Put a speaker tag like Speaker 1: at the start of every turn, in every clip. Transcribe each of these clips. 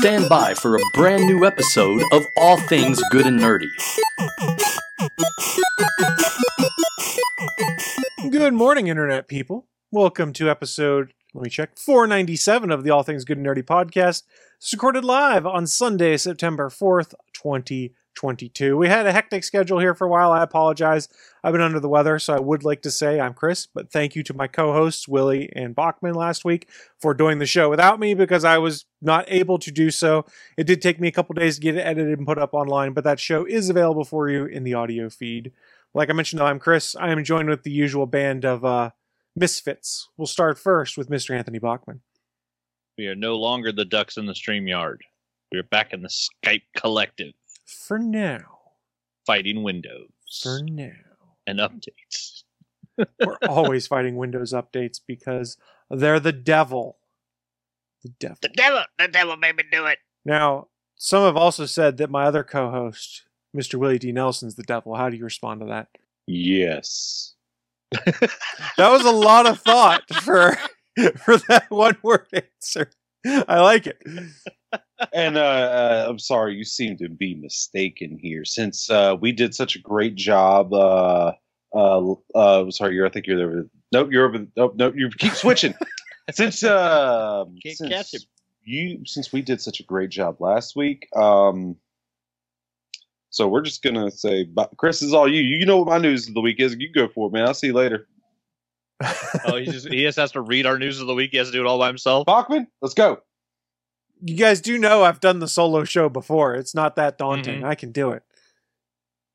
Speaker 1: Stand by for a brand new episode of All Things Good and Nerdy.
Speaker 2: Good morning, Internet people. Welcome to episode, let me check, 497 of the All Things Good and Nerdy podcast. It's recorded live on Sunday, September 4th, 2022. We had a hectic schedule here for a while. I apologize. I've been under the weather, so I would like to say I'm Chris, but thank you to my co hosts, Willie and Bachman, last week for doing the show without me because I was not able to do so. It did take me a couple days to get it edited and put up online, but that show is available for you in the audio feed. Like I mentioned, I'm Chris. I am joined with the usual band of uh, misfits. We'll start first with Mr. Anthony Bachman.
Speaker 3: We are no longer the ducks in the stream yard. We are back in the Skype collective,
Speaker 2: For now.
Speaker 3: fighting Windows
Speaker 2: For now.
Speaker 3: and updates.
Speaker 2: We're always fighting Windows updates because they're the devil. The devil.
Speaker 3: The devil, the devil made me do it.
Speaker 2: Now, some have also said that my other co host, Mr. Willie D. Nelson's the devil. How do you respond to that?
Speaker 4: Yes.
Speaker 2: That was a lot of thought for for that one word answer. I like it.
Speaker 4: And uh, uh, I'm sorry, you seem to be mistaken here. Since uh, we did such a great job, uh, uh, uh, sorry, you're. I think you're there. Nope, you're over. Nope, nope. You keep switching. since uh,
Speaker 3: Can't
Speaker 4: since
Speaker 3: catch him.
Speaker 4: you, since we did such a great job last week, um, so we're just gonna say, but Chris is all you. You know what my news of the week is. You go for it, man. I'll see you later.
Speaker 3: Oh, he just he just has to read our news of the week. He has to do it all by himself.
Speaker 4: Bachman, let's go.
Speaker 2: You guys do know I've done the solo show before. It's not that daunting.
Speaker 3: Mhm.
Speaker 2: I can do it.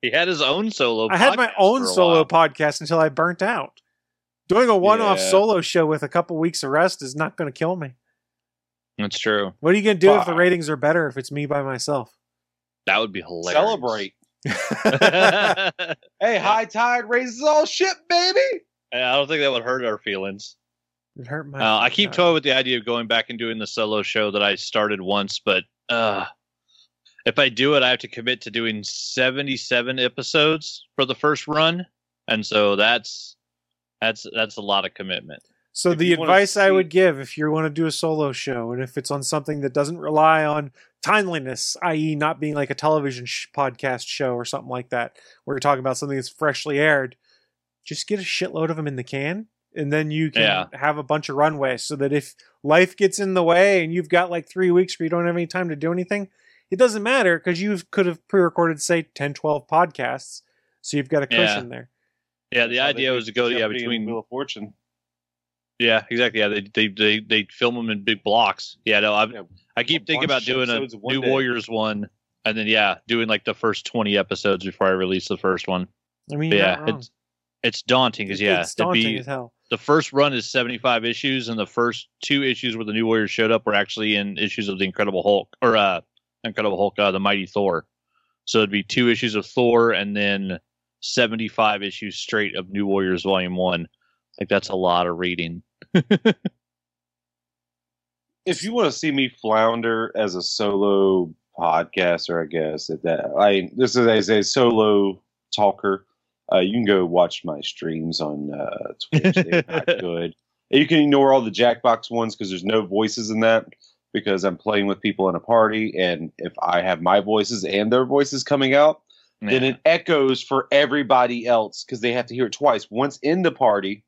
Speaker 3: He had his own solo.
Speaker 2: I had my own solo
Speaker 3: while.
Speaker 2: podcast until I burnt out. Doing a one-off
Speaker 4: Yeah.
Speaker 2: solo show with a couple weeks of rest is not going to kill me.
Speaker 3: That's true.
Speaker 2: What are you going to do if the ratings are better if it's me by myself?
Speaker 3: That would be hilarious.
Speaker 4: Celebrate. Hey, high tide raises all ship, baby.
Speaker 3: I don't think that would hurt our feelings.
Speaker 2: It hurt my.
Speaker 3: Uh, I keep toying with the idea of going back and doing the solo show that I started once, but uh, if I do it, I have to commit to doing 77 episodes for the first run, and so that's that's that's a lot of commitment.
Speaker 2: So
Speaker 4: if
Speaker 2: the
Speaker 4: you wanna
Speaker 2: advice I would give if you want to do a solo show, and if it's on something that doesn't rely on timeliness, i.e., not being like a television sh- podcast show or something like that, where you're talking about something that's freshly aired, just get a shitload of them in the can, and then you can
Speaker 3: Yeah.
Speaker 2: have a bunch of runway, so that if life gets in the way and you've got like three weeks where you don't have any time to do anything, it doesn't matter because you could have pre-recorded say 10, 12 podcasts, so you've got a
Speaker 3: Yeah.
Speaker 2: cushion there.
Speaker 3: Yeah, the
Speaker 4: That's how they
Speaker 3: idea was to go yeah between
Speaker 4: Wheel of Fortune.
Speaker 3: yeah exactly yeah they they they, they film them in big blocks. Yeah, no, I
Speaker 4: Yeah,
Speaker 3: I keep thinking about doing a
Speaker 4: episodes in one
Speaker 3: New
Speaker 4: day.
Speaker 3: Warriors one, and then yeah, doing like the first 20 episodes before I release the first one.
Speaker 2: I mean,
Speaker 3: yeah, it's it's daunting because yeah,
Speaker 2: it's daunting
Speaker 3: be-
Speaker 2: as hell.
Speaker 3: The first run is 75 issues and the first two issues where the new warriors showed up were actually in issues of the incredible hulk or uh incredible hulk uh, the mighty thor so it'd be two issues of thor and then 75 issues straight of new warriors volume one like that's a lot of reading
Speaker 4: If you want to see me flounder as a solo podcaster, I guess that I this is as a solo talker. Uh, you can go watch my streams on uh, Twitch. They're not good. You can ignore all the Jackbox ones because there's no voices in that because I'm playing with people in a party, and if I have my voices and their voices coming out, then it echoes for everybody else because they have to hear it twice once in the party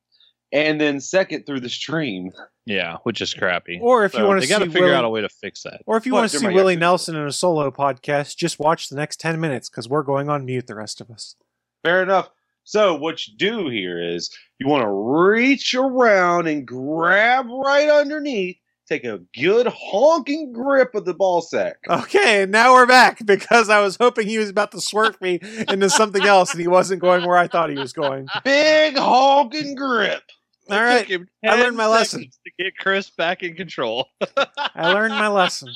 Speaker 4: and then second through the stream
Speaker 3: yeah which is crappy
Speaker 2: Or if you
Speaker 4: So
Speaker 2: want
Speaker 3: they
Speaker 2: to
Speaker 3: got
Speaker 2: see
Speaker 3: to figure
Speaker 2: Willie,
Speaker 3: out a way to fix that
Speaker 2: or if you want to see Willie. Nelson in a solo podcast, just watch the next ten minutes because we're going on mute. The rest of us.
Speaker 4: Fair enough so what you do here is you want to reach around and grab right underneath take a good honking grip of the ball sack
Speaker 2: Okay, and now we're back because I was hoping he was about to swerve me into something else, and he wasn't going where I thought he was going.
Speaker 4: big honking grip
Speaker 2: All
Speaker 3: It
Speaker 2: right,
Speaker 3: took him
Speaker 2: I learned my lesson.
Speaker 3: to get chris back in control
Speaker 2: I learned my lesson.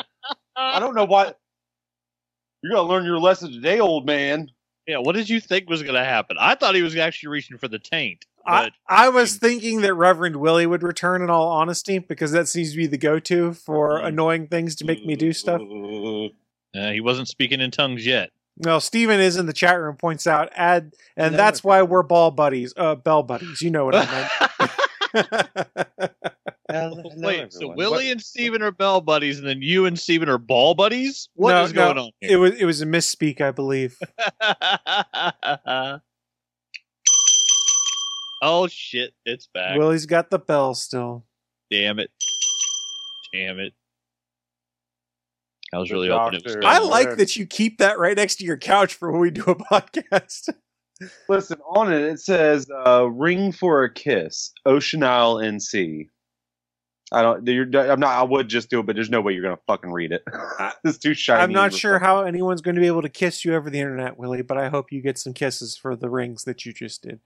Speaker 4: i don't know why you're gonna learn your lesson today old man
Speaker 3: yeah what did you think was going to happen i thought he was actually reaching for the taint
Speaker 2: I,
Speaker 3: but
Speaker 2: I was thinking that Reverend Willie would return in all honesty because that seems to be the go-to for
Speaker 3: Mm.
Speaker 2: annoying things to make me do stuff.
Speaker 3: Uh, he wasn't speaking in tongues yet.
Speaker 2: Well, Steven is in the chat room, points out, add, and
Speaker 4: No,
Speaker 2: that's
Speaker 4: no.
Speaker 2: why we're ball buddies, uh, bell buddies. You know what I meant.
Speaker 4: Hello, hello,
Speaker 3: Wait, so. Willie
Speaker 4: What-
Speaker 3: and Steven are bell buddies, and then you and Steven are ball buddies? What
Speaker 2: No,
Speaker 3: is
Speaker 2: no,
Speaker 3: going on
Speaker 2: It was it was a misspeak, I believe.
Speaker 3: oh shit, it's back.
Speaker 2: Willie's got the bell still.
Speaker 3: Damn it. Damn it. I was really hoping it was
Speaker 4: doctor-
Speaker 2: I like that you keep that right next to your couch for when we do a podcast.
Speaker 4: Listen, on it it says uh, "Ring for a Kiss," Ocean Isle, NC. I don't. You're, I'm not. I would just do it, but there's no way you're gonna fucking read it. it's too shiny.
Speaker 2: I'm not sure how anyone's going to be able to kiss you over the internet, Willie, but I hope you get some kisses for the rings that you just did.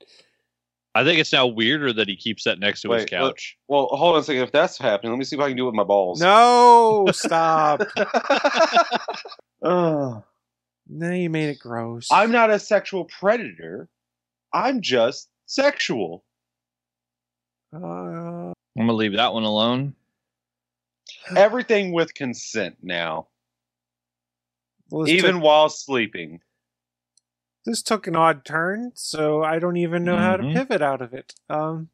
Speaker 3: I think it's now weirder that he keeps that next to his
Speaker 4: Wait, look.
Speaker 3: couch.
Speaker 4: Well, hold on a second. If that's happening, let me see if I can do it with my balls.
Speaker 2: No, stop.
Speaker 4: Ugh.
Speaker 2: No, you made it gross.
Speaker 4: I'm not a sexual predator. I'm just sexual.
Speaker 2: Uh,
Speaker 3: I'm gonna leave that one alone.
Speaker 4: Everything with consent now,
Speaker 2: well,
Speaker 4: even
Speaker 2: took,
Speaker 4: while sleeping.
Speaker 2: this took an odd turn, so I don't even know how to
Speaker 3: Mhm.
Speaker 2: pivot out of it. Um,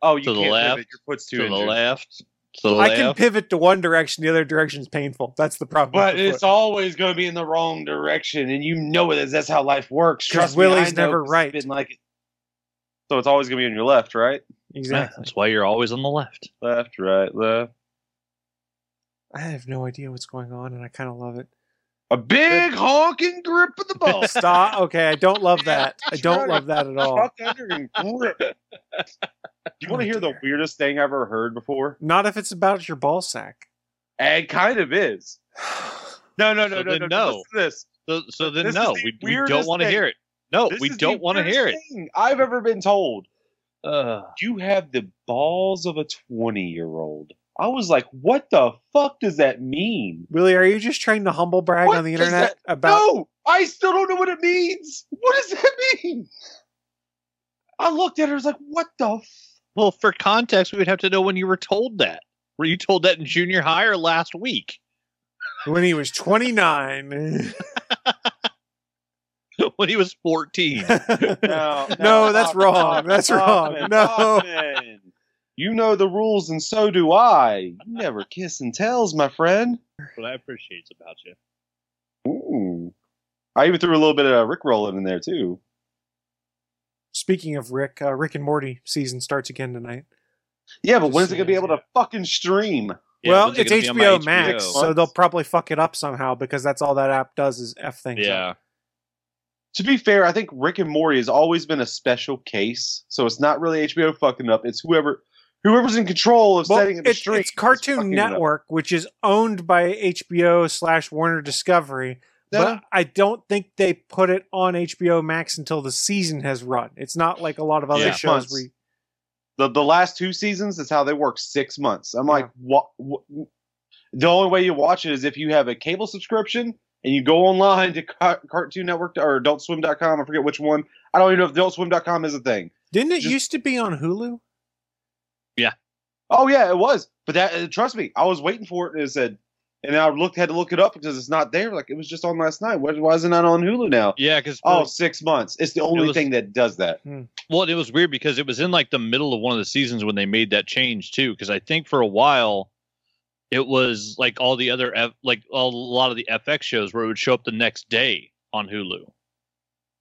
Speaker 4: Oh, you
Speaker 3: To the
Speaker 4: can't
Speaker 3: left,
Speaker 4: pivot. Your foot's too
Speaker 3: to the left. To the
Speaker 2: I can pivot to one direction; the other direction is painful. That's the problem.
Speaker 4: But it's always going to be in the wrong direction, and you know it is. That's how life works.
Speaker 2: 'Cause
Speaker 4: Trust me,
Speaker 2: Willie's
Speaker 4: I know,
Speaker 2: never
Speaker 4: 'cause it's
Speaker 2: right.
Speaker 4: been like it. So it's always going to be on your left, right?
Speaker 3: Yeah,
Speaker 2: exactly.
Speaker 3: That's why you're always on the left.
Speaker 4: Left, right, left.
Speaker 2: I have no idea what's going on, and I kind of love it.
Speaker 4: A big honking grip of the ball.
Speaker 2: Stop. Okay, I don't love that. I don't love that at all.
Speaker 4: Fuck under and grip. You want to hear the weirdest thing I've ever heard before?
Speaker 2: Not if it's about your ball sack.
Speaker 4: It kind of is. No, no, no,
Speaker 3: So
Speaker 4: no,
Speaker 3: then
Speaker 4: no.
Speaker 3: no.
Speaker 4: This.
Speaker 3: So, so then
Speaker 4: This
Speaker 3: no,
Speaker 4: the
Speaker 3: we, we don't want to hear it. No,
Speaker 4: This
Speaker 3: we don't want to hear it.
Speaker 4: thing I've ever been told.
Speaker 3: Ugh.
Speaker 4: You have the balls of a 20 year old. I was like, what the fuck does that mean?
Speaker 2: Willie, are you just trying to humble brag
Speaker 4: What
Speaker 2: on the
Speaker 4: does
Speaker 2: internet about?
Speaker 4: no, I still don't know what it means. What does that mean? I looked at her, I was like, what the f-
Speaker 3: Well, for context, we would have to know when you were told that. Were you told that in junior high or last week?
Speaker 2: When he was 29.
Speaker 3: when he was 14.
Speaker 4: No,
Speaker 2: No, that's
Speaker 4: Hoffman,
Speaker 2: wrong.
Speaker 4: Hoffman,
Speaker 2: That's wrong.
Speaker 4: Hoffman,
Speaker 2: No.
Speaker 4: Hoffman. You know the rules, and so do I. You never kiss and tells, my friend.
Speaker 3: what I appreciate about you.
Speaker 4: Ooh. I even threw a little bit of Rick rolling in there too.
Speaker 2: Speaking of Rick, uh, Rick and Morty season starts again tonight.
Speaker 4: Yeah, but when's it gonna be able to fucking stream?
Speaker 3: Yeah,
Speaker 2: well,
Speaker 3: when's it
Speaker 2: it's
Speaker 3: gonna be on my
Speaker 2: HBO Max,
Speaker 3: HBO?
Speaker 2: so they'll probably fuck it up somehow because that's all that app does is f things. up.
Speaker 3: Yeah.
Speaker 4: To be fair, I think Rick and Morty has always been a special case, so it's not really HBO fucking up. It's whoever whoever's in control of
Speaker 2: Well,
Speaker 4: setting it to
Speaker 2: it's,
Speaker 4: stream.
Speaker 2: it's Cartoon
Speaker 4: fucking it.
Speaker 2: Network, which is owned by HBO slash Warner Discovery.
Speaker 4: No.
Speaker 2: But I don't think they put it on HBO Max until the season has run. It's not like a lot of other
Speaker 3: Yeah.
Speaker 2: shows where you-
Speaker 4: the the last two seasons is how they work six months. I'm
Speaker 2: Yeah.
Speaker 4: like, what, what? The only way you watch it is if you have a cable subscription and you go online to Car- Cartoon Network or Adult AdultSwim.com. I forget which one. I don't even know if Adult AdultSwim.com is a thing.
Speaker 2: didn't it
Speaker 4: Just-
Speaker 2: used to be on Hulu?
Speaker 4: Oh yeah, it was. But that uh, trust me, I was waiting for it and it said, and I looked had to look it up because it's not there. Like it was just on last night. Why, why isn't that on Hulu now?
Speaker 3: Yeah, because
Speaker 4: Oh, six months. It's the only
Speaker 3: was-
Speaker 4: thing that does that.
Speaker 3: well, it was weird because it was in like the middle of one of the seasons when they made that change too. Because I think for a while, it was like all the other F, like a lot of the FX shows where it would show up the next day on Hulu.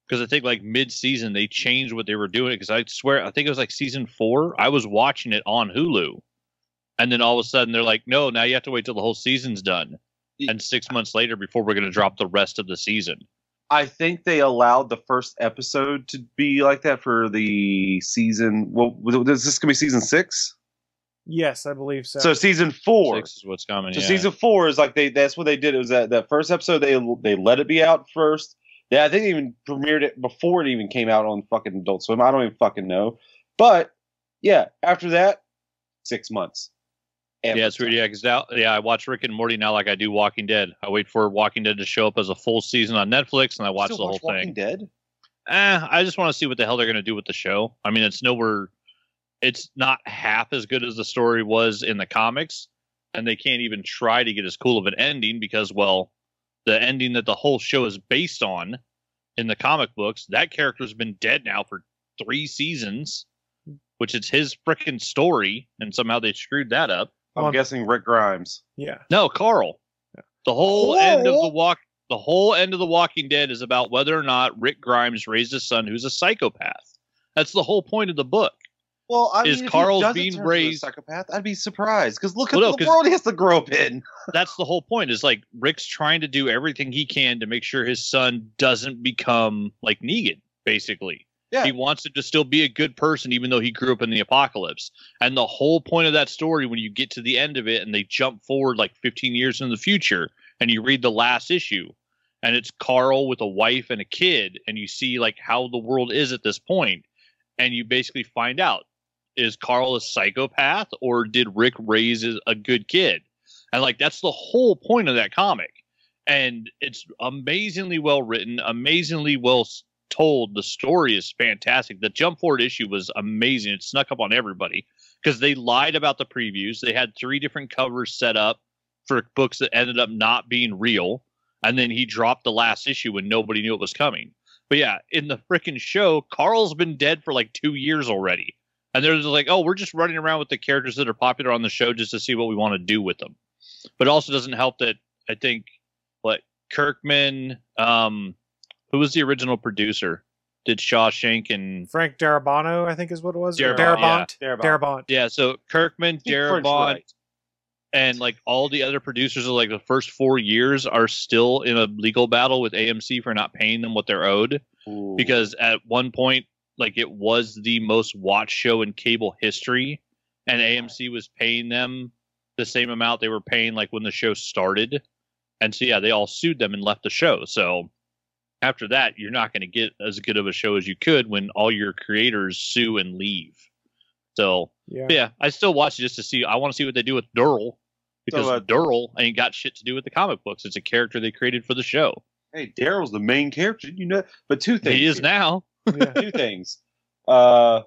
Speaker 3: Because I think like mid season they changed what they were doing. Because I swear I think it was like season four. I was watching it on Hulu, and then all of a sudden they're like, "No, now you have to wait till the whole season's done." And six months later, before we're going to drop the rest of the season.
Speaker 4: I think they allowed the first episode to be like that for the season. Well, is this gonna be season six?
Speaker 2: Yes, I believe so.
Speaker 4: So season four.
Speaker 3: Six is what's coming.
Speaker 4: So
Speaker 3: yeah.
Speaker 4: season four is like they. That's what they did. It was that that first episode. They they let it be out first. Yeah, I think they even premiered it before it even came out on fucking Adult Swim. I don't even fucking know. But yeah, after that, six months. And
Speaker 3: Yeah, it's weird. Yeah, because now, yeah, I watch Rick and Morty now like I do Walking Dead. I wait for Walking Dead to show up as a full season on Netflix, and I watch the whole
Speaker 4: Walking
Speaker 3: thing.
Speaker 4: Dead.
Speaker 3: Eh, I just want to see what the hell they're going to do with the show. I mean, it's nowhere. It's not half as good as the story was in the comics, and they can't even try to get as cool of an ending because, well, the ending that the whole show is based on in the comic books, that character's been dead now for three seasons. which is his frickin' story, and somehow they screwed that up.
Speaker 4: I'm
Speaker 2: On-
Speaker 4: guessing Rick Grimes.
Speaker 2: Yeah.
Speaker 3: No, Carl. The whole end of the walk the whole end of the Walking Dead is about whether or not Rick Grimes raised a son who's a psychopath. That's the whole point of the book.
Speaker 4: Well, I
Speaker 3: Is
Speaker 4: mean, he
Speaker 3: being
Speaker 4: turn into a
Speaker 3: raised-
Speaker 4: psychopath? I'd be surprised because look at
Speaker 3: Well, no,
Speaker 4: the world he has to grow up in.
Speaker 3: That's the whole point. Is like Rick's trying to do everything he can to make sure his son doesn't become like Negan, basically.
Speaker 4: Yeah.
Speaker 3: He wants him to still be a good person, even though he grew up in the apocalypse. And the whole point of that story, when you get to the end of it and they jump forward like 15 years in the future and you read the last issue, and it's Carl with a wife and a kid, and you see like how the world is at this point, and you basically find out is Carl a psychopath or did Rick raise a- good kid? And like that's the whole point of that comic. And it's amazingly well written, amazingly well told. The story is fantastic. The jump forward issue was amazing. It snuck up on everybody because they lied about the previews. They had three different covers set up for books that ended up not being real. And then he dropped the last issue when nobody knew it was coming. But yeah, in the freaking show, Carl's been dead for like two years already. And they're just like, oh, we're just running around with the characters that are popular on the show just to see what we want to do with them. But it also doesn't help that I think what Kirkman, um, who was the original producer, did Shawshank and
Speaker 2: Frank Darabont, I think is what it was. Or
Speaker 3: Darabont,
Speaker 2: Darabont.
Speaker 4: Darabont.
Speaker 2: Darabont.
Speaker 3: yeah, so Kirkman,
Speaker 4: Keep
Speaker 3: Darabont,
Speaker 4: right.
Speaker 3: and like all the other producers of like the first four years are still in a legal battle with AMC for not paying them what they're owed.
Speaker 4: Ooh.
Speaker 3: because at one point like it was the most watched show in cable history and AMC was paying them the same amount they were paying like when the show started and so yeah they all sued them and left the show so after that you're not going to get as good of a show as you could when all your creators sue and leave so
Speaker 2: Yeah.
Speaker 3: yeah I still watch it just to see I want to see what they do with Daryl because
Speaker 4: So, uh,
Speaker 3: Daryl ain't got shit to do with the comic books it's a character they created for the show
Speaker 4: hey, Daryl's the main character, you know. But two things.
Speaker 3: he is
Speaker 4: here.
Speaker 3: now
Speaker 2: yeah.
Speaker 4: two things. Uh,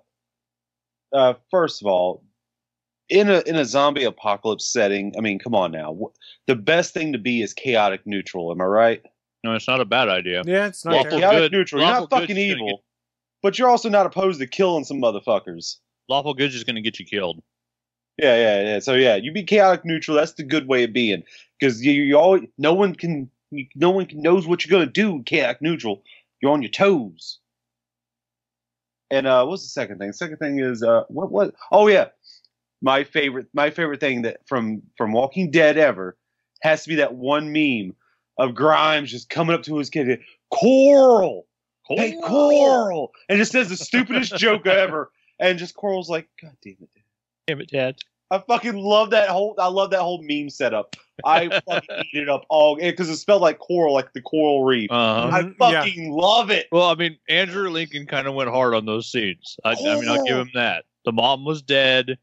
Speaker 4: uh, first of all, in a in a zombie apocalypse setting, I mean, come on now. The best thing to be is chaotic neutral. Am I right?
Speaker 3: no it's not a bad idea
Speaker 2: Yeah, it's not
Speaker 3: Lawful
Speaker 4: chaotic
Speaker 3: good-
Speaker 4: neutral. You're not fucking evil,
Speaker 3: get-
Speaker 4: but you're also not opposed to killing some motherfuckers.
Speaker 3: lawful good is going to get you killed
Speaker 4: Yeah, yeah, yeah. So yeah, you be chaotic neutral. That's the good way of being because you, you all no one can you, no one can, knows what you're gonna do. Chaotic neutral. You're on your toes. And uh, what's the second thing? Second thing is uh, what what? Oh yeah, my favorite my favorite thing that from from Walking Dead ever has to be that one meme of Grimes just coming up to his kid, Coral, hey Coral, and just says the stupidest joke ever, and just Coral's like, God damn it. Dad.
Speaker 3: damn it, Dad.
Speaker 4: I fucking love that whole. I love that whole meme setup. I fucking eat it up all because it's spelled like coral, like the coral reef.
Speaker 3: Uh-huh.
Speaker 4: I
Speaker 2: Mhm, yeah.
Speaker 4: fucking love it.
Speaker 3: Well, I mean, Andrew Lincoln kind of went hard on those scenes. I, I mean, I'll give him that. The mom was dead.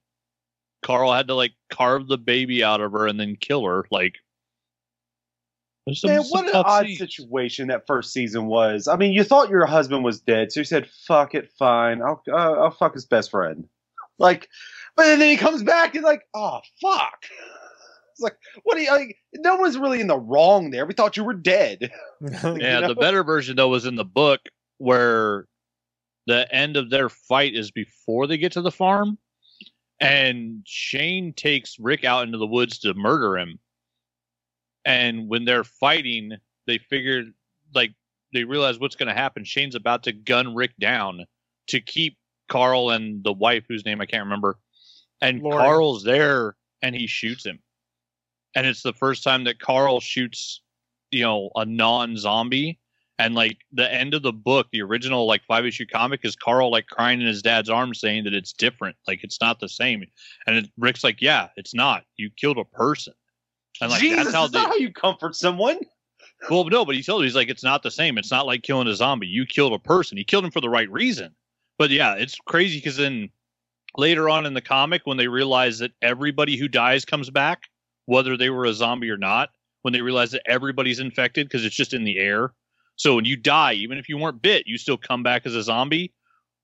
Speaker 3: Carl had to like carve the baby out of her and then kill her. Like, some,
Speaker 4: Man,
Speaker 3: some
Speaker 4: what an odd
Speaker 3: scenes.
Speaker 4: situation that first season was. I mean, you thought your husband was dead, so you said, "Fuck it, fine. I'll uh, I'll fuck his best friend." Like, but then he comes back and like, "Oh fuck." It's like, what do you like? No one's really in the wrong there. We thought you were dead.
Speaker 3: Yeah,
Speaker 4: you know?
Speaker 3: the better version though was in the book where the end of their fight is before they get to the farm, and Shane takes Rick out into the woods to murder him. And when they're fighting, they figure like they realize what's going to happen. Shane's about to gun Rick down to keep Carl and the wife, whose name I can't remember. And
Speaker 2: Lori.
Speaker 3: Carl's there, and he shoots him. And it's the first time that Carl shoots, you know, a non-zombie. And like the end of the book, the original like five issue comic is Carl like crying in his dad's arms, saying that it's different, like it's not the same. And it, Rick's like, "Yeah, it's not. You killed a person." And like
Speaker 4: Jesus,
Speaker 3: that's how they.
Speaker 4: how you comfort someone?
Speaker 3: Well, no, but he told him he's like, it's not the same. It's not like killing a zombie. You killed a person. He killed him for the right reason. But yeah, it's crazy because then later on in the comic, when they realize that everybody who dies comes back, whether they were a zombie or not, when they realize that everybody's infected because it's just in the air. So when you die, even if you weren't bit, you still come back as a zombie.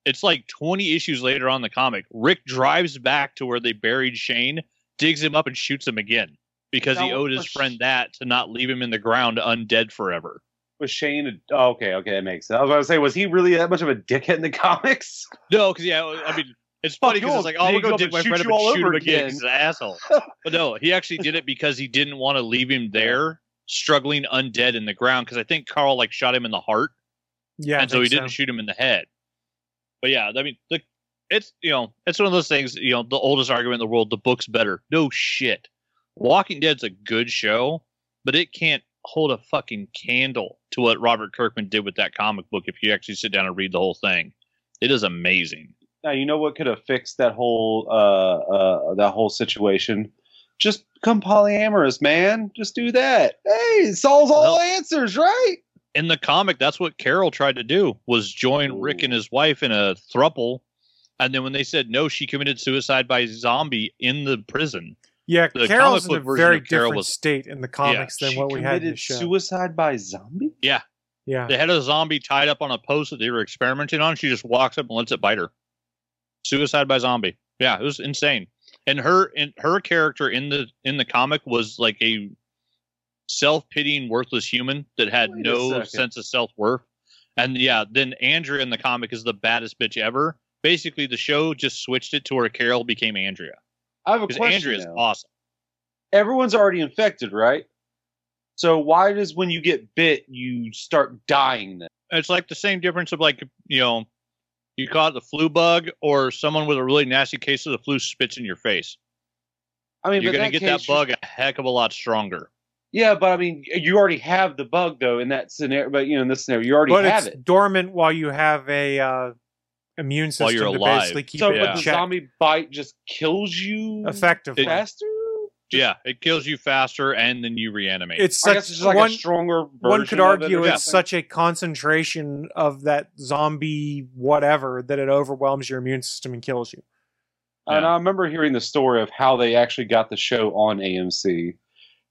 Speaker 3: It's like 20 issues later on in the comic. Rick drives back to where they buried Shane, digs him up, and shoots him again because he owed his friend that to not leave him in the ground undead forever.
Speaker 4: Was Shane? A, oh, okay, okay, that makes sense. I was going to say, was he really that much of a dickhead in the comics?
Speaker 3: No, because yeah, I mean, It's funny because it's like, oh, we're
Speaker 4: go
Speaker 3: dig my
Speaker 4: shoot
Speaker 3: friend up
Speaker 4: you all
Speaker 3: shoot
Speaker 4: over
Speaker 3: him again. He's an asshole. but no, he actually did it because he didn't want to leave him there struggling undead in the ground. Because I think Carl like shot him in the heart,
Speaker 2: Yeah,
Speaker 3: and so he didn't shoot him in the head. But yeah, I mean, the, it's you know, it's one of those things. You know, the oldest argument in the world: the book's better. No shit. Walking Dead's a good show, but it can't hold a fucking candle to what Robert Kirkman did with that comic book. If you actually sit down and read the whole thing, it is amazing.
Speaker 4: Now you know what could have fixed that whole uh uh that whole situation. Just become polyamorous, man. Just do that. Hey, it solves all
Speaker 3: Well-
Speaker 4: answers, right?
Speaker 3: in the comic, that's what Carol tried to do was join Rick and his wife in a thruple. And then when they said no, she committed suicide by zombie in the prison.
Speaker 2: Yeah,
Speaker 3: the
Speaker 2: Carol's in
Speaker 3: comic
Speaker 2: a
Speaker 3: version
Speaker 2: very
Speaker 3: of Carol
Speaker 2: different
Speaker 3: was-
Speaker 2: state in the comics than what we had in the show.
Speaker 4: suicide by zombie.
Speaker 2: Yeah, yeah,
Speaker 3: They had a zombie tied up on a post that they were experimenting on. She just walks up and lets it bite her. Suicide by zombie. Yeah, it was insane. And her and her character in the in the comic was like a self-pitying, worthless human that had
Speaker 4: Wait
Speaker 3: no sense of self-worth. And yeah, then Andrea in the comic is the baddest bitch ever. Basically, the show just switched it to where Carol became Andrea
Speaker 4: I have a question.
Speaker 3: Andrea is
Speaker 4: now.
Speaker 3: awesome.
Speaker 4: Everyone's already infected, right? So why does when you get bit you start dying then?
Speaker 3: It's like the same difference of like you know, you caught the flu bug or someone with a really nasty case of the flu spits in your face.
Speaker 4: I mean,
Speaker 3: You're gonna get that bug a heck of a lot stronger.
Speaker 4: Yeah, but I mean, you already have the bug though in that scenario. But you know, in this scenario, you already
Speaker 2: but
Speaker 4: have
Speaker 2: it's
Speaker 4: it.
Speaker 2: dormant while you have a uh, immune system
Speaker 3: While you're
Speaker 2: to
Speaker 3: alive.
Speaker 2: basically keep
Speaker 4: So,
Speaker 2: it
Speaker 3: yeah.
Speaker 4: but the zombie bite just kills you
Speaker 2: effectively.
Speaker 4: faster. Just-
Speaker 3: yeah, it kills you faster and then you reanimate.
Speaker 2: It's
Speaker 4: I
Speaker 2: such
Speaker 4: guess it's just like
Speaker 2: one.
Speaker 4: a stronger.
Speaker 2: One
Speaker 4: version
Speaker 2: could
Speaker 4: of it
Speaker 2: argue it's
Speaker 4: something.
Speaker 2: such a concentration of that zombie whatever that it overwhelms your immune system and kills you.
Speaker 4: And I remember hearing the story of how they actually got the show on AMC.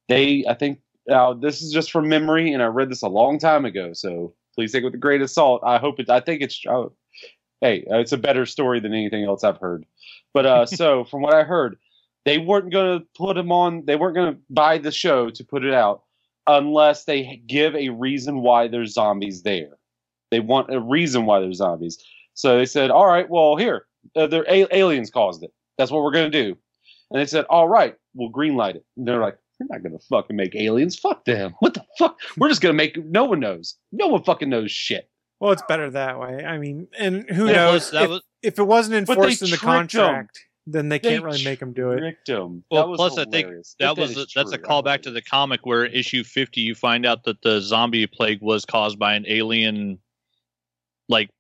Speaker 4: They, I think, now this is just from memory, and I read this a long time ago. So please take it with a grain of salt. I hope it. I think it's. Oh, hey, uh, it's a better story than anything else I've heard. But uh, so from what I heard, they weren't going to put them on. They weren't going to buy the show to put it out unless they give a reason why there's zombies there. They want a reason why there's zombies. So they said, "All right, well, here, uh, they're a- aliens caused it. That's what we're going to do." And they said, "All right, we'll greenlight it." And they're like, "We're not going to fucking make aliens. Fuck them. What the fuck? We're just going to make. No one knows. No one fucking knows shit."
Speaker 2: Well, it's better that way. I mean, and who
Speaker 3: Yeah,
Speaker 2: knows
Speaker 3: plus that
Speaker 2: if,
Speaker 3: was
Speaker 2: if it wasn't enforced in the
Speaker 4: tricked 'em.
Speaker 2: Contract, then they
Speaker 4: They
Speaker 2: can't really make them do it.
Speaker 4: Tricked 'em.
Speaker 3: Well,
Speaker 4: That was
Speaker 3: plus I think
Speaker 4: hilarious.
Speaker 3: that was
Speaker 4: is
Speaker 3: a, that's a
Speaker 4: true, I
Speaker 3: callback to the comic where issue 50 you find out that the zombie plague was caused by an alien like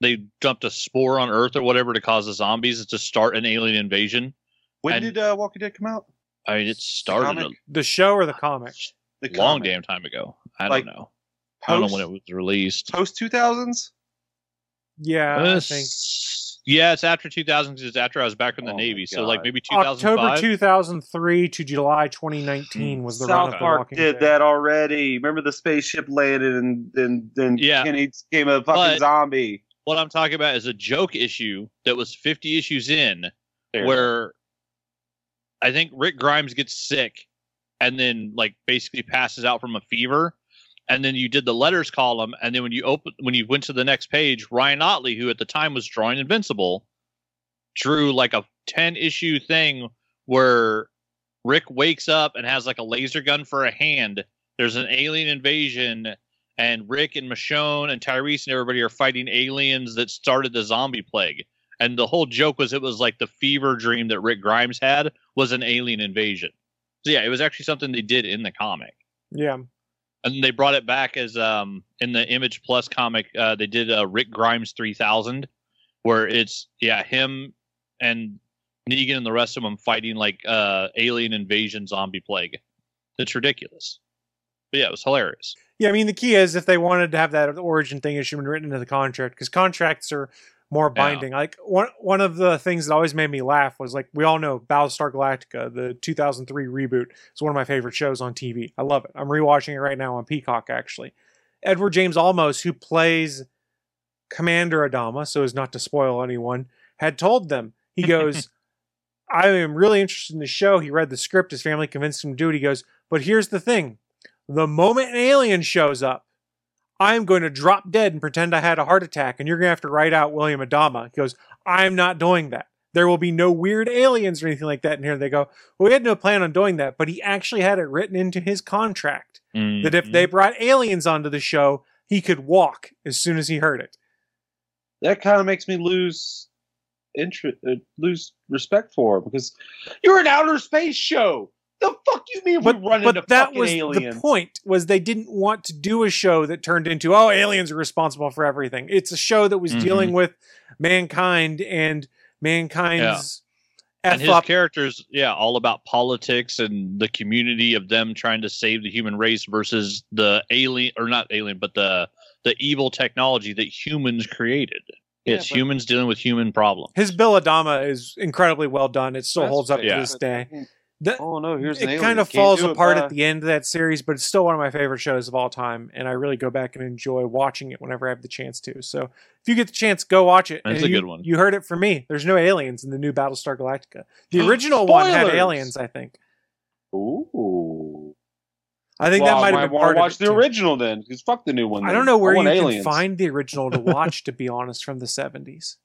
Speaker 3: they dumped a spore on earth or whatever to cause the zombies to start an alien invasion
Speaker 4: When
Speaker 3: and-
Speaker 4: did uh, Walking Dead come out?
Speaker 3: i mean it started
Speaker 4: comic?
Speaker 2: The show or the comic?
Speaker 4: The
Speaker 3: a long
Speaker 4: comic.
Speaker 3: damn time ago i
Speaker 4: Like,
Speaker 3: don't know i don't know when it was released
Speaker 4: post two thousands.
Speaker 2: Yeah,
Speaker 3: Uh,
Speaker 2: I think
Speaker 3: s- yeah it's after 2000 'cause it's after i was back in the
Speaker 4: Oh
Speaker 3: navy so like maybe 2005
Speaker 2: October 2003 to July 2019 was the run
Speaker 4: South
Speaker 2: of
Speaker 4: Park
Speaker 2: Walking
Speaker 4: did
Speaker 2: Dead.
Speaker 4: that already. Remember the spaceship landed and then then
Speaker 3: Yeah.
Speaker 4: Kenny became a fucking
Speaker 3: But-
Speaker 4: zombie.
Speaker 3: what i'm talking about is a joke issue that was 50 issues in
Speaker 4: There.
Speaker 3: where I think Rick Grimes gets sick and then like basically passes out from a fever. And then you did the letters column, and then when you open when you went to the next page, Ryan Ottley, who at the time was drawing Invincible, drew like a ten issue thing where Rick wakes up and has like a laser gun for a hand. There's an alien invasion, and Rick and Michonne and Tyrese and everybody are fighting aliens that started the zombie plague. And the whole joke was it was like the fever dream that Rick Grimes had was an alien invasion. So yeah, it was actually something they did in the comic.
Speaker 2: Yeah,
Speaker 3: And they brought it back as um in the Image Plus comic, uh, they did uh, Rick Grimes 3000, where it's yeah him and Negan and the rest of them fighting like uh alien invasion zombie plague. It's ridiculous. But yeah, it was hilarious.
Speaker 2: yeah. I mean, the key is if they wanted to have that origin thing, it should have been written into the contract because contracts are more
Speaker 3: Yeah.
Speaker 2: binding. Like one one of the things that always made me laugh was like we all know Battlestar Galactica, the 2003 reboot, is one of my favorite shows on TV. I love it. I'm rewatching it right now on Peacock actually. Edward James Olmos, who plays Commander Adama, so as not to spoil anyone, had told them he goes. I am really interested in the show. He read the script. His family convinced him to do it. He goes, but here's the thing: the moment an alien shows up, I'm going to drop dead and pretend I had a heart attack, and you're going to have to write out William Adama. He goes, I'm not doing that. There will be no weird aliens or anything like that in here. They go, well, we had no plan on doing that, but he actually had it written into his contract that if they brought aliens onto the show, he could walk as soon as he heard it.
Speaker 4: that kind of makes me lose interest, uh, lose respect for him because you're an outer space show. The fuck you mean
Speaker 2: But,
Speaker 4: we run into
Speaker 2: but that
Speaker 4: fucking
Speaker 2: was
Speaker 4: aliens?
Speaker 2: the point was they didn't want to do a show that turned into oh aliens are responsible for everything. It's a show that was
Speaker 3: Mhm.
Speaker 2: dealing with mankind and mankind's
Speaker 3: and
Speaker 2: f
Speaker 3: his
Speaker 2: up.
Speaker 3: characters, yeah, all about politics and the community of them trying to save the human race versus the alien or not alien, but the the evil technology that humans created.
Speaker 4: Yeah,
Speaker 3: it's
Speaker 4: but-
Speaker 3: humans dealing with human problems.
Speaker 2: His Bill Adama is incredibly well done. It still
Speaker 4: That's
Speaker 2: holds up
Speaker 3: fair.
Speaker 2: to this day. The-
Speaker 4: Oh no, here's
Speaker 2: it kind of falls
Speaker 4: do it
Speaker 2: apart at the end of that series, but it's still one of my favorite shows of all time, and I really go back and enjoy watching it whenever I have the chance to. So if you get the chance, go watch it.
Speaker 3: That's
Speaker 2: And
Speaker 3: a
Speaker 2: you,
Speaker 3: good one.
Speaker 2: You heard it from me. There's no aliens in the new Battlestar Galactica. The original one had aliens, I think.
Speaker 4: Ooh.
Speaker 2: I think
Speaker 4: Well,
Speaker 2: that might have been part
Speaker 4: watch
Speaker 2: of it
Speaker 4: the
Speaker 2: too.
Speaker 4: original then, because fuck the new one.
Speaker 2: I don't know where you
Speaker 4: want
Speaker 2: can find the original to watch. to be honest, from the '70s,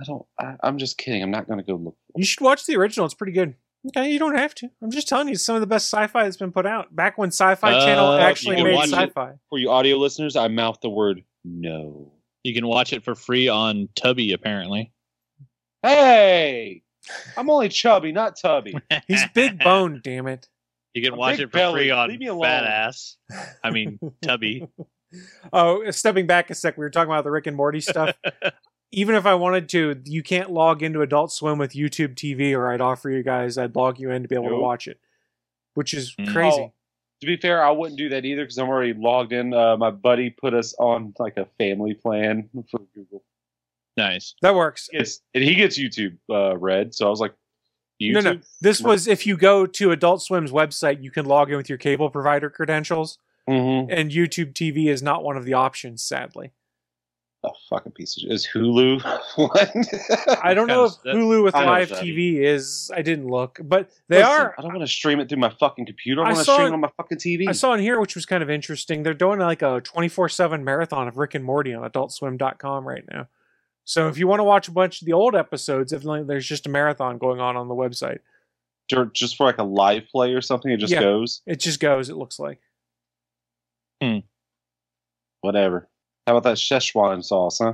Speaker 4: I don't. I, I'm just kidding. I'm not gonna go look.
Speaker 2: you should watch the original. It's pretty good. Okay, you don't have to. I'm just telling you, it's some of the best sci-fi that's been put out. Back when Sci-Fi
Speaker 3: Uh,
Speaker 2: Channel actually made sci-fi.
Speaker 4: For you audio listeners, I mouth the word no.
Speaker 3: You can watch it for free on Tubi, apparently.
Speaker 4: Hey, I'm only chubby, not tubby.
Speaker 2: He's big boned. damn it.
Speaker 3: You can
Speaker 4: I'm
Speaker 3: watch it for
Speaker 4: belly.
Speaker 3: free on
Speaker 4: Leave me alone.
Speaker 3: Fat I mean, Tubby.
Speaker 2: Oh, stepping back a sec, we were talking about the Rick and Morty stuff. Even if I wanted to, you can't log into Adult Swim with YouTube TV, or I'd offer you guys, I'd log you in to be able to watch it, which is
Speaker 3: Mm.
Speaker 2: crazy.
Speaker 4: Oh, to be fair, I wouldn't do that either because I'm already logged in. Uh, my buddy put us on like a family plan for Google.
Speaker 3: Nice.
Speaker 2: That works.
Speaker 4: It's, and he gets YouTube uh, Red, so I was like, YouTube?
Speaker 2: No, no. This was if you go to Adult Swim's website, you can log in with your cable provider credentials,
Speaker 4: Mm-hmm.
Speaker 2: and YouTube TV is not one of the options, sadly.
Speaker 4: A fucking piece of shit. Is Hulu what?
Speaker 2: I don't know if Hulu with
Speaker 4: I know
Speaker 2: live
Speaker 4: that.
Speaker 2: TV is. I didn't look, but they
Speaker 4: Listen,
Speaker 2: are.
Speaker 4: I don't want to stream it through my fucking computer. I
Speaker 2: I
Speaker 4: want to
Speaker 2: saw
Speaker 4: stream
Speaker 2: it-
Speaker 4: it on my fucking TV.
Speaker 2: I saw in here, which was kind of interesting. They're doing like a 24 7 marathon of Rick and Morty on adultswim.com right now. So if you want to watch a bunch of the old episodes, if like, there's just a marathon going on on the website,
Speaker 4: just for like a live play or something. It just
Speaker 2: Yeah.
Speaker 4: goes.
Speaker 2: it just goes, it looks like. Hmm.
Speaker 4: Whatever. How about that Szechuan sauce, huh?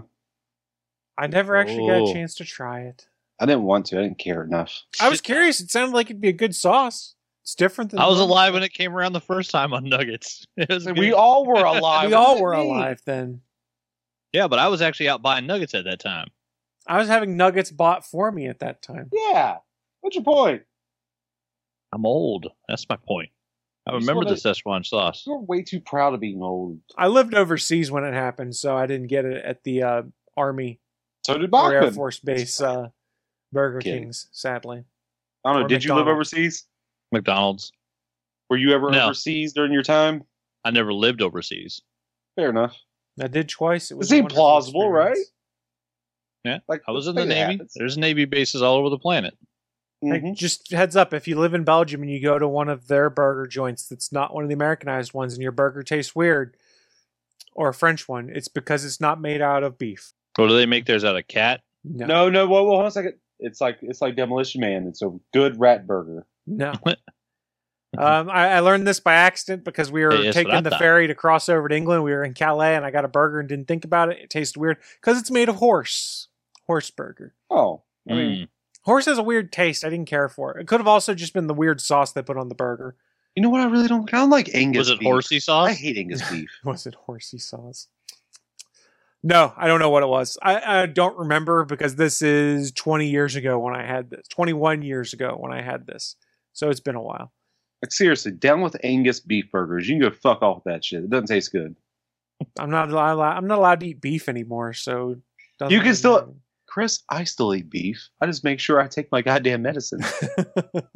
Speaker 2: I never actually got
Speaker 3: Oh.
Speaker 2: a chance to try it.
Speaker 4: I didn't want to. I didn't care enough.
Speaker 2: I was
Speaker 3: Shit.
Speaker 2: curious. It sounded like it'd be a good sauce. It's different than
Speaker 3: I was alive when it came around the first time on Nuggets. It was
Speaker 4: We all were alive.
Speaker 2: We all were
Speaker 4: mean?
Speaker 2: alive then.
Speaker 3: Yeah, but I was actually out buying Nuggets at that time.
Speaker 2: I was having nuggets bought for me at that time.
Speaker 4: Yeah. What's your point?
Speaker 3: I'm old. That's my point. I remember the
Speaker 4: wanna-
Speaker 3: Szechuan sauce.
Speaker 4: You're way too proud of being old.
Speaker 2: I lived overseas when it happened, so I didn't get it at the uh, Army
Speaker 4: So did
Speaker 2: or Air Force Base uh, Burger
Speaker 4: Kidding.
Speaker 2: Kings, sadly.
Speaker 4: I don't know.
Speaker 2: or
Speaker 4: Did you live overseas?
Speaker 3: McDonald's.
Speaker 4: Were you ever
Speaker 3: No.
Speaker 4: overseas during your time?
Speaker 3: I never lived overseas.
Speaker 4: Fair enough.
Speaker 2: I did twice. It was a
Speaker 4: seemed
Speaker 2: wonderful
Speaker 4: plausible, right?
Speaker 2: Yeah.
Speaker 4: Like
Speaker 3: I was in the Navy.
Speaker 4: happens.
Speaker 3: There's Navy bases all over the planet.
Speaker 2: Like,
Speaker 4: Mhm.
Speaker 2: just heads up if you live in Belgium and you go to one of their burger joints that's not one of the Americanized ones and your burger tastes weird, or a French one, it's because it's not made out of beef.
Speaker 3: Or do they make theirs out of cat?
Speaker 2: No.
Speaker 4: No, no. Whoa, whoa, hold on a second. It's like it's like Demolition Man. It's a good rat burger.
Speaker 2: No. um, I, I learned this by accident because we were
Speaker 3: Hey, that's what I
Speaker 2: taking the
Speaker 3: thought.
Speaker 2: ferry to cross over to England. We were in Calais and I got a burger and didn't think about it. It tasted weird because it's made of horse. Horse burger.
Speaker 4: Oh, I mean,
Speaker 3: Mm.
Speaker 2: Horse has a weird taste. I didn't care for it. It could have also just been the weird sauce they put on the burger.
Speaker 4: you know what? I really don't. I don't like Angus.
Speaker 3: Was it
Speaker 4: beef.
Speaker 3: horsey sauce?
Speaker 4: I hate Angus beef.
Speaker 2: Was it horsey sauce? No, I don't know what it was. I, I don't remember because this is 20 years ago when I had this. 21 years ago when I had this. So it's been a while.
Speaker 4: Like seriously, down with Angus beef burgers. You can go fuck off with that shit. It doesn't taste good.
Speaker 2: I'm not allowed. I'm not allowed to eat beef anymore. So
Speaker 4: You can still-
Speaker 2: matter.
Speaker 4: Chris, I still eat beef. I just make sure I take my goddamn medicine.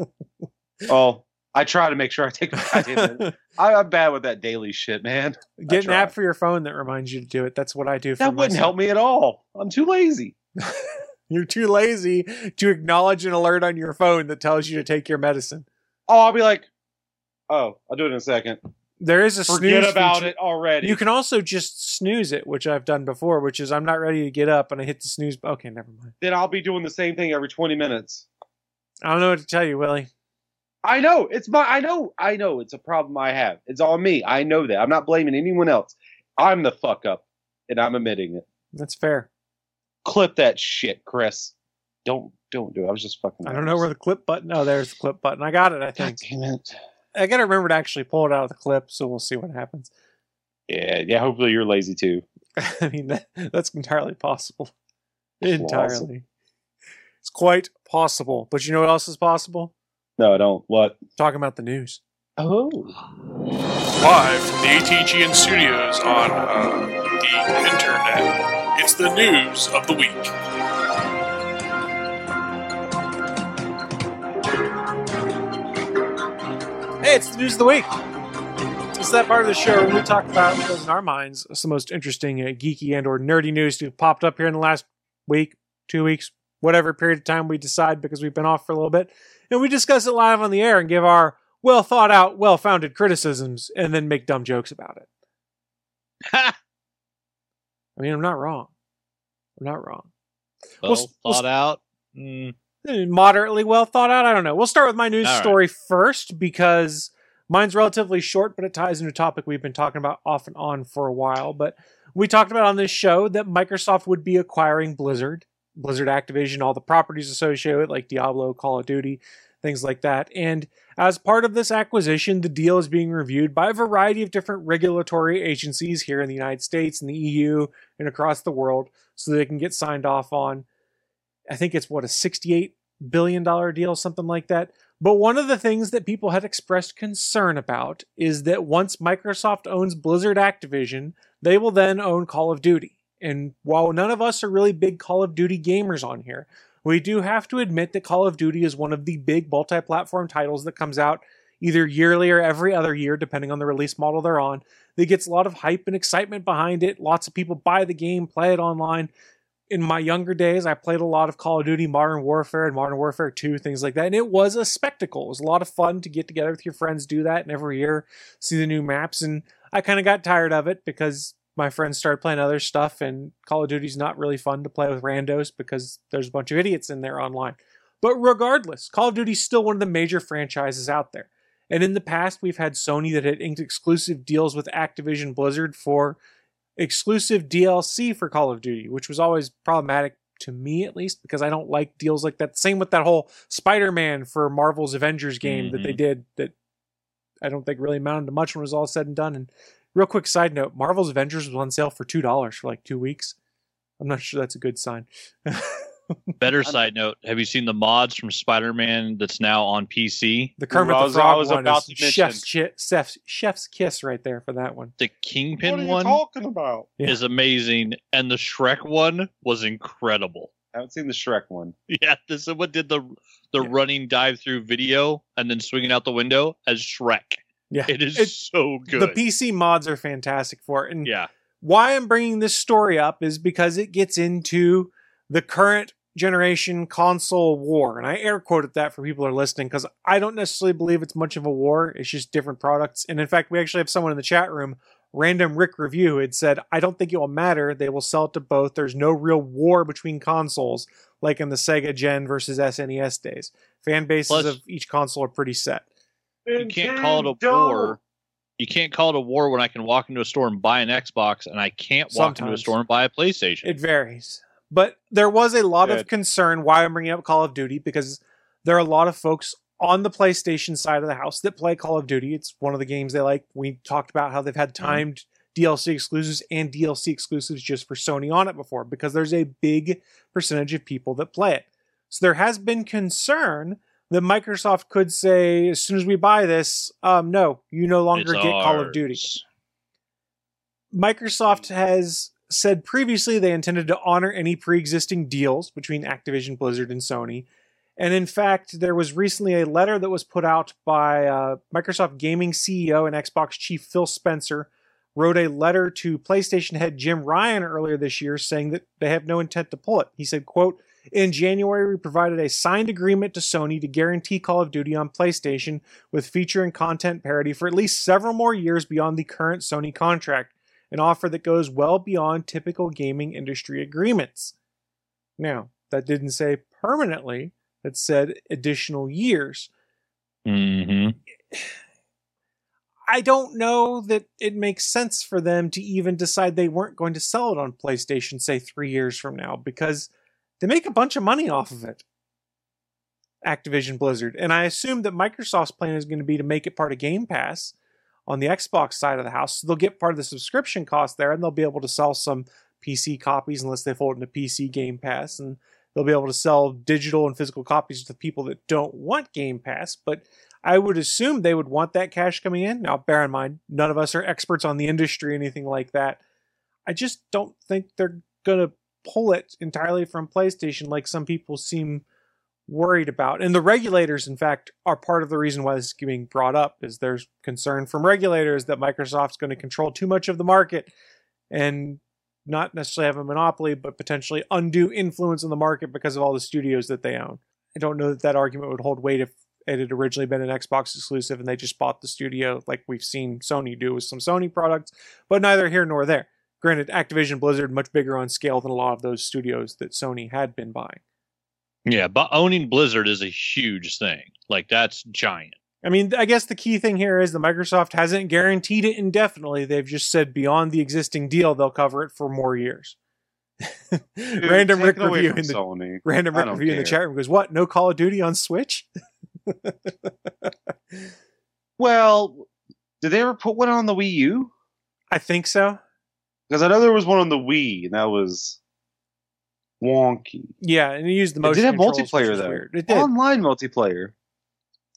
Speaker 4: oh, I try to make sure I take my goddamn medicine. I, I'm bad with that daily shit, man.
Speaker 2: Get an app for your phone that reminds you to do it. That's what I do. For
Speaker 4: That wouldn't
Speaker 2: myself.
Speaker 4: help me at all. I'm too lazy.
Speaker 2: You're too lazy to acknowledge an alert on your phone that tells you to take your medicine.
Speaker 4: Oh, I'll be like, oh, I'll do it in a second.
Speaker 2: There is a
Speaker 4: Forget
Speaker 2: snooze
Speaker 4: about
Speaker 2: feature.
Speaker 4: it already.
Speaker 2: You can also just snooze it, which I've done before, which is I'm not ready to get up and I hit the snooze. Okay, never mind.
Speaker 4: then I'll be doing the same thing every 20 minutes.
Speaker 2: I don't know what to tell you, Willie.
Speaker 4: I know it's my. I know. I know it's a problem I have. It's on me. I know that. I'm not blaming anyone else. I'm the fuck up, and I'm admitting it.
Speaker 2: That's fair.
Speaker 4: Clip that shit, Chris. Don't don't do it. I was just fucking.
Speaker 2: I don't know where the clip button. Oh, there's the clip button. I got it. I
Speaker 4: God
Speaker 2: think.
Speaker 4: damn it.
Speaker 2: I gotta remember to actually pull it out of the clip, so we'll see what happens.
Speaker 4: Yeah, yeah. Hopefully you're lazy too.
Speaker 2: I mean, that, that's entirely possible. Entirely.
Speaker 4: Plausible.
Speaker 2: It's quite possible. But you know what else is possible?
Speaker 4: No, I don't. What?
Speaker 2: Talking about the news.
Speaker 4: Oh.
Speaker 5: Live from the ATGN studios on uh, the internet, it's the news of the week.
Speaker 2: Hey, it's the news of the week. It's that part of the show where we talk about what goes in our minds of the most interesting, uh, geeky, and or nerdy news to have popped up here in the last week, two weeks, whatever period of time we decide because we've been off for a little bit, and we discuss it live on the air and give our well thought out, well founded criticisms, and then make dumb jokes about it.
Speaker 3: Ha!
Speaker 2: I mean, I'm not wrong. I'm not wrong.
Speaker 3: well
Speaker 2: s- we'll
Speaker 3: thought out. Mm,
Speaker 2: moderately well thought out. I don't know. We'll start with my news
Speaker 3: All right.
Speaker 2: story first because mine's relatively short, but it ties into a topic we've been talking about off and on for a while. But we talked about on this show that Microsoft would be acquiring Blizzard, Blizzard Activision, all the properties associated with like Diablo, Call of Duty, things like that. And as part of this acquisition, the deal is being reviewed by a variety of different regulatory agencies here in the United States and the EU and across the world so they can get signed off on. I think it's what a 68 billion dollar deal, something like that. But one of the things that people had expressed concern about is that once Microsoft owns Blizzard Activision, they will then own Call of Duty. And while none of us are really big Call of Duty gamers on here, we do have to admit that Call of Duty is one of the big multi platform titles that comes out either yearly or every other year, depending on the release model they're on. That gets a lot of hype and excitement behind it. Lots of people buy the game, play it online in my younger days, I played a lot of Call of Duty, Modern Warfare, and Modern Warfare 2, things like that. And it was a spectacle. It was a lot of fun to get together with your friends, do that, and every year see the new maps. And I kind of got tired of it because my friends started playing other stuff, and Call of Duty's not really fun to play with randos because there's a bunch of idiots in there online. But regardless, Call of Duty's still one of the major franchises out there. And in the past, we've had Sony that had inked exclusive deals with Activision Blizzard for exclusive DLC for Call of Duty, which was always problematic to me at least because I don't like deals like that. Same with that whole Spider-Man for Marvel's Avengers game that they mm-hmm. did that I don't think really amounted to much when it was all said and done. And real quick side note, Marvel's Avengers was on sale for two dollars for like two weeks. I'm not sure that's a good sign.
Speaker 3: better side note: Have you seen the mods from Spider-Man that's now on PC?
Speaker 2: The Kermit
Speaker 4: I
Speaker 2: the
Speaker 4: was- I
Speaker 2: Frog
Speaker 4: was
Speaker 2: one
Speaker 4: about
Speaker 2: is
Speaker 4: to
Speaker 2: chef's, chi- chef's, chef's kiss right there for that one.
Speaker 3: The
Speaker 4: What are
Speaker 3: Kingpin
Speaker 4: you
Speaker 3: one
Speaker 4: talking about?
Speaker 3: Is amazing, and the Shrek one was incredible.
Speaker 4: I haven't seen the Shrek one.
Speaker 3: Yeah, this is what did the the
Speaker 2: Yeah.
Speaker 3: running dive through video and then swinging out the window as Shrek.
Speaker 2: Yeah,
Speaker 3: It is
Speaker 2: It-
Speaker 3: so good.
Speaker 2: the PC mods are fantastic for it, and
Speaker 3: yeah,
Speaker 2: why I'm bringing this story up is because it gets into the current generation console war. And I air quoted that for people who are listening because I don't necessarily believe it's much of a war. It's just different products. And in fact, we actually have someone in the chat room, Random Rick Review, who had said, I don't think it will matter. They will sell it to both. There's no real war between consoles like in the Sega Gen versus SNES days. Fan bases
Speaker 3: Plus-
Speaker 2: of each console are pretty set.
Speaker 3: you can't call it a war. You can't call it a war when I can walk into a store and buy an Xbox, and I can't walk into a store and buy a PlayStation.
Speaker 2: It varies. But there was a lot of concern why I'm bringing up Call of Duty because there are a lot of folks on the PlayStation side of the house that play Call of Duty. It's one of the games they like. We talked about how they've had timed DLC exclusives and DLC exclusives just for Sony on it before because there's a big percentage of people that play it. So there has been concern that Microsoft could say, as soon as we buy this, um, no, you no longer
Speaker 3: It's
Speaker 2: get Call of Duty. Microsoft has said previously they intended to honor any pre existing deals between Activision, Blizzard, and Sony. And in fact, there was recently a letter that was put out by uh, Microsoft Gaming CEO and Xbox chief Phil Spencer. Wrote a letter to PlayStation head Jim Ryan earlier this year saying that they have no intent to pull it. He said, quote, In January, we provided a signed agreement to Sony to guarantee Call of Duty on PlayStation with feature and content parity for at least several more years beyond the current Sony contract, an offer that goes well beyond typical gaming industry agreements. Now, that didn't say permanently, that said additional years.
Speaker 3: Mm-hmm.
Speaker 2: I don't know that it makes sense for them to even decide they weren't going to sell it on PlayStation, say three years from now, because they make a bunch of money off of it. Activision Blizzard. And I assume that Microsoft's plan is going to be to make it part of Game Pass on the Xbox side of the house. So they'll get part of the subscription cost there and they'll be able to sell some PC copies unless they fold into PC Game Pass. And they'll be able to sell digital and physical copies to people that don't want Game Pass. But I would assume they would want that cash coming in. Now, bear in mind, none of us are experts on the industry, anything like that. I just don't think they're going to pull it entirely from PlayStation like some people seem worried about. And the regulators, in fact, are part of the reason why this is being brought up is there's concern from regulators that Microsoft's going to control too much of the market and not necessarily have a monopoly, but potentially undue influence in the market because of all the studios that they own. I don't know that that argument would hold weight if it had originally been an Xbox exclusive and they just bought the studio like we've seen Sony do with some Sony products, but neither here nor there. Granted, Activision Blizzard much bigger on scale than a lot of those studios that Sony had been buying.
Speaker 3: Yeah, but owning Blizzard is a huge thing. Like that's giant.
Speaker 2: I mean, I guess the key thing here is that Microsoft hasn't guaranteed it indefinitely. They've just said beyond the existing deal, they'll cover it for more years.
Speaker 4: Dude,
Speaker 2: random Rick review in the
Speaker 4: Sony.
Speaker 2: random Rick
Speaker 4: don't
Speaker 2: review in the chat room goes, "What? No Call of Duty on Switch?"
Speaker 4: Well, did they ever put one on the Wii U?
Speaker 2: I think so.
Speaker 4: Because I know there was one on the Wii, and that was wonky.
Speaker 2: Yeah, and you used the
Speaker 4: It
Speaker 2: motion
Speaker 4: did have
Speaker 2: controls, which
Speaker 4: multiplayer
Speaker 2: was
Speaker 4: though.
Speaker 2: weird. It did.
Speaker 4: Online multiplayer.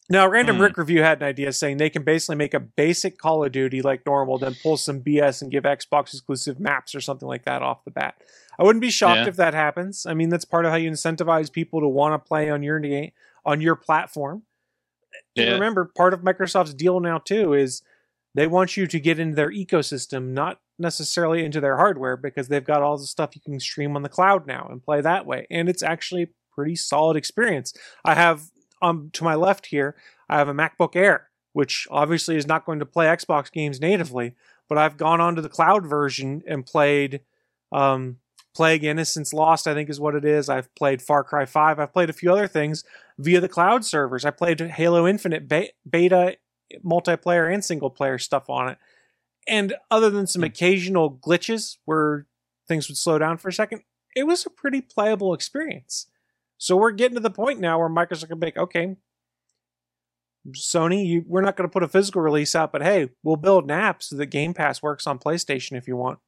Speaker 2: Now, Random
Speaker 3: Hmm.
Speaker 2: Rick Review had an idea saying they can basically make a basic Call of Duty like normal, then pull some BS and give Xbox exclusive maps or something like that off the bat. I wouldn't be shocked
Speaker 3: Yeah.
Speaker 2: if that happens. I mean, that's part of how you incentivize people to want to play on your game on your platform. And
Speaker 3: Yeah.
Speaker 2: remember, part of Microsoft's deal now too is they want you to get into their ecosystem, not necessarily into their hardware, because they've got all the stuff you can stream on the cloud now and play that way. And it's actually a pretty solid experience. I have um to my left here, I have a MacBook Air, which obviously is not going to play Xbox games natively, but I've gone onto the cloud version and played um Plague Innocence Lost, I think is what it is. I've played Far Cry 5. I've played a few other things via the cloud servers. I played Halo Infinite be- beta, multiplayer, and single player stuff on it. And other than some occasional glitches where things would slow down for a second, it was a pretty playable experience. So we're getting to the point now where Microsoft can like, okay, Sony, you, we're not going to put a physical release out, but hey, we'll build an app so that Game Pass works on PlayStation if you want.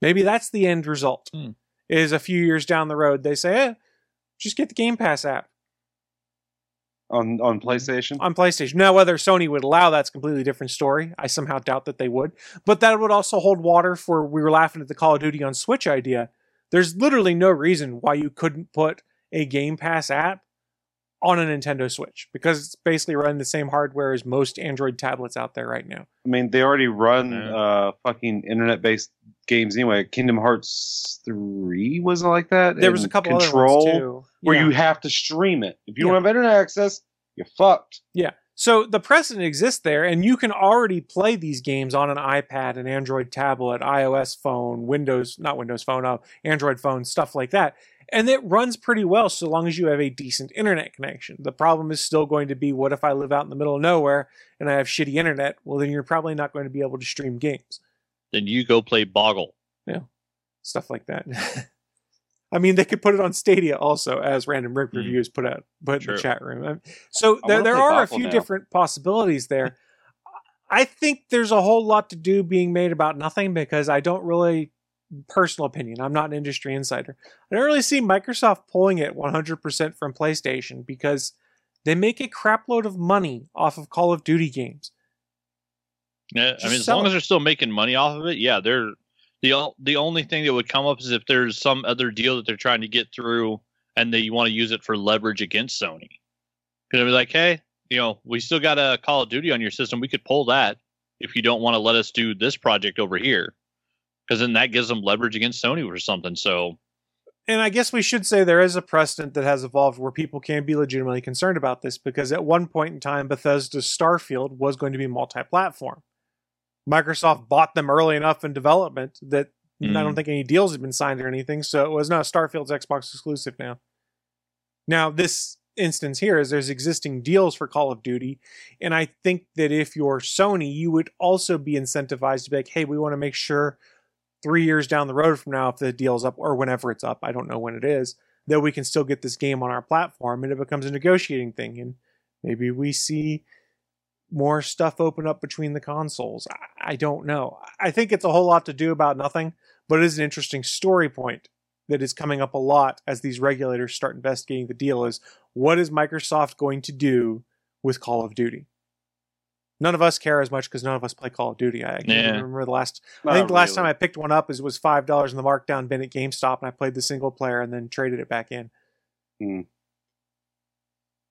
Speaker 2: Maybe that's the end result.
Speaker 3: Hmm.
Speaker 2: Is a few years down the road, they say, eh, just get the Game Pass app
Speaker 4: On on mm-hmm. PlayStation.
Speaker 2: on PlayStation. Now, whether Sony would allow that's a completely different story. I somehow doubt that they would. But that would also hold water for we were laughing at the Call of Duty on Switch idea. There's literally no reason why you couldn't put a Game Pass app on a Nintendo Switch because it's basically running the same hardware as most Android tablets out there right now.
Speaker 4: I mean, they already run uh fucking internet based games anyway. Kingdom Hearts three was it like that.
Speaker 2: There was a couple
Speaker 4: control
Speaker 2: other ones too.
Speaker 4: where
Speaker 2: Yeah.
Speaker 4: you have to stream it. If you
Speaker 2: Yeah.
Speaker 4: don't have internet access, you're fucked. Yeah.
Speaker 2: So the precedent exists there, and you can already play these games on an iPad, an Android tablet, iOS phone, Windows, not Windows phone, uh, Android phone, stuff like that. And it runs pretty well so long as you have a decent internet connection. The problem is still going to be what if I live out in the middle of nowhere and I have shitty internet? Well, then you're probably not going to be able to stream games,
Speaker 3: Then you go play Boggle.
Speaker 2: Yeah, stuff like that. I mean, they could put it on Stadia also, as Random Rick
Speaker 3: Mm.
Speaker 2: Reviews put out, put in the chat room. So there, there are a few
Speaker 4: now.
Speaker 2: different possibilities there. I think there's a whole lot to do being made about nothing because I don't really, personal opinion, I'm not an industry insider. I don't really see Microsoft pulling it 100% from PlayStation because they make a crapload of money off of Call of Duty games.
Speaker 3: Yeah,
Speaker 2: Just
Speaker 3: I mean, as long
Speaker 2: it.
Speaker 3: as they're still making money off of it, yeah, they're the the only thing that would come up is if there's some other deal that they're trying to get through, and they want to use it for leverage against Sony. Because be like, hey, you know, we still got a Call of Duty on your system. We could pull that if you don't want to let us do this project over here, because then that gives them leverage against Sony or something. So
Speaker 2: And I guess we should say there is a precedent that has evolved where people can be legitimately concerned about this because at one point in time, Bethesda's Starfield was going to be multi platform. Microsoft bought them early enough in development that I don't
Speaker 3: Mm.
Speaker 2: think any deals had been signed or anything. So it was not Starfield's Xbox exclusive now. Now, this instance here is there's existing deals for Call of Duty. And I think that if you're Sony, you would also be incentivized to be like, hey, we want to make sure three years down the road from now, if the deal's up or whenever it's up, I don't know when it is, that we can still get this game on our platform and it becomes a negotiating thing. And maybe we see more stuff open up between the consoles. I, I don't know. I think it's a whole lot to do about nothing, but it is an interesting story point that is coming up a lot as these regulators start investigating the deal is what is Microsoft going to do with Call of Duty? None of us care as much because none of us play Call of Duty. I can't
Speaker 3: Yeah.
Speaker 2: remember the last I think the last
Speaker 4: really.
Speaker 2: time I picked one up is was five dollars in the markdown bin at GameStop, and I played the single player and then traded it back in. Hmm.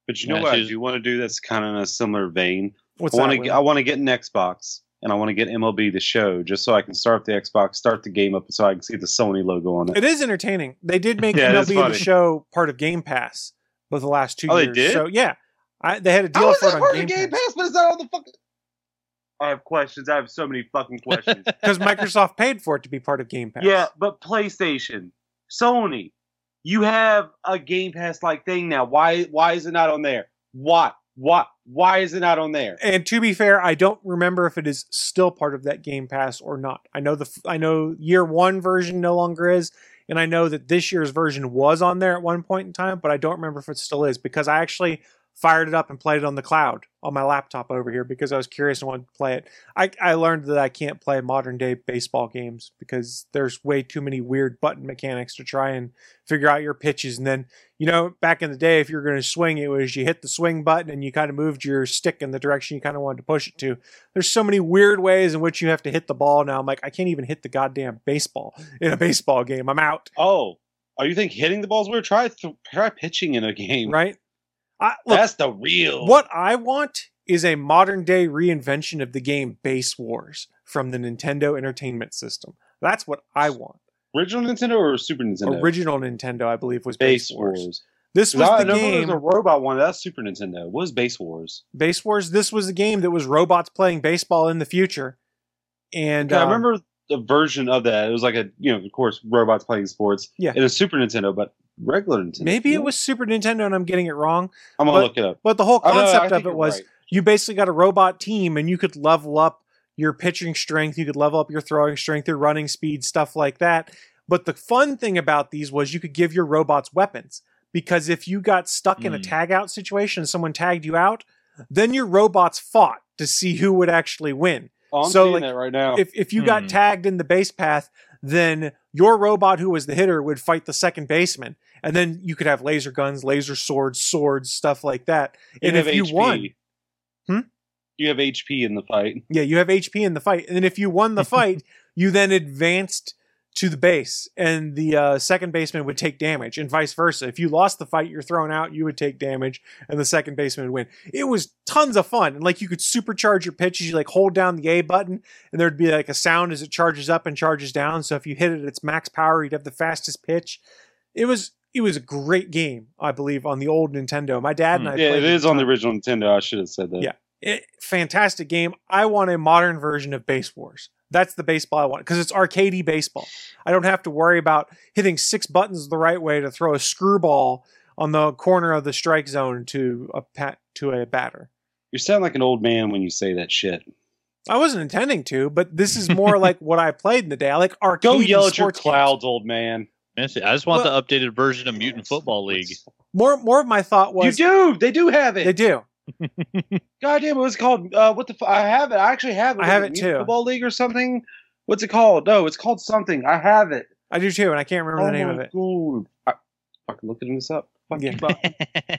Speaker 4: But you know
Speaker 3: Yeah,
Speaker 4: what I
Speaker 3: she's-
Speaker 4: do want to do that's kind of in a similar vein.
Speaker 2: What's
Speaker 4: I want
Speaker 2: that?
Speaker 4: to I want to get an Xbox and I want to get MLB the show just so I can start the Xbox, start the game up, so I can see the Sony logo on it.
Speaker 2: It is entertaining. They did make
Speaker 4: Yeah,
Speaker 2: MLB the show part of Game Pass for the last two
Speaker 4: Oh, they
Speaker 2: years.
Speaker 4: did?
Speaker 2: So yeah, I, they had a deal
Speaker 4: is
Speaker 2: for
Speaker 4: that
Speaker 2: it on
Speaker 4: part
Speaker 2: Game,
Speaker 4: of Game
Speaker 2: Pass
Speaker 4: Pass, but it's not on the fucking. I have questions. I have so many fucking questions.
Speaker 2: because Microsoft paid for it to be part of Game Pass.
Speaker 4: yeah, but PlayStation, Sony, you have a Game Pass like thing now. Why? Why is it not on there? Why? Why? Why is it not on there?
Speaker 2: And to be fair, I don't remember if it is still part of that Game Pass or not. I know the I know year one version no longer is, and I know that this year's version was on there at one point in time, but I don't remember if it still is because I actually fired it up and played it on the cloud on my laptop over here because I was curious and wanted to play it. I, I learned that I can't play modern day baseball games because there's way too many weird button mechanics to try and figure out your pitches. And then, you know, back in the day, if you're going to swing, it was you hit the swing button and you kind of moved your stick in the direction you kind of wanted to push it to. There's so many weird ways in which you have to hit the ball now. I'm like, I can't even hit the goddamn baseball in a baseball game. I'm out,
Speaker 4: Oh, oh, you think hitting the balls weird? Try th- try pitching in a game.
Speaker 2: right? I, look,
Speaker 4: That's the real.
Speaker 2: What I want is a modern day reinvention of the game Base Wars from the Nintendo Entertainment System. That's what I want.
Speaker 4: original Nintendo or Super Nintendo?
Speaker 2: Original Nintendo, I believe, was Base,
Speaker 4: Base
Speaker 2: Wars.
Speaker 4: Wars.
Speaker 2: This was
Speaker 4: I
Speaker 2: the game.
Speaker 4: there's a robot one. That's Super Nintendo. What was Base Wars?
Speaker 2: Base Wars. This was the game that was robots playing baseball in the future. And
Speaker 4: Okay, I
Speaker 2: um,
Speaker 4: remember the version of that. It was like a you know, of course, robots playing sports.
Speaker 2: Yeah.
Speaker 4: It was Super Nintendo, but regular Nintendo.
Speaker 2: maybe it was Super Nintendo, and I'm getting it wrong.
Speaker 4: I'm gonna
Speaker 2: but-
Speaker 4: look it up.
Speaker 2: But the whole
Speaker 4: Oh, no,
Speaker 2: concept of it was
Speaker 4: right.
Speaker 2: you basically got a robot team and you could level up your pitching strength, you could level up your throwing strength, your running speed, stuff like that. But the fun thing about these was you could give your robots weapons because if you got stuck in a
Speaker 3: Hmm.
Speaker 2: tag out situation and someone tagged you out, then your robots fought to see who would actually win.
Speaker 4: Oh, I'm
Speaker 2: so,
Speaker 4: seeing
Speaker 2: like,
Speaker 4: that right now.
Speaker 2: If if you got
Speaker 3: Hmm.
Speaker 2: tagged in the base path, then your robot who was the hitter would fight the second baseman. And then you could have laser guns, laser swords, swords, stuff like that.
Speaker 4: you
Speaker 2: and if you
Speaker 4: HP.
Speaker 2: won, Hmm?
Speaker 4: you have HP in the fight.
Speaker 2: Yeah, you have HP in the fight, and then if you won the fight, you then advanced to the base, and the uh, second baseman would take damage, and vice versa. If you lost the fight, you're thrown out, you would take damage, and the second baseman would win. It was tons of fun, and like you could supercharge your pitches. You like hold down the A button, and there'd be like a sound as it charges up and charges down. So if you hit it at its max power, you'd have the fastest pitch. It was it was a great game, I believe, on the old Nintendo. My dad and I hmm.
Speaker 4: yeah,
Speaker 2: played
Speaker 4: it is on the original Nintendo. I should have said that.
Speaker 2: Yeah. it, fantastic game. I want a modern version of Base Wars. That's the baseball I want because it's arcadey baseball. I don't have to worry about hitting six buttons the right way to throw a screwball on the corner of the strike zone to a pat to a batter.
Speaker 4: You sound like an old man when you say that shit.
Speaker 2: I wasn't intending to, but this is more like what I played in the day. I like arcade.
Speaker 4: Go yell at your
Speaker 2: sports games.
Speaker 4: clouds, old man.
Speaker 3: Fancy. I just want
Speaker 2: Well-
Speaker 3: the updated version of Mutant Football League.
Speaker 2: More, more of my thought was You
Speaker 4: do. They do have it.
Speaker 2: they
Speaker 4: it.
Speaker 2: do.
Speaker 4: God damn, it was called. Uh, what the? F- I have it. I actually have it.
Speaker 2: I have
Speaker 4: it
Speaker 2: it
Speaker 4: Mutant
Speaker 2: too.
Speaker 4: Football League or something. What's it called? No, it's called something. I have it.
Speaker 2: I do too, and I can't remember the name
Speaker 4: oh
Speaker 2: of
Speaker 4: my
Speaker 2: it.
Speaker 4: God. I, fucking looking this up. Fuck
Speaker 2: Yeah.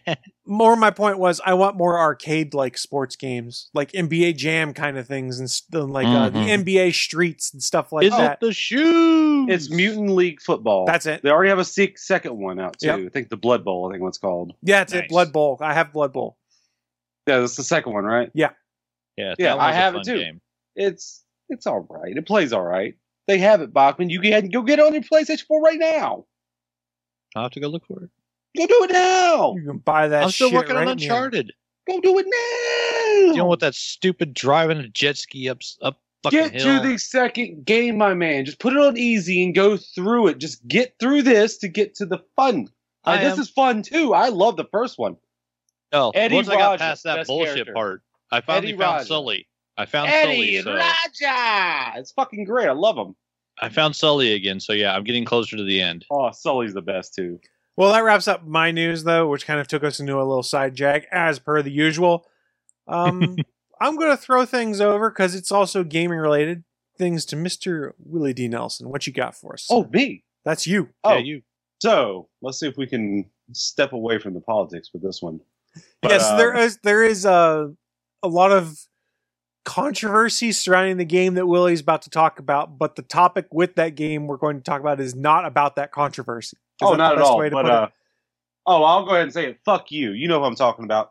Speaker 4: you,
Speaker 2: more my point was I want more arcade like sports games, like NBA Jam kind of things, and st- like uh, the
Speaker 3: Mhm.
Speaker 2: NBA Streets and stuff like
Speaker 3: Is
Speaker 2: that.
Speaker 3: it the shoes?
Speaker 4: It's Mutant League Football.
Speaker 2: That's it.
Speaker 4: They already have a sec- second one out too.
Speaker 2: Yep.
Speaker 4: I think the Blood Bowl. I think what's called.
Speaker 2: Yeah, it's it. Blood Bowl. I have Blood Bowl.
Speaker 4: Yeah, that's the second one, right?
Speaker 3: Yeah,
Speaker 4: Yeah,
Speaker 3: that
Speaker 4: I have it too.
Speaker 3: Game.
Speaker 4: It's it's all right. It plays all right. They have it, Bachman. You can go get it on your PlayStation 4 right now.
Speaker 3: I'll have to go look for it.
Speaker 4: Go do it now.
Speaker 2: You can buy that.
Speaker 3: I'm still
Speaker 2: shit
Speaker 3: working
Speaker 2: right
Speaker 3: on
Speaker 2: now.
Speaker 3: Uncharted.
Speaker 4: Go do it now.
Speaker 3: Dealing with that stupid driving a jet ski up up fucking
Speaker 4: Get
Speaker 3: hill.
Speaker 4: to the second game, my man. Just put it on easy and go through it. Just get through this to get to the fun.
Speaker 3: I
Speaker 4: Like, this
Speaker 3: am-
Speaker 4: is fun too. I love the first one.
Speaker 3: no,
Speaker 4: Eddie
Speaker 3: once I got past that bullshit
Speaker 4: character.
Speaker 3: part, I finally
Speaker 4: Eddie
Speaker 3: found
Speaker 4: Rogers.
Speaker 3: Sully. I found
Speaker 4: Eddie
Speaker 3: Sully. So
Speaker 4: Raja. It's fucking great. I love him.
Speaker 3: I found Sully again. So yeah, I'm getting closer to the end.
Speaker 4: Oh, Sully's the best too.
Speaker 2: Well, that wraps up my news, though, which kind of took us into a little side jag, as per the usual. Um, I'm going to throw things over because it's also gaming related. Things to Mr. Willie D. Nelson. What you got for us?
Speaker 4: Oh, me.
Speaker 2: that's you.
Speaker 4: Oh,
Speaker 3: Yeah, you.
Speaker 4: so let's see if we can step away from the politics with this one. But,
Speaker 2: yes,
Speaker 4: um,
Speaker 2: there is there is a a lot of controversy surrounding the game that Willie's about to talk about, but the topic with that game we're going to talk about is not about that controversy. Is
Speaker 4: Oh, not at all. But uh, oh, I'll go ahead and say it. Fuck you. You know who I'm talking about.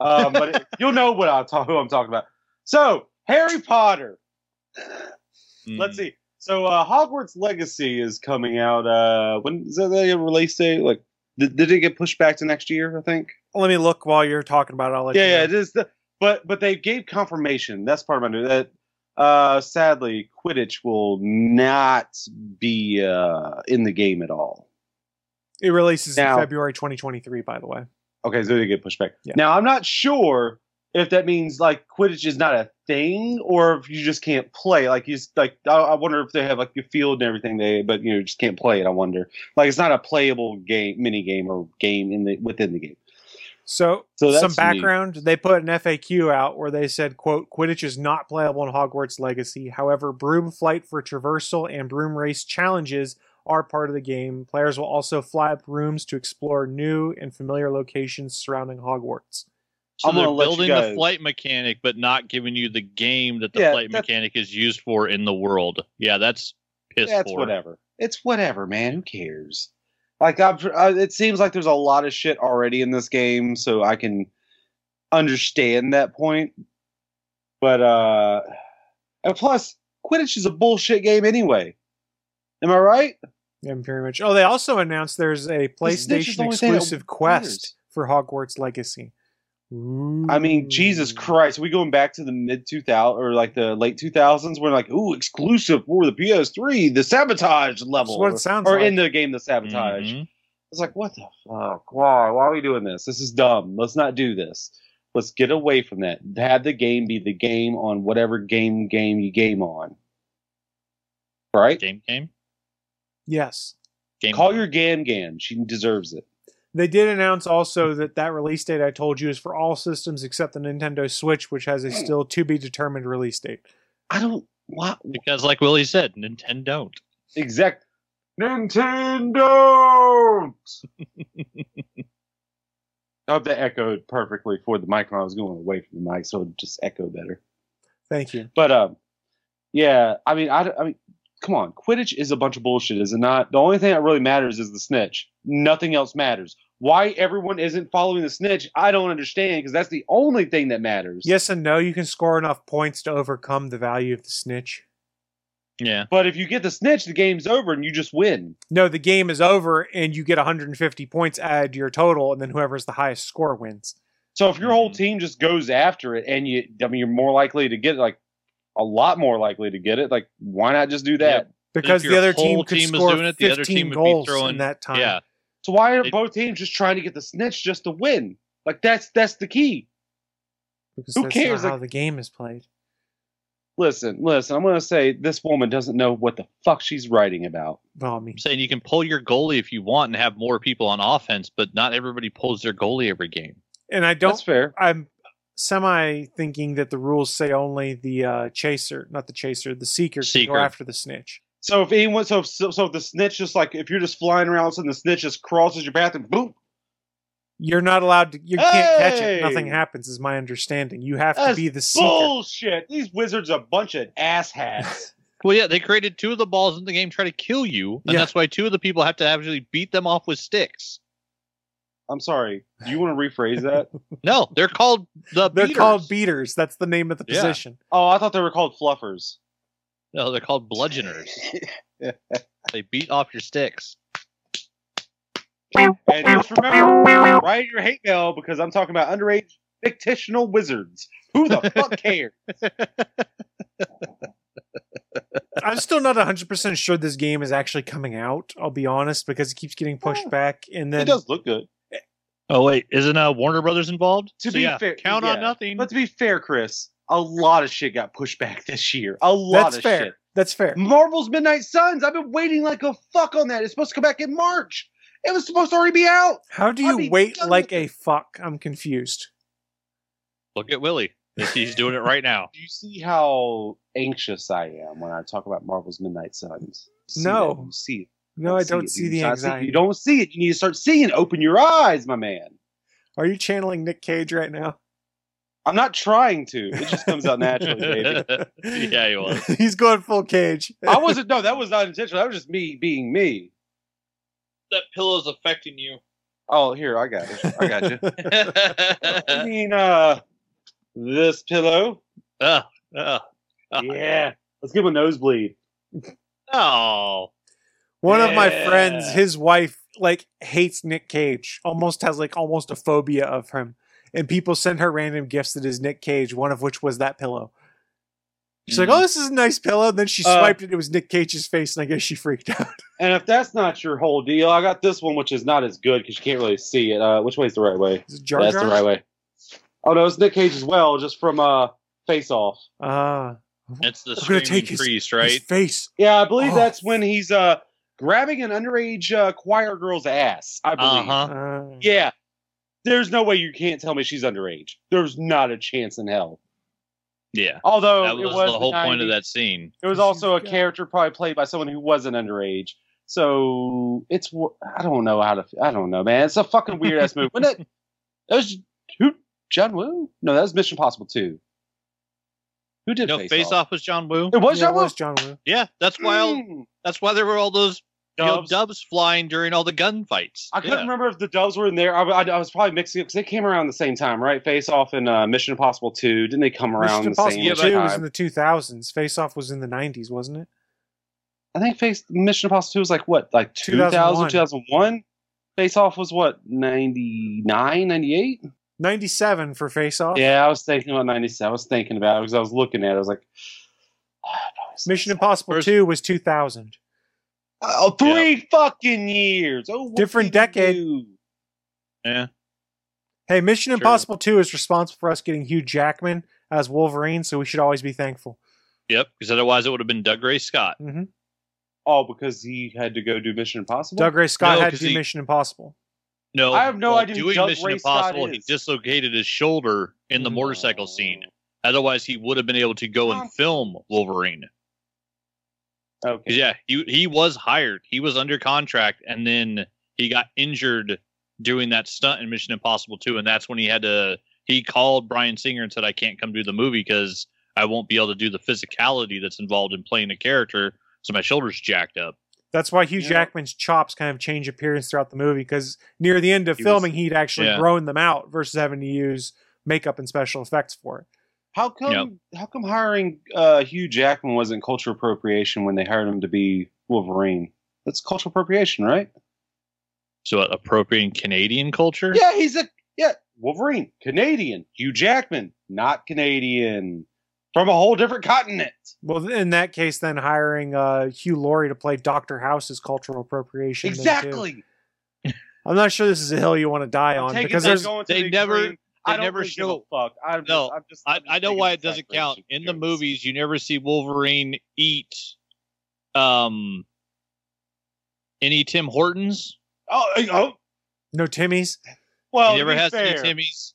Speaker 4: Um, but it- you'll know what I'll talk. Who I'm talking about. So Harry Potter. Let's
Speaker 3: Mm.
Speaker 4: see. So uh, Hogwarts Legacy is coming out. Uh, when is that the release date? Like, did, did it get pushed back to next year? I think.
Speaker 2: Let me look while you're talking about it. I'll let
Speaker 4: Yeah,
Speaker 2: you
Speaker 4: yeah. It is. The, but but they gave confirmation. That's part of my news. That uh, sadly, Quidditch will not be uh, in the game at all.
Speaker 2: It releases
Speaker 4: Now-
Speaker 2: in February 2023, by the way.
Speaker 4: Okay, so they get pushed back.
Speaker 2: Yeah.
Speaker 4: Now I'm not sure if that means like Quidditch is not a thing, or if you just can't play. Like you just, like I, I wonder if they have like your field and everything, they but you know just can't play it. I wonder like it's not a playable game, mini game or game in the within the game.
Speaker 2: So,
Speaker 4: So
Speaker 2: some
Speaker 4: that's neat.
Speaker 2: background. They put an FAQ out where they said, "quote Quidditch is not playable in Hogwarts Legacy. However, broom flight for traversal and broom race challenges are part of the game. Players will also fly up rooms to explore new and familiar locations surrounding Hogwarts."
Speaker 3: So
Speaker 4: I'm
Speaker 3: they're
Speaker 4: gonna let you
Speaker 3: building the flight mechanic, but not giving you the game that the
Speaker 4: Yeah,
Speaker 3: flight mechanic is used for in the world. Yeah, that's piss
Speaker 4: That's
Speaker 3: poor.
Speaker 4: whatever. It's whatever, man. Who cares? Like I'm, uh, it seems like there's a lot of shit already in this game, so I can understand that point. But uh, and plus, Quidditch is a bullshit game anyway. Am I right?
Speaker 2: Yeah, very much. Oh, they also announced there's a
Speaker 4: This- this
Speaker 2: PlayStation
Speaker 4: only thing that
Speaker 2: exclusive quest for Hogwarts Legacy.
Speaker 4: I mean, Jesus
Speaker 2: Ooh.
Speaker 4: Christ, we going back to the mid 2000 or like the late 2000s. We're like, ooh, exclusive for the PS3, the sabotage level,
Speaker 2: That's what it sounds
Speaker 4: or
Speaker 2: like.
Speaker 4: in the game, the sabotage.
Speaker 3: Mhm.
Speaker 4: It's like, what the fuck? Why? Why are we doing this? This is dumb. Let's not do this. Let's get away from that. Have the game be the game on whatever game game you game on. Right?
Speaker 3: Game, game,
Speaker 2: Yes.
Speaker 3: game.
Speaker 4: Call your Gam Gam. She deserves it.
Speaker 2: They did announce also that that release date I told you is for all systems except the Nintendo Switch, which has a still to be determined release date.
Speaker 4: I don't. What?
Speaker 3: because, like Willie said, Nintendo don't.
Speaker 4: Exact. Nintendo. I hope that echoed perfectly for the mic when I was going away from the mic, so it would just echo better.
Speaker 2: Thank you.
Speaker 4: But um, yeah, I mean, I, I mean, come on, Quidditch is a bunch of bullshit, is it not? The only thing that really matters is the snitch. Nothing else matters. Why everyone isn't following the snitch, I don't understand because that's the only thing that matters.
Speaker 2: Yes and no. You can score enough points to overcome the value of the snitch.
Speaker 3: Yeah,
Speaker 4: But if you get the snitch, the game's over and you just win.
Speaker 2: No, the game is over and you get 150 points added to your total, and then whoever's the highest score wins.
Speaker 4: So if your whole
Speaker 3: Mhm.
Speaker 4: team just goes after it and you, I mean, you're more likely to get like a lot more likely to get it. Like, why not just do that?
Speaker 3: Yep.
Speaker 2: Because the other team could
Speaker 3: team is
Speaker 2: score
Speaker 3: doing it, the
Speaker 2: 15
Speaker 3: other team would be
Speaker 2: goals
Speaker 3: throwing-
Speaker 2: in that time.
Speaker 3: yeah.
Speaker 4: So why are
Speaker 3: It-
Speaker 4: both teams just trying to get the snitch just to win? Like that's that's the key.
Speaker 2: Because
Speaker 4: Who
Speaker 2: that's
Speaker 4: cares?
Speaker 2: not how
Speaker 4: Like-
Speaker 2: the game is played.
Speaker 4: Listen, listen. I'm gonna say this woman doesn't know what the fuck she's writing about.
Speaker 2: Well, I mean,
Speaker 3: I'm saying you can pull your goalie if you want and have more people on offense, but not everybody pulls their goalie every game.
Speaker 2: and I don't
Speaker 4: That's fair.
Speaker 2: I'm semi thinking that the rules say only the uh, chaser, not the chaser, the seeker, can go after the snitch.
Speaker 4: So if anyone, so so, so the snitch just like if you're just flying around and the snitch just crosses your path and boom,
Speaker 2: You're not allowed to. You can't catch it. Nothing happens, is my understanding. You have to be the seeker.
Speaker 4: bullshit. These wizards are a bunch of asshats.
Speaker 3: Well, yeah, they created two of the balls in the game try to kill you, and
Speaker 2: Yeah.
Speaker 3: that's why two of the people have to actually beat them off with sticks.
Speaker 4: I'm sorry. Do you want to rephrase that?
Speaker 3: No, they're called the
Speaker 2: They're
Speaker 3: beaters.
Speaker 2: called beaters. That's the name of the
Speaker 3: Yeah.
Speaker 2: position.
Speaker 4: oh, I thought they were called fluffers.
Speaker 3: No, they're called bludgeoners. they beat off your sticks.
Speaker 4: And just remember, write your hate mail because I'm talking about underage fictional wizards. Who the fuck cares?
Speaker 2: I'm still not 100% sure this game is actually coming out, I'll be honest, because it keeps getting pushed
Speaker 4: Oh.
Speaker 2: back. And then
Speaker 4: It does look good.
Speaker 3: Oh wait, isn't uh, Warner Brothers involved?
Speaker 4: To
Speaker 3: So,
Speaker 4: be
Speaker 3: yeah,
Speaker 4: fair-
Speaker 3: count on nothing.
Speaker 4: But to be fair, Chris, a lot of shit got pushed back this year. A lot
Speaker 2: that's
Speaker 4: of
Speaker 2: fair.
Speaker 4: shit.
Speaker 2: That's fair.
Speaker 4: Marvel's Midnight Suns. I've been waiting like a fuck on that. It's supposed to come back in March. It was supposed to already be out.
Speaker 2: How do
Speaker 4: I'll
Speaker 2: you wait like a fuck? I'm confused.
Speaker 3: Look at Willie. He's doing it right now.
Speaker 4: Do you see how anxious I am when I talk about Marvel's Midnight Suns? See
Speaker 2: No.
Speaker 4: that? You see it.
Speaker 2: No, I don't
Speaker 4: it.
Speaker 2: see
Speaker 4: You
Speaker 2: the
Speaker 4: not
Speaker 2: anxiety.
Speaker 4: You don't see it. You need to start seeing. Open your eyes, my man.
Speaker 2: Are you channeling Nick Cage right now?
Speaker 4: I'm not trying to. It just comes out naturally, baby.
Speaker 3: yeah, he was.
Speaker 2: He's going full Cage.
Speaker 4: I wasn't. No, that was not intentional. That was just me being me.
Speaker 6: That pillow's affecting you.
Speaker 4: Oh, here I got it. I got you. I mean, uh, this pillow.
Speaker 3: Uh, uh, uh,
Speaker 4: Yeah, let's give him a nosebleed.
Speaker 3: oh,
Speaker 2: One of my friends, his wife, like hates Nick Cage. Almost has like almost a phobia of him. And people send her random gifts that is Nick Cage, one of which was that pillow. She's like,
Speaker 3: Mhm.
Speaker 2: "Oh, this is a nice pillow." And then she
Speaker 4: Uh,
Speaker 2: swiped it; it was Nick Cage's face, and I guess she freaked out.
Speaker 4: And if that's not your whole deal, I got this one, which is not as good because you can't really see it. Uh, which way's the right way?
Speaker 2: Is it Jar
Speaker 4: that's the right way. Oh no, it's Nick Cage as well, just from uh, Face Off.
Speaker 2: Ah,
Speaker 3: it's the
Speaker 2: I'm
Speaker 3: screaming
Speaker 2: take his-
Speaker 3: priest,
Speaker 2: his
Speaker 3: right?
Speaker 2: face.
Speaker 4: Yeah, I believe
Speaker 2: Oh.
Speaker 4: that's when he's uh grabbing an underage uh, choir girl's ass. I believe.
Speaker 3: Uh huh.
Speaker 2: Uh,
Speaker 4: Yeah. There's no way you can't tell me she's underage. There's not a chance in hell.
Speaker 3: Yeah,
Speaker 4: Although
Speaker 3: that
Speaker 4: it
Speaker 3: was,
Speaker 4: was
Speaker 3: the whole point of that scene.
Speaker 4: It was also a character probably played by someone who wasn't underage. So it's I don't know how to I don't know, man. It's a fucking weird ass movie. Wasn't it? That was who? John Woo? No, that was Mission Impossible two. Who did
Speaker 3: No,
Speaker 4: Face,
Speaker 3: Face Off was John Woo.
Speaker 4: It was
Speaker 2: yeah,
Speaker 4: John
Speaker 2: it
Speaker 4: Woo.
Speaker 2: was John Woo.
Speaker 3: Yeah, that's why. all-
Speaker 4: Mm.
Speaker 3: That's why there were all those you know,
Speaker 4: Doves.
Speaker 3: dubs flying during all the gunfights.
Speaker 4: I couldn't
Speaker 3: Yeah.
Speaker 4: remember if the Doves were in there. I, I, I was probably mixing it because they came around the same time, right? Face Off and uh, Mission Impossible two. Didn't they come around
Speaker 2: Mission
Speaker 4: the same time?
Speaker 2: Mission Impossible Two was in the 2000s. Face Off was in the 90s, wasn't it?
Speaker 4: I think Face Mission Impossible two was like what, like 2000,
Speaker 2: 2001.
Speaker 4: 2001? Face Off was what, 99, 98?
Speaker 2: 97 for Face Off.
Speaker 4: Yeah, I was thinking about 97. I was thinking about it because I was looking at it. I was like,
Speaker 2: Mission Impossible
Speaker 3: First-
Speaker 2: 2 was 2000.
Speaker 4: Oh, three fucking years. Oh,
Speaker 2: Different decade.
Speaker 4: do?
Speaker 3: Yeah.
Speaker 2: Hey, Mission
Speaker 3: Sure.
Speaker 2: Impossible 2 is responsible for us getting Hugh Jackman as Wolverine, so we should always be thankful.
Speaker 3: Yep. Because otherwise it would have been Dougray Scott.
Speaker 2: hmm
Speaker 4: Oh, because he had to go do Mission Impossible?
Speaker 2: Dougray Scott
Speaker 3: No,
Speaker 2: had to do
Speaker 3: he-
Speaker 2: Mission Impossible.
Speaker 3: No,
Speaker 4: I have no
Speaker 3: while
Speaker 4: idea
Speaker 3: Doing
Speaker 4: Doug
Speaker 3: Mission
Speaker 4: Ray Scott
Speaker 3: Impossible, he dislocated his shoulder in the motorcycle scene. Otherwise, he would have been able to go and film Wolverine. 'Cause,
Speaker 4: Okay.
Speaker 3: Yeah, he he was hired. He was under contract, and then he got injured doing that stunt in Mission Impossible 2, and that's when he had to. He called Bryan Singer and said, "I can't come do the movie because I won't be able to do the physicality that's involved in playing a character, so my shoulder's jacked up."
Speaker 2: That's why Hugh
Speaker 4: Yeah.
Speaker 2: Jackman's chops kind of change appearance throughout the movie because near the end of
Speaker 4: He was-
Speaker 2: filming, he'd actually
Speaker 3: Yeah.
Speaker 2: grown them out versus having to use makeup and special effects for it.
Speaker 4: How come? How come hiring uh, Hugh Jackman wasn't cultural appropriation when they hired him to be Wolverine? That's cultural appropriation, right?
Speaker 3: So, what, appropriating Canadian culture?
Speaker 4: Yeah, he's a yeah Wolverine, Canadian. Hugh Jackman, not Canadian, from a whole different continent.
Speaker 2: Well, in that case, then hiring uh, Hugh Laurie to play Doctor House is cultural appropriation.
Speaker 4: Exactly.
Speaker 2: I'm not sure this is a hill you want to die on because there's
Speaker 4: going to
Speaker 3: they
Speaker 4: the
Speaker 3: never-
Speaker 4: extreme. I don't
Speaker 3: never
Speaker 4: really give a
Speaker 3: show-
Speaker 4: fuck. I'm
Speaker 3: No,
Speaker 4: just, I'm just,
Speaker 3: I,
Speaker 4: I'm just
Speaker 3: I know why it doesn't count. In the movies, you never see Wolverine eat um any Tim Hortons.
Speaker 4: Oh, oh,
Speaker 2: no Timmys.
Speaker 4: well,
Speaker 3: he never has
Speaker 4: fair,
Speaker 3: any Timmys.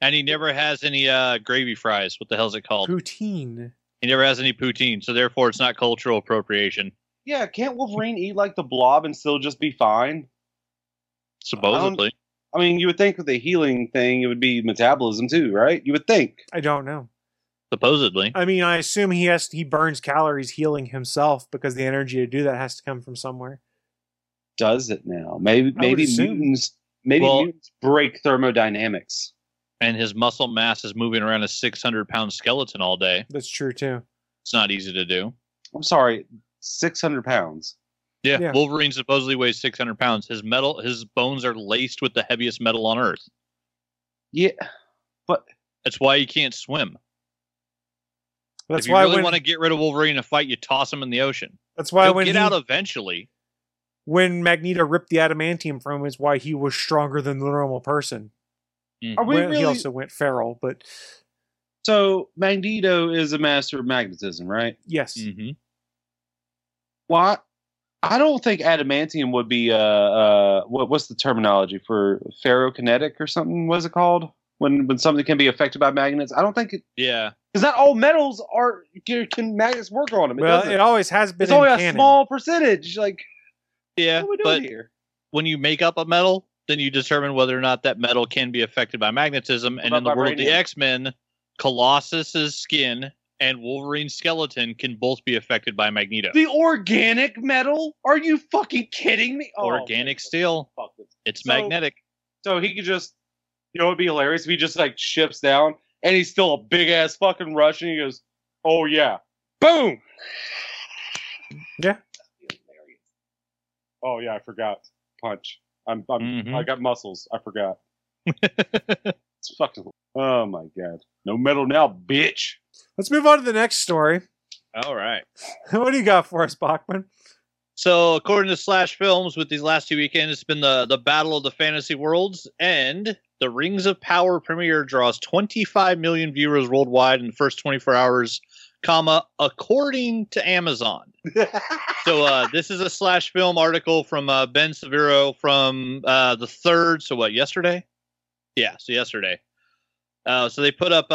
Speaker 3: And he never has any uh gravy fries. What the hell's it called?
Speaker 2: Poutine.
Speaker 3: He never has any poutine, so therefore it's not cultural appropriation.
Speaker 4: Yeah, can't Wolverine eat like the Blob and still just be fine?
Speaker 3: Supposedly.
Speaker 4: I mean, you would think with the healing thing, it would be metabolism too, right? You would think.
Speaker 2: I don't know.
Speaker 3: Supposedly.
Speaker 2: I mean, I assume he has he burns calories healing himself because the energy to do that has to come from somewhere.
Speaker 4: Does it now? Maybe,
Speaker 2: would
Speaker 4: maybe
Speaker 2: assume.
Speaker 4: mutants, maybe
Speaker 3: Well-
Speaker 4: mutants break thermodynamics.
Speaker 3: And his muscle mass is moving around a six hundred pound skeleton all day.
Speaker 2: That's true too.
Speaker 3: It's not easy to do.
Speaker 4: I'm sorry, six hundred pounds.
Speaker 3: Yeah,
Speaker 2: Yeah.
Speaker 3: Wolverine supposedly weighs 600 pounds. His metal, his bones are laced with the heaviest metal on Earth.
Speaker 4: Yeah, but
Speaker 3: That's why he can't swim.
Speaker 2: That's
Speaker 3: if you
Speaker 2: why
Speaker 3: really
Speaker 2: when
Speaker 3: want to get rid of Wolverine in a fight, you toss him in the ocean.
Speaker 2: that's why
Speaker 3: He'll
Speaker 2: when
Speaker 3: get
Speaker 2: he,
Speaker 3: out eventually.
Speaker 2: when Magneto ripped the adamantium from him is why he was stronger than the normal person.
Speaker 3: Mm.
Speaker 4: are we
Speaker 2: Well,
Speaker 4: really?
Speaker 2: He also went feral, but
Speaker 4: So Magneto is a master of magnetism, right?
Speaker 2: yes,
Speaker 3: Mm-hmm.
Speaker 4: Why? I don't think adamantium would be uh uh what what's the terminology for ferrokinetic or something? What's it called? When when something can be affected by magnets? I don't think it
Speaker 3: Yeah.
Speaker 4: because not all metals are can, can magnets work on them. It
Speaker 2: well,
Speaker 4: doesn't.
Speaker 2: it always has been.
Speaker 4: it's only
Speaker 2: in
Speaker 4: a
Speaker 2: canon.
Speaker 4: small percentage. Like
Speaker 3: Yeah.
Speaker 4: what are we doing
Speaker 3: But
Speaker 4: here?
Speaker 3: when you make up a metal, then you determine whether or not that metal can be affected by magnetism. And in the
Speaker 4: about
Speaker 3: world of the? X Men, Colossus's skin and Wolverine's skeleton can both be affected by Magneto.
Speaker 4: The organic metal? Are you fucking kidding me? Oh,
Speaker 3: Organic
Speaker 4: man,
Speaker 3: steel.
Speaker 4: fuck this.
Speaker 3: It's
Speaker 4: So-
Speaker 3: magnetic.
Speaker 4: So he could just, you know, it'd be hilarious if he just like ships down and he's still a big ass fucking Russian. He goes, "Oh yeah, boom."
Speaker 2: Yeah.
Speaker 4: Oh yeah, I forgot punch. I'm, I'm
Speaker 3: Mhm.
Speaker 4: I got muscles. I forgot. It's fucking. Oh my god, no metal now, bitch.
Speaker 2: Let's move on to the next story.
Speaker 3: All right.
Speaker 2: what do you got for us, Bachman?
Speaker 3: So, according to Slash Films, with these last two weekends, it's been the the battle of the fantasy worlds, and the Rings of Power premiere draws 25 million viewers worldwide in the first 24 hours, comma according to Amazon. So, uh, this is a Slash Film article from uh, Ben Severo from uh, the third. So, what yesterday? Yeah, so yesterday. Uh, so they put up.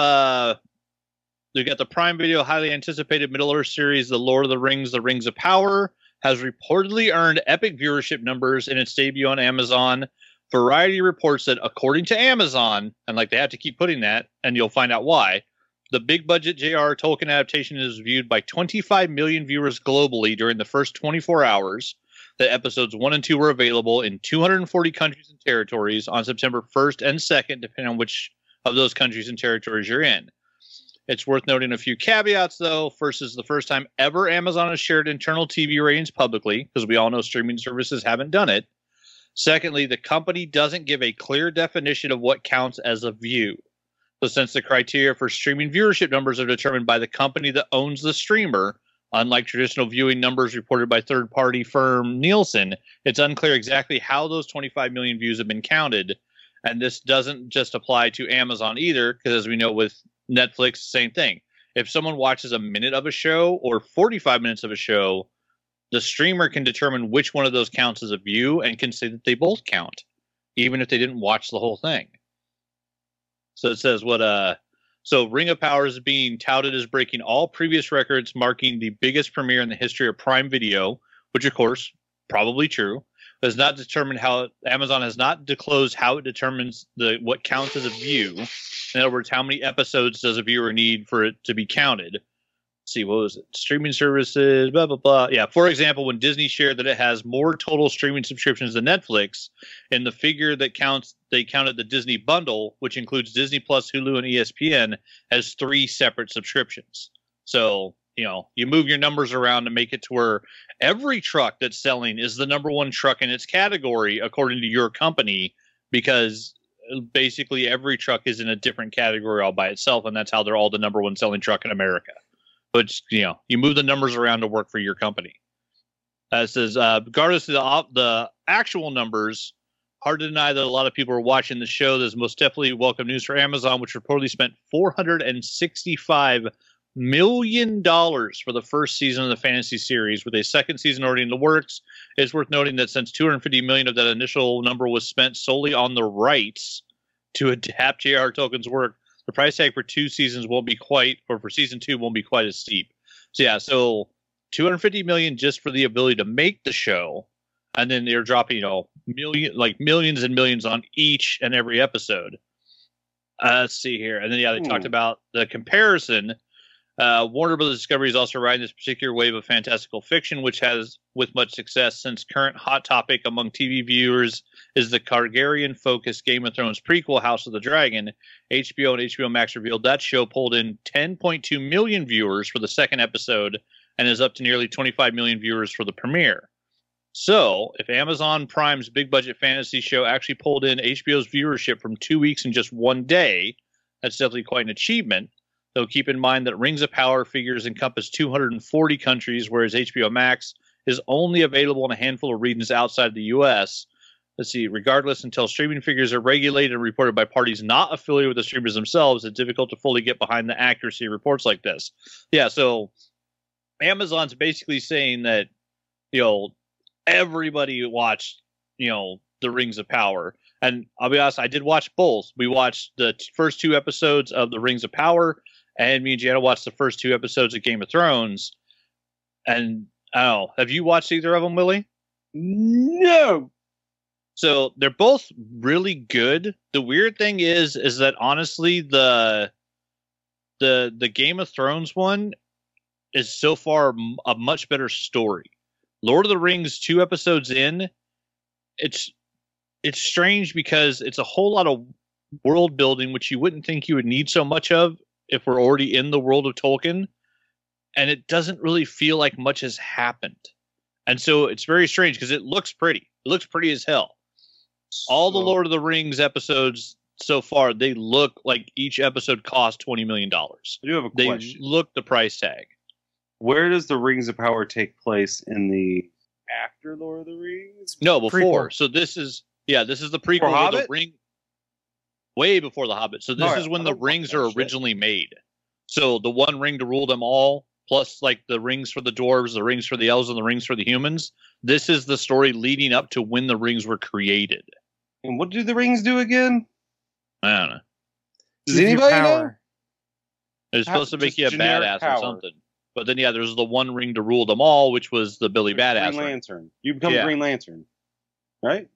Speaker 3: They got the Prime Video highly anticipated Middle Earth series, The Lord of the Rings: The Rings of Power has reportedly earned epic viewership numbers in its debut on Amazon. Variety reports that, according to Amazon, and like they have to keep putting that, and you'll find out why, the big budget J.R. Tolkien adaptation is viewed by 25 million viewers globally during the first 24 hours. that episodes one and two were available in 240 countries and territories on September 1st and 2nd, depending on which of those countries and territories you're in. It's worth noting a few caveats, though. First is the first time ever Amazon has shared internal TV ratings publicly, because we all know streaming services haven't done it. Secondly, the company doesn't give a clear definition of what counts as a view. So, since the criteria for streaming viewership numbers are determined by the company that owns the streamer, unlike traditional viewing numbers reported by third party firm Nielsen, it's unclear exactly how those 25 million views have been counted. And this doesn't just apply to Amazon either, because as we know with Netflix, same thing. If someone watches a minute of a show or 45 minutes of a show, the streamer can determine which one of those counts as a view and can say that they both count, even if they didn't watch the whole thing. So it says what uh so Ring of Power is being touted as breaking all previous records, marking the biggest premiere in the history of Prime Video, which of course probably true. Has not determined how Amazon has not disclosed how it determines the what counts as a view. In other words, how many episodes does a viewer need for it to be counted? Let's see, what was it? Streaming services, blah blah blah. Yeah, for example, when Disney shared that it has more total streaming subscriptions than Netflix, and the figure that counts, they counted the Disney bundle, which includes Disney Plus, Hulu, and ESPN, as three separate subscriptions. So you know, you move your numbers around to make it to where every truck that's selling is the number one truck in its category according to your company, because basically every truck is in a different category all by itself, and that's how they're all the number one selling truck in America. But you know, you move the numbers around to work for your company. Uh, says, uh, regardless of the op- the actual numbers, hard to deny that a lot of people are watching the show. There's most definitely welcome news for Amazon, which reportedly spent 465 million dollars for the first season of the fantasy series, with a second season already in the works. It's worth noting that since 250 million of that initial number was spent solely on the rights to adapt J.R. Tolkien's work, the price tag for two seasons won't be quite, or for season two won't be quite as steep. So yeah, so 250 million just for the ability to make the show, and then they're dropping you know million like millions and millions on each and every episode. Uh, let's see here, and then yeah, they talked
Speaker 4: Hmm.
Speaker 3: about the comparison. Uh, Warner Brothers Discovery is also riding this particular wave of fantastical fiction, which has with much success since current hot topic among TV viewers is the Targaryen-focused Game of Thrones prequel, House of the Dragon. HBO and HBO Max revealed that show pulled in 10.2 million viewers for the second episode and is up to nearly 25 million viewers for the premiere. So, if Amazon Prime's big budget fantasy show actually pulled in HBO's viewership from two weeks in just one day, that's definitely quite an achievement. Though keep in mind that Rings of Power figures encompass 240 countries, whereas HBO Max is only available in a handful of regions outside the US. Let's see, regardless, until streaming figures are regulated and reported by parties not affiliated with the streamers themselves, it's difficult to fully get behind the accuracy of reports like this. Yeah, so Amazon's basically saying that, you know, everybody watched, you know, the Rings of Power. And I'll be honest, I did watch both. We watched the t- first two episodes of the Rings of Power, and me and Jana watched the first two episodes of Game of Thrones. And I don't know, have you watched either of them, Willie?
Speaker 4: No.
Speaker 3: So they're both really good. The weird thing is, is that honestly, the the the Game of Thrones one is so far a much better story. Lord of the Rings, two episodes in, it's it's strange because it's a whole lot of world building, which you wouldn't think you would need so much of if we're already in the world of Tolkien, and it doesn't really feel like much has happened. And so it's very strange because it looks pretty. It looks pretty as hell all the Lord of the Rings episodes so far, they look like each episode cost twenty million dollars.
Speaker 4: I do have a
Speaker 3: They
Speaker 4: question.
Speaker 3: look the price tag.
Speaker 4: Where does the Rings of Power take place in the after Lord of the Rings?
Speaker 3: No, before.
Speaker 2: Prequel.
Speaker 3: So this is yeah, this is the prequel
Speaker 4: For
Speaker 3: the ring way before the Hobbit. So this oh,
Speaker 4: Alright,
Speaker 3: is when the
Speaker 4: oh,
Speaker 3: rings
Speaker 4: that
Speaker 3: are
Speaker 4: shit.
Speaker 3: originally made. So the one ring to rule them all, plus like the rings for the dwarves, the rings for the elves, and the rings for the humans. This is the story leading up to when the rings were created.
Speaker 4: And what do the rings do again?
Speaker 3: I don't know.
Speaker 4: Does
Speaker 2: Gives
Speaker 4: anybody know?
Speaker 2: power.
Speaker 3: It's supposed to make you a badass
Speaker 4: power.
Speaker 3: or something. But then yeah, there's the one ring to rule them all, which was the Billy Badass
Speaker 4: Green
Speaker 3: ring.
Speaker 4: Lantern. You become
Speaker 3: Yeah.
Speaker 4: Green Lantern, right?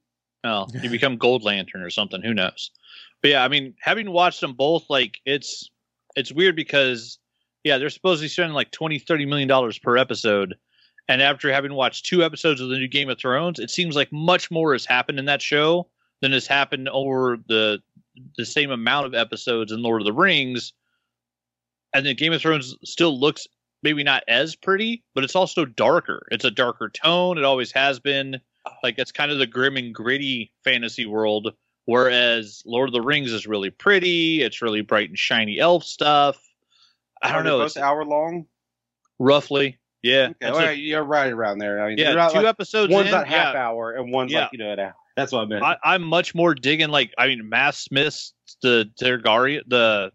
Speaker 3: Oh, you become Gold Lantern or something. Who knows? But yeah, I mean, having watched them both, like it's it's weird because yeah, they're supposedly spending like 20 30 million dollars per episode. And after having watched two episodes of the new Game of Thrones, it seems like much more has happened in that show than has happened over the the same amount of episodes in Lord of the Rings. And then Game of Thrones still looks maybe not as pretty, but it's also darker. It's a darker tone. It always has been. Oh. Like it's kind of the grim and gritty fantasy world, whereas Lord of the Rings is really pretty. It's really bright and shiny elf stuff. I don't
Speaker 4: they
Speaker 3: know.
Speaker 4: Both hour long.
Speaker 3: roughly, yeah.
Speaker 4: Okay, well,
Speaker 3: a-
Speaker 4: you're right around there. I mean,
Speaker 3: yeah, two
Speaker 4: like,
Speaker 3: episodes
Speaker 4: one's
Speaker 3: in.
Speaker 4: not half
Speaker 3: yeah.
Speaker 4: hour and one's
Speaker 3: Yeah.
Speaker 4: like you know an hour. That's what I meant.
Speaker 3: I, I'm much more digging like I mean Matt Smith's the Targaryen the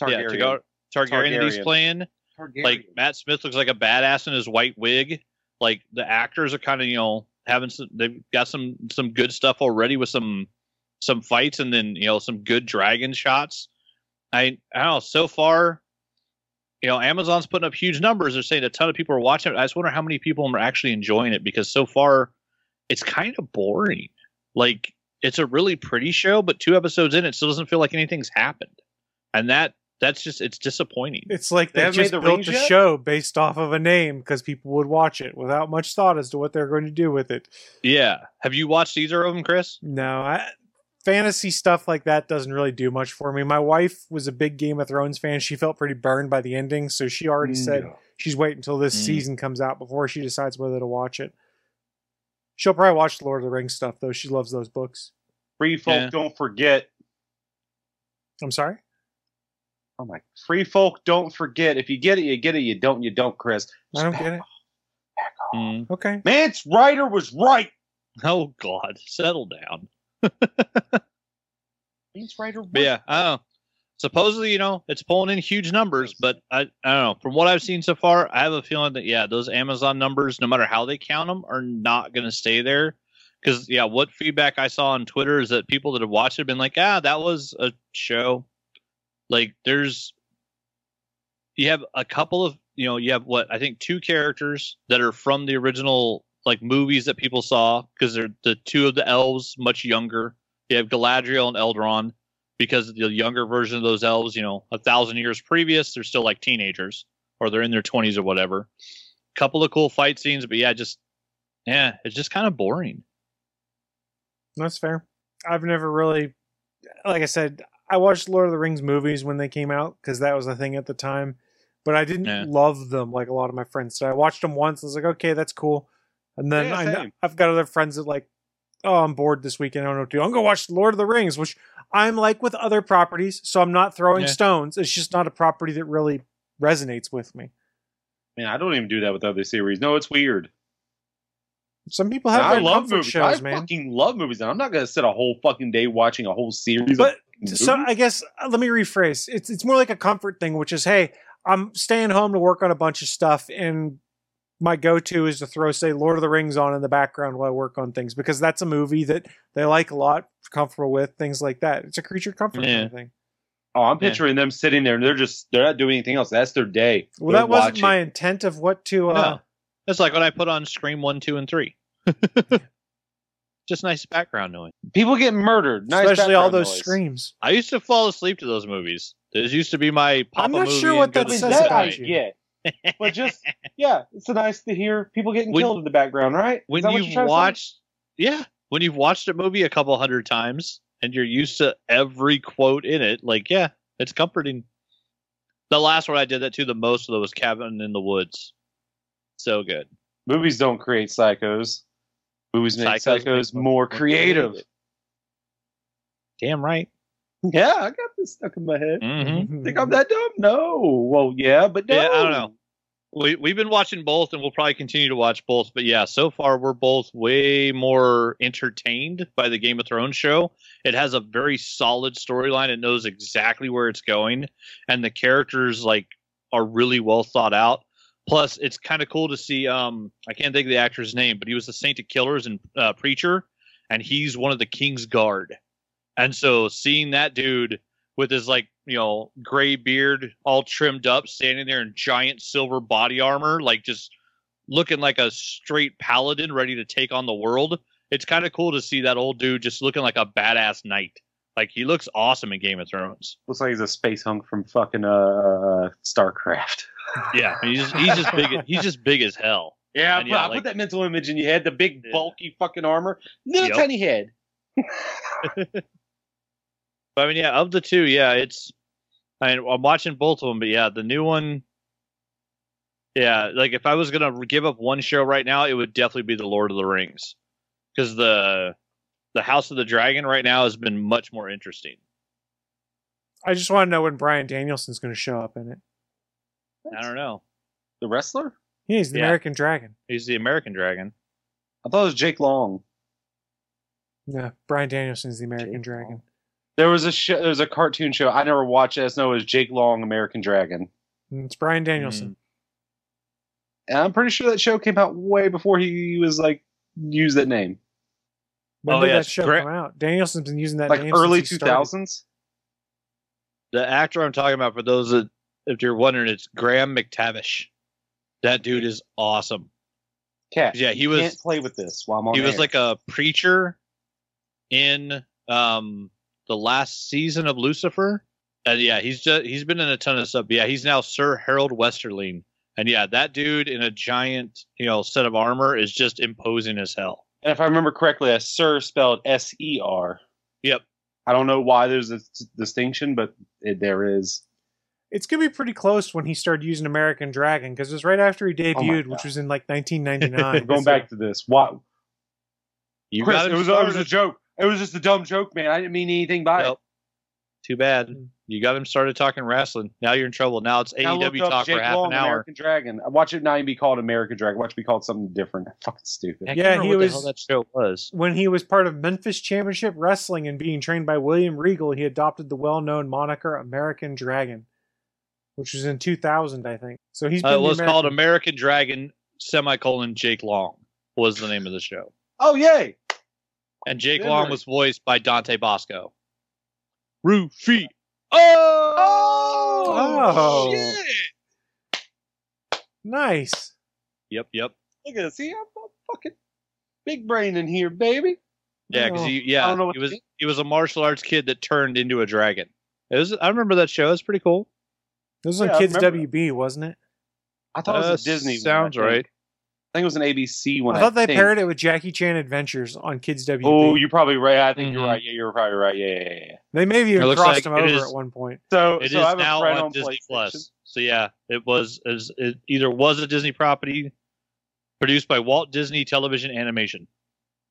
Speaker 3: yeah,
Speaker 4: Targaryen.
Speaker 3: Targaryen that he's playing.
Speaker 4: Targaryen.
Speaker 3: Like Matt Smith looks like a badass in his white wig. Like the actors are kind of you know having some they've got some some good stuff already with some some fights and then you know some good dragon shots. I I don't know so far. You know, Amazon's putting up huge numbers. They're saying a ton of people are watching it. I just wonder how many people are actually enjoying it because so far it's kind of boring. Like it's a really pretty show, but two episodes in, it still doesn't feel like anything's happened, and that that's just it's disappointing.
Speaker 2: It's like
Speaker 4: They
Speaker 2: they, just
Speaker 4: the
Speaker 2: built
Speaker 4: rings
Speaker 2: the
Speaker 4: yet?
Speaker 2: show based off of a name because people would watch it without much thought as to what they're going to do with it.
Speaker 3: Yeah. Have you watched either of them, Chris?
Speaker 2: No, I, fantasy stuff like that doesn't really do much for me. My wife was a big Game of Thrones fan. She felt pretty burned by the ending, so she already said
Speaker 4: No.
Speaker 2: she's waiting until this
Speaker 3: Mm.
Speaker 2: season comes out before she decides whether to watch it. She'll probably watch the Lord of the Rings stuff though. She loves those books.
Speaker 4: Free folk
Speaker 3: Yeah.
Speaker 4: don't forget.
Speaker 2: I'm sorry.
Speaker 4: Oh my! Free folk don't forget. If you get it, you get it. You don't, you don't. Chris.
Speaker 2: I don't get it.
Speaker 3: Mm.
Speaker 2: Okay.
Speaker 4: Mance Rayder was right.
Speaker 3: Oh God, settle down.
Speaker 4: Mance Rayder. Was
Speaker 3: yeah, I don't know. Supposedly, you know, it's pulling in huge numbers, but I, I don't know. From what I've seen so far, I have a feeling that yeah, those Amazon numbers, no matter how they count them, are not going to stay there. Because yeah, what feedback I saw on Twitter is that people that have watched it have been like, ah, that was a show. Like, there's you have a couple of you know you have what I think two characters that are from the original like movies that people saw because they're the two of the elves much younger. You have Galadriel and Elrond because the younger version of those elves, you know, a thousand years previous, they're still like teenagers or they're in their twenties or whatever. Couple of cool fight scenes, but yeah, just yeah, it's just kind of boring.
Speaker 2: That's fair. I've never really, like I said, I watched Lord of the Rings movies when they came out because that was a thing at the time, but I didn't
Speaker 3: Yeah.
Speaker 2: love them like a lot of my friends. So I watched them once. I was like, okay, that's cool. And then
Speaker 4: Yeah,
Speaker 2: I I've got other friends that like, oh, I'm bored this weekend. I don't know what to do. I'm gonna watch Lord of the Rings, which I'm like with other properties, so I'm not throwing
Speaker 3: Yeah.
Speaker 2: stones. It's just not a property that really resonates with me.
Speaker 4: Man, I don't even do that with other series. No, it's weird.
Speaker 2: Some people have
Speaker 4: I love movies.
Speaker 2: shows,
Speaker 4: I
Speaker 2: man.
Speaker 4: fucking love movies, and I'm not gonna sit a whole fucking day watching a whole series.
Speaker 2: But so
Speaker 4: movies.
Speaker 2: I guess uh, let me rephrase. It's it's more like a comfort thing, which is, hey, I'm staying home to work on a bunch of stuff, and my go-to is to throw, say, Lord of the Rings on in the background while I work on things because that's a movie that they like a lot, comfortable with, things like that. It's a creature comfort kind of thing.
Speaker 4: oh, I'm
Speaker 3: Yeah.
Speaker 4: picturing them sitting there, and they're just they're not doing anything else. That's their day.
Speaker 2: Well,
Speaker 4: They're
Speaker 2: that wasn't
Speaker 4: watching.
Speaker 2: my intent of what to. Uh,
Speaker 3: No. It's like when I put on Scream one, two, and three. Just nice background noise.
Speaker 4: People get murdered. Nice
Speaker 2: especially all those
Speaker 4: noise.
Speaker 2: screams.
Speaker 3: I used to fall asleep to those movies. Those used to be my Papa
Speaker 2: I'm not
Speaker 3: movie.
Speaker 2: sure what
Speaker 3: go
Speaker 2: that
Speaker 3: to
Speaker 4: I mean,
Speaker 2: says
Speaker 3: sleep
Speaker 2: about
Speaker 4: I
Speaker 3: night.
Speaker 2: you.
Speaker 4: Get. But just yeah, it's nice to hear people getting
Speaker 3: When-
Speaker 4: killed in the background, right?
Speaker 3: When
Speaker 4: you're
Speaker 3: you've
Speaker 4: trying to say?
Speaker 3: watched yeah when you've watched a movie a couple hundred times and you're used to every quote in it like yeah it's comforting the last one i did that to the most of those was cabin in the woods so good
Speaker 4: movies don't create psychos. Movies make
Speaker 3: Psychos
Speaker 4: psychos,
Speaker 3: make
Speaker 4: more
Speaker 3: more
Speaker 4: creative.
Speaker 3: creative. damn right
Speaker 4: Yeah, I got this stuck in my head.
Speaker 3: mm-hmm.
Speaker 4: Think I'm that dumb? No. Well, yeah, but no.
Speaker 3: Yeah, I don't know. we, we've been watching both and we'll probably continue to watch both but yeah so far we're both way more entertained by the game of thrones show it has a very solid storyline it knows exactly where it's going and the characters like are really well thought out plus it's kind of cool to see um i can't think of the actor's name but he was the saint of killers and uh, preacher and he's one of the king's guard and so seeing that dude with his like you know gray beard all trimmed up standing there in giant silver body armor like just looking like a straight paladin ready to take on the world it's kind of cool to see that old dude just looking like a badass knight like he looks awesome in game of thrones
Speaker 4: Looks like he's a space hunk from fucking uh, uh Starcraft.
Speaker 3: yeah he's just, he's just big he's just big as hell
Speaker 4: Yeah,
Speaker 3: And
Speaker 4: put,
Speaker 3: yeah,
Speaker 4: I
Speaker 3: like-
Speaker 4: put that mental image in your head. The big, bulky fucking armor, little
Speaker 3: Yep.
Speaker 4: tiny head.
Speaker 3: But I mean, yeah, of the two, yeah, it's. I mean, I'm watching both of them, but yeah, the new one. Yeah, like if I was gonna give up one show right now, it would definitely be the Lord of the Rings, because the the House of the Dragon right now has been much more interesting.
Speaker 2: I just want to know when Bryan Danielson's going to show up in it.
Speaker 3: I don't know.
Speaker 4: The wrestler?
Speaker 2: Yeah, he's the
Speaker 3: Yeah.
Speaker 2: American Dragon.
Speaker 3: He's the American Dragon.
Speaker 4: I thought it was Jake Long.
Speaker 2: Yeah, Bryan Danielson's the American
Speaker 4: Jake
Speaker 2: Dragon.
Speaker 4: Long. There was a show. There was a cartoon show. I never watched it. I just know it was Jake Long, American Dragon.
Speaker 2: It's Bryan Danielson.
Speaker 4: And I'm pretty sure that show came out way before he was like used that name,
Speaker 2: When
Speaker 3: Oh,
Speaker 2: did
Speaker 3: yeah,
Speaker 2: that show
Speaker 3: Gra-
Speaker 2: come out? Danielson's been using that
Speaker 4: like
Speaker 2: name
Speaker 4: early
Speaker 2: since he
Speaker 4: two
Speaker 2: started.
Speaker 4: thousands.
Speaker 3: The actor I'm talking about, for those that, if you're wondering, it's Graham McTavish. That dude is awesome.
Speaker 4: Cat.
Speaker 3: Yeah, he was-
Speaker 4: Can't play with this while I'm on.
Speaker 3: he was
Speaker 4: air.
Speaker 3: like a preacher in um the last season of Lucifer. And yeah, he's just he's been in a ton of stuff. Yeah, he's now Sir Harold Westerling. And yeah, that dude in a giant, you know, set of armor is just imposing as hell.
Speaker 4: And if I remember correctly, a Sir spelled S E R.
Speaker 3: Yep.
Speaker 4: I don't know why there's a s- distinction, but it, there is.
Speaker 2: It's gonna be pretty close when he started using American Dragon because it was right after he oh debuted, which was in like 1999.
Speaker 4: Going back to this, what?
Speaker 3: You
Speaker 4: Chris, it was, it was a joke. It was just a dumb joke, man. I didn't mean anything by
Speaker 3: it. Too bad. You got him started talking wrestling. Now you're in trouble. Now it's
Speaker 4: it. I looked
Speaker 3: AEW talk
Speaker 4: Jake
Speaker 3: for half
Speaker 4: Long,
Speaker 3: an hour.
Speaker 4: American Dragon. Watch it not even be called American Dragon. Watch it be called something different. Fucking stupid.
Speaker 3: I
Speaker 2: Yeah, he
Speaker 3: what
Speaker 2: was-
Speaker 3: the hell that show was.
Speaker 2: when he was part of Memphis Championship Wrestling and being trained by William Regal, he adopted the well-known moniker American Dragon, which was in 2000, I think. So he's been
Speaker 3: Uh, it
Speaker 2: the
Speaker 3: was called
Speaker 2: American-
Speaker 3: American Dragon semicolon Jake Long was the name of the show.
Speaker 4: Oh yay!
Speaker 3: And Jake Long was voiced by Dante Basco. Rufio.
Speaker 2: Oh.
Speaker 4: oh, shit!
Speaker 2: nice.
Speaker 3: Yep, yep.
Speaker 4: Look at this. See, I'm I'm fucking big brain in here, baby.
Speaker 3: Yeah, because he yeah
Speaker 4: don't know what
Speaker 3: he was he was a martial arts kid that turned into a dragon. It was I remember that show. It's pretty cool.
Speaker 2: This was on
Speaker 4: Yeah,
Speaker 2: Kids WB, wasn't it?
Speaker 4: I thought it
Speaker 3: Uh,
Speaker 4: was a Disney.
Speaker 3: Sounds
Speaker 4: think.
Speaker 3: right.
Speaker 4: I think it was an ABC one.
Speaker 2: I thought they
Speaker 4: think.
Speaker 2: paired it with Jackie Chan Adventures on Kids WB.
Speaker 4: Oh, you're probably right. I think you're
Speaker 3: Mhm.
Speaker 4: right. Yeah, you're probably right. Yeah, yeah, yeah.
Speaker 2: they maybe even
Speaker 3: It looks
Speaker 2: crossed
Speaker 3: like
Speaker 2: them over
Speaker 3: is-
Speaker 2: at one point.
Speaker 4: So,
Speaker 3: It is
Speaker 4: so I have
Speaker 3: now
Speaker 4: friend
Speaker 3: on,
Speaker 4: on
Speaker 3: Disney Plus. So yeah, it was as it either was a Disney property Produced by Walt Disney Television Animation.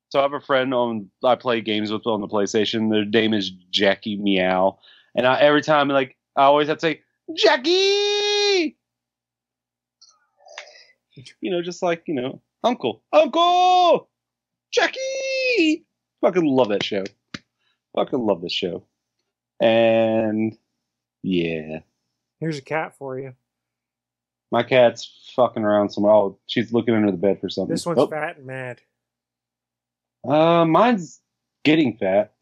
Speaker 4: So I have a friend on I play games with on the PlayStation. Their name is Jackie Meow, and I, every time like I always have to say Jackie. You know, just like you know, Uncle, Uncle, Jackie. Fucking love that show. Fucking love this show. And yeah,
Speaker 2: Here's a cat for you.
Speaker 4: my cat's fucking around somewhere. Oh, she's looking under the bed for something.
Speaker 2: This one's
Speaker 4: Oh,
Speaker 2: fat and mad.
Speaker 4: Uh, mine's getting fat.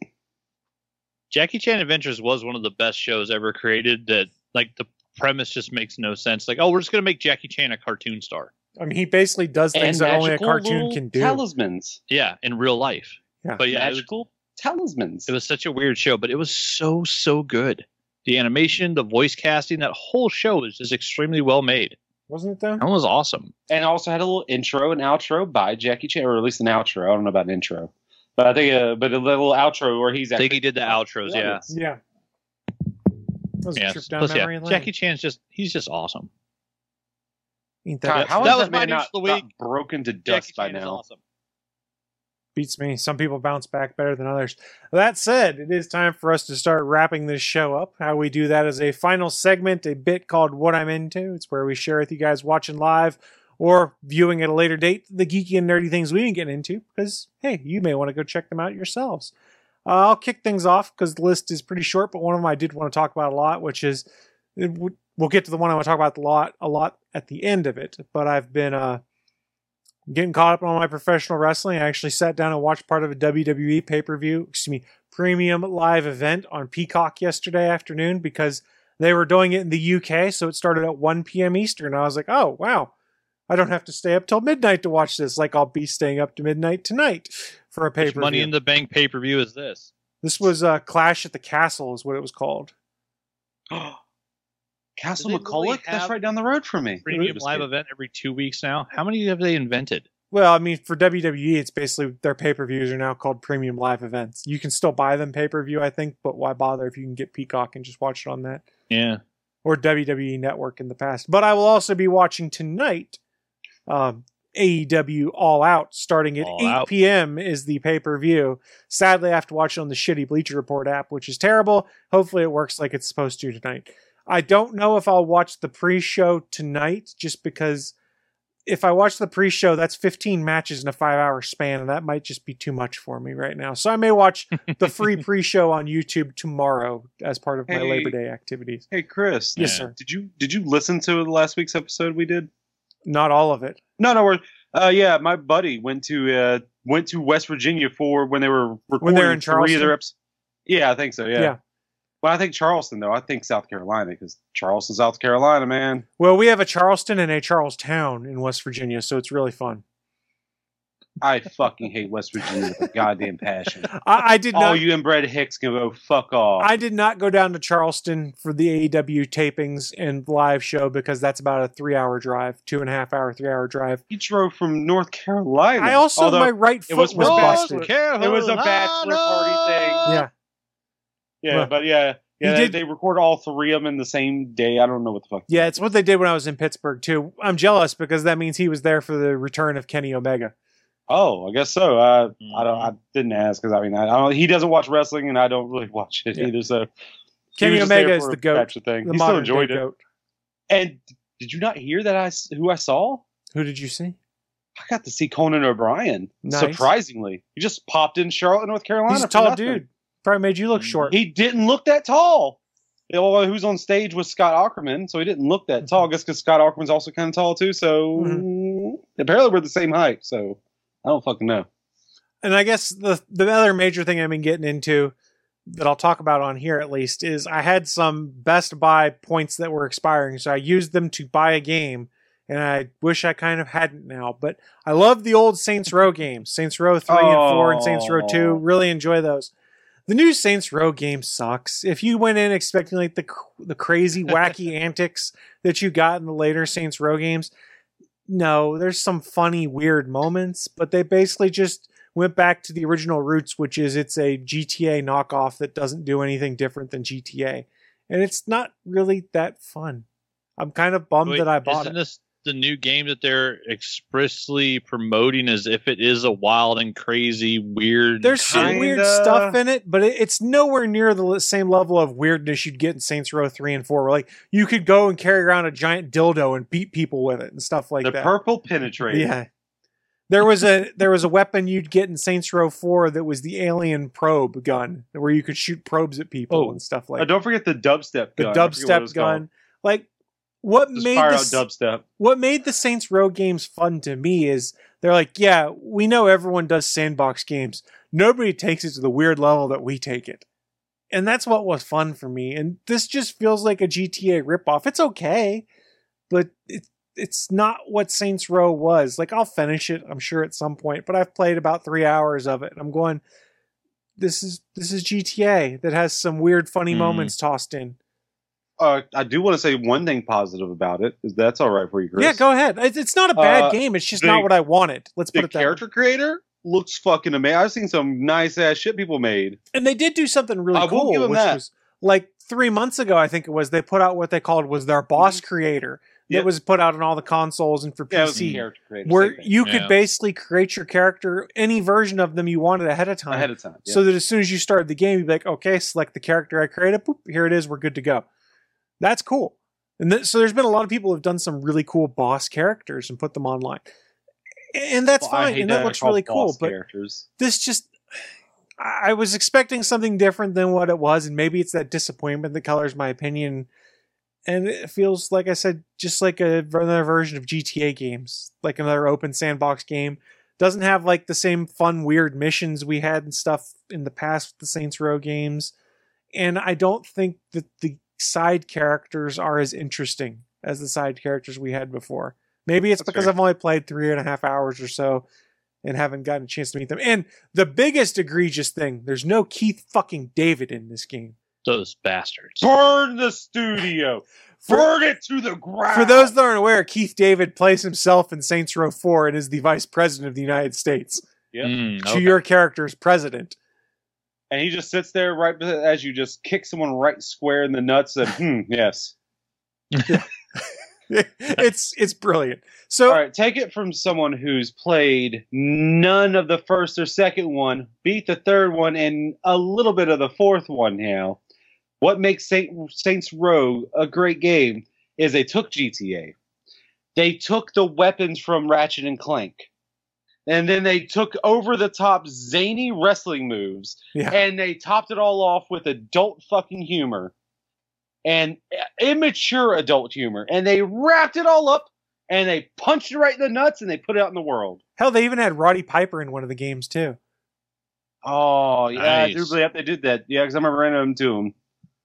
Speaker 3: Jackie Chan Adventures was one of the best shows ever created. That like the premise just makes no sense. Like, oh, we're just gonna make Jackie Chan a cartoon star.
Speaker 2: I mean, he basically does things that only a cartoon can do.
Speaker 4: Talismans.
Speaker 3: Yeah, in real life.
Speaker 2: Yeah.
Speaker 3: But yeah, it was,
Speaker 4: magical talismans.
Speaker 3: it was such a weird show, but it was so so good. The animation, the voice casting, that whole show was just extremely well made.
Speaker 2: Wasn't it though?
Speaker 3: That was awesome.
Speaker 4: and also had a little intro and outro by Jackie Chan, or at least an outro. I don't know about an intro, but I think, uh, but a little outro where he's
Speaker 3: I think he did the outros. Yeah,
Speaker 2: Yeah. That was a
Speaker 3: yeah.
Speaker 2: trip down
Speaker 3: Plus, yeah,
Speaker 2: lane.
Speaker 3: Jackie Chan's just he's just awesome.
Speaker 2: Ain't
Speaker 4: God,
Speaker 2: that
Speaker 4: how
Speaker 3: That
Speaker 4: is
Speaker 3: was
Speaker 4: that
Speaker 3: my news
Speaker 4: not,
Speaker 3: of the
Speaker 4: not
Speaker 3: week.
Speaker 4: broken to
Speaker 3: Jackie
Speaker 4: dust by
Speaker 3: Chan
Speaker 4: now?
Speaker 3: awesome.
Speaker 2: beats me. Some people bounce back better than others. That said, it is time for us to start wrapping this show up. How we do that is a final segment, a bit called What I'm Into. It's where we share with you guys watching live or viewing at a later date the geeky and nerdy things we didn't get into because, hey, you may want to go check them out yourselves. Uh, I'll kick things off because the list is pretty short, but one of them I did want to talk about a lot, which is it would- we'll get to the one I want to talk about a lot, a lot at the end of it. But I've been uh, getting caught up on my professional wrestling. I actually sat down and watched part of a WWE pay per view, excuse me, premium live event on Peacock yesterday afternoon because they were doing it in the UK. So it started at 1 p.m. Eastern. I was like, oh, wow. I don't have to stay up till midnight to watch this. Like I'll be staying up to midnight tonight for a pay per
Speaker 3: Money in the Bank pay per view is this?
Speaker 2: This was uh, Clash at the Castle, is what it was called.
Speaker 4: Castle
Speaker 3: Do they really
Speaker 4: McCulloch? That's right down the road from me.
Speaker 3: Premium live event every two weeks now. How many have they invented?
Speaker 2: Well, I mean, for WWE, it's basically their pay per views are now called premium live events. You can still buy them pay per view, I think, but why bother if you can get Peacock and just watch it on that
Speaker 3: Yeah,
Speaker 2: or WWE Network in the past? But I will also be watching tonight. Um, AEW All Out starting at
Speaker 3: All
Speaker 2: 8
Speaker 3: Out.
Speaker 2: p.m. is the pay per view. Sadly, I have to watch it on the shitty Bleacher Report app, which is terrible. Hopefully, it works like it's supposed to tonight. I don't know if I'll watch the pre show tonight just because if I watch the pre show, that's 15 matches in a five hour span, and that might just be too much for me right now. So I may watch the free pre show on YouTube tomorrow as part of my
Speaker 4: Hey.
Speaker 2: Labor Day activities.
Speaker 4: Hey, Chris.
Speaker 2: Yes,
Speaker 3: Yeah.
Speaker 2: sir.
Speaker 4: Did you did you listen to the last week's episode we did?
Speaker 2: Not all of it.
Speaker 4: No, no. We're, uh, yeah, my buddy went to uh, went to West Virginia for when they were recording
Speaker 2: When they're in
Speaker 4: three of their episodes. Yeah, I think so. Yeah.
Speaker 2: Yeah.
Speaker 4: Well, I think Charleston though. I think South Carolina because Charleston, South Carolina, man.
Speaker 2: Well, we have a Charleston and a Charlestown in West Virginia, so it's really fun.
Speaker 4: I fucking hate West Virginia with a goddamn passion.
Speaker 2: I, I did
Speaker 4: All
Speaker 2: not.
Speaker 4: you inbred hicks can go fuck off.
Speaker 2: I did not go down to Charleston for the AEW tapings and live show because that's about a three-hour drive, two and a half hour, three-hour drive.
Speaker 4: you drove from North Carolina.
Speaker 2: I also
Speaker 4: Although
Speaker 2: my right foot
Speaker 4: was
Speaker 2: was, busted.
Speaker 4: Boston. It was a bachelor party thing.
Speaker 2: Yeah,
Speaker 4: Yeah,
Speaker 2: Well,
Speaker 4: but yeah, yeah. They,
Speaker 2: did-
Speaker 4: they record all three of them in the same day. I don't know what the fuck.
Speaker 2: yeah, it's what they did when I was in Pittsburgh too. I'm jealous because that means he was there for the return of Kenny Omega.
Speaker 4: Oh, I guess so. Uh, I don't.
Speaker 3: Mm-hmm.
Speaker 4: I didn't ask because I mean, I, I don't. He doesn't watch wrestling, and I don't really watch it
Speaker 2: Yeah.
Speaker 4: either. So
Speaker 2: Kenny
Speaker 4: was just there
Speaker 2: Omega is the goat,
Speaker 4: bachelor Thing.
Speaker 2: the
Speaker 4: he still
Speaker 2: modern
Speaker 4: enjoyed
Speaker 2: day
Speaker 4: it.
Speaker 2: goat.
Speaker 4: And did you not hear that I s- who I saw?
Speaker 2: Who did you see?
Speaker 4: I got to see Conan O'Brien.
Speaker 2: Nice.
Speaker 4: Surprisingly, he just popped in Charlotte, North Carolina.
Speaker 2: He's a tall
Speaker 4: nothing.
Speaker 2: dude. Probably made you look short.
Speaker 4: He didn't look that tall. Know, who's on stage with Scott Aukerman, so he didn't look that tall. I guess because Scott Aukerman's also kind of tall too. So
Speaker 2: Mhm.
Speaker 4: apparently we're the same height. So I don't fucking know.
Speaker 2: and I guess the the other major thing I've been getting into that I'll talk about on here at least is I had some Best Buy points that were expiring, so I used them to buy a game, and I wish I kind of hadn't now. But I love the old Saints Row games, Saints Row three and four, and Saints Row two. Really enjoy those. The new Saints Row game sucks. If you went in expecting like the the crazy wacky antics that you got in the later Saints Row games, no, there's some funny weird moments, but they basically just went back to the original roots, which is it's a GTA knockoff that doesn't do anything different than GTA, and it's not really that fun. I'm kind of bummed
Speaker 3: Wait,
Speaker 2: that I bought it.
Speaker 3: this the new game that they're expressly promoting as if it is a wild and crazy, weird.
Speaker 2: There's some
Speaker 4: Kinda.
Speaker 2: weird stuff in it, but it, it's nowhere near the same level of weirdness you'd get in Saints Row 3 and 4. Where, like, you could go and carry around a giant dildo and beat people with it and stuff like
Speaker 4: the
Speaker 2: that.
Speaker 4: purple penetrator.
Speaker 2: Yeah. There was a there was a weapon you'd get in Saints Row 4 that was the alien probe gun where you could shoot probes at people
Speaker 3: Oh.
Speaker 2: and stuff
Speaker 4: Uh,
Speaker 2: like
Speaker 4: don't forget the dubstep
Speaker 2: the
Speaker 4: gun. I forget what it
Speaker 2: dubstep gun.
Speaker 4: called.
Speaker 2: Like what
Speaker 4: Just
Speaker 2: made
Speaker 4: fire
Speaker 2: this
Speaker 4: out dubstep.
Speaker 2: what made the Saints Row games fun to me is they're like, yeah, we know everyone does sandbox games. Nobody takes it to the weird level that we take it. And that's what was fun for me. And this just feels like a GTA ripoff. It's okay, but it, it's not what Saints Row was. Like, I'll finish it, I'm sure, at some point, but I've played about three hours of it. And I'm going, this is this is GTA that has some weird, funny
Speaker 3: Hmm.
Speaker 2: moments tossed in.
Speaker 4: Uh, I do want to say one thing positive about it. Is that's all right for you, Chris?
Speaker 2: Yeah, go ahead. It's, it's not a bad
Speaker 4: Uh,
Speaker 2: game. It's just
Speaker 4: the-
Speaker 2: not what I wanted. Let's put it that way.
Speaker 4: character creator looks fucking amazing. I've seen some nice ass shit people made.
Speaker 2: And they did do something really
Speaker 4: I will
Speaker 2: cool,
Speaker 4: give 'em
Speaker 2: which
Speaker 4: that.
Speaker 2: was like three months ago, I think it was. They put out what they called was their boss creator. That
Speaker 4: Yep.
Speaker 2: was put out on all the consoles and for
Speaker 4: Yeah, it was
Speaker 2: PC,
Speaker 4: character creator.
Speaker 2: where
Speaker 4: same thing.
Speaker 2: you could
Speaker 3: Yeah.
Speaker 2: basically create your character any version of them you wanted ahead of time.
Speaker 4: ahead of time. Yeah.
Speaker 2: So that as soon as you started the game, you'd be like, okay, select the character I created. Boop, here it is. We're good to go. That's cool. And th- so there's been a lot of people who've done some really cool boss characters and put them online. And that's
Speaker 4: Well,
Speaker 2: fine. And that
Speaker 4: they're
Speaker 2: looks really cool. But
Speaker 4: characters.
Speaker 2: this just I I was expecting something different than what it was, and maybe it's that disappointment that colors my opinion. And it feels like I said, just like a, another version of GTA games, like another open sandbox game. Doesn't have like the same fun, weird missions we had and stuff in the past with the Saints Row games. And I don't think that the side characters are as interesting as the side characters we had before. Maybe it's
Speaker 4: That's
Speaker 2: because
Speaker 4: fair.
Speaker 2: I've only played three and a half hours or so and haven't gotten a chance to meet them. And the biggest egregious thing, there's no Keith fucking David in this game.
Speaker 3: those bastards.
Speaker 4: Burn the studio.
Speaker 2: For,
Speaker 4: Burn it to the ground.
Speaker 2: for those that aren't aware, Keith David plays himself in Saints Row 4 and is the vice president of the United States.
Speaker 4: Yep.
Speaker 3: Mm,
Speaker 2: To your character's president.
Speaker 4: And he just sits there right as you just kick someone right square in the nuts and hmm, yes.
Speaker 2: it's it's brilliant. So
Speaker 4: All right, take it from someone who's played none of the first or second one, beat the third one, and a little bit of the fourth one now. What makes Saint, Saints Row a great game is they took GTA. They took the weapons from Ratchet and Clank. And then they took over the top zany wrestling moves
Speaker 2: yeah.
Speaker 4: and they topped it all off with adult fucking humor. And uh, immature adult humor. And they wrapped it all up and they punched it right in the nuts and they put it out in the world.
Speaker 2: Hell, they even had Roddy Piper in one of the games too.
Speaker 4: oh yeah I do believe they did that. Yeah because i remember running them to them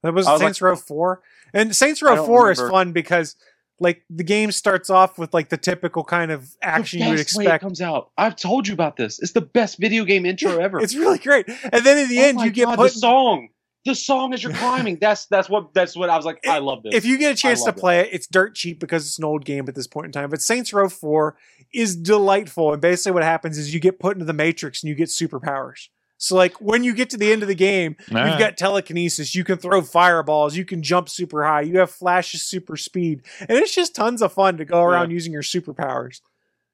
Speaker 2: That was,
Speaker 4: was
Speaker 2: Saints Row 4. And Saints Row
Speaker 4: don't
Speaker 2: 4 is fun because like the game starts off with like the typical kind of action you would expect.
Speaker 4: comes out i've told you about this it's the best video game intro ever
Speaker 2: It's really great. And then in the
Speaker 4: Oh
Speaker 2: end you get
Speaker 4: God,
Speaker 2: put
Speaker 4: the song the song as you're climbing that's that's what that's what i was like i love this
Speaker 2: if you get a chance to
Speaker 4: love it.
Speaker 2: play it, it's dirt cheap because it's an old game at this point in time. But Saints Row 4 is delightful. And basically, what happens is you get put into the Matrix and you get superpowers. So, like, when you get to the end of the game, you've
Speaker 3: Alright.
Speaker 2: got telekinesis, you can throw fireballs, you can jump super high, you have flashes super speed. And it's just tons of fun to go around using your superpowers.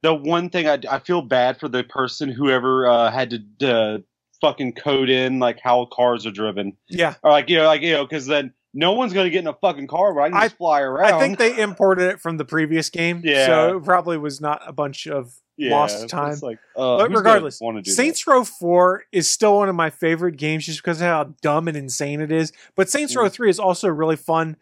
Speaker 4: the one thing I, I feel bad for the person whoever uh, had to uh, fucking code in like how cars are driven,
Speaker 2: Yeah.
Speaker 4: or like you know, like you know, because then no one's gonna get in a fucking car where I can
Speaker 2: I-
Speaker 4: just fly around.
Speaker 2: I think they imported it from the previous game.
Speaker 4: Yeah.
Speaker 2: So it probably was not a bunch of
Speaker 4: Yeah,
Speaker 2: lost time.
Speaker 4: Like, uh,
Speaker 2: But regardless, Saints Row 4 is still one of my favorite games just because of how dumb and insane it is. But Saints Row 3 is also really fun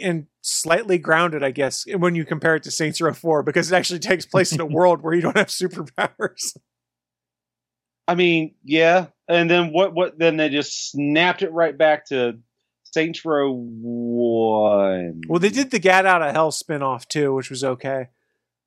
Speaker 2: and slightly grounded, I guess, when you compare it to Saints Row 4 because it actually takes place in a world where you don't have superpowers.
Speaker 4: I mean, yeah, and then what? What? Then they just snapped it right back to Saints Row One.
Speaker 2: Well, they did the Get Out of Hell spin-off too, which was okay.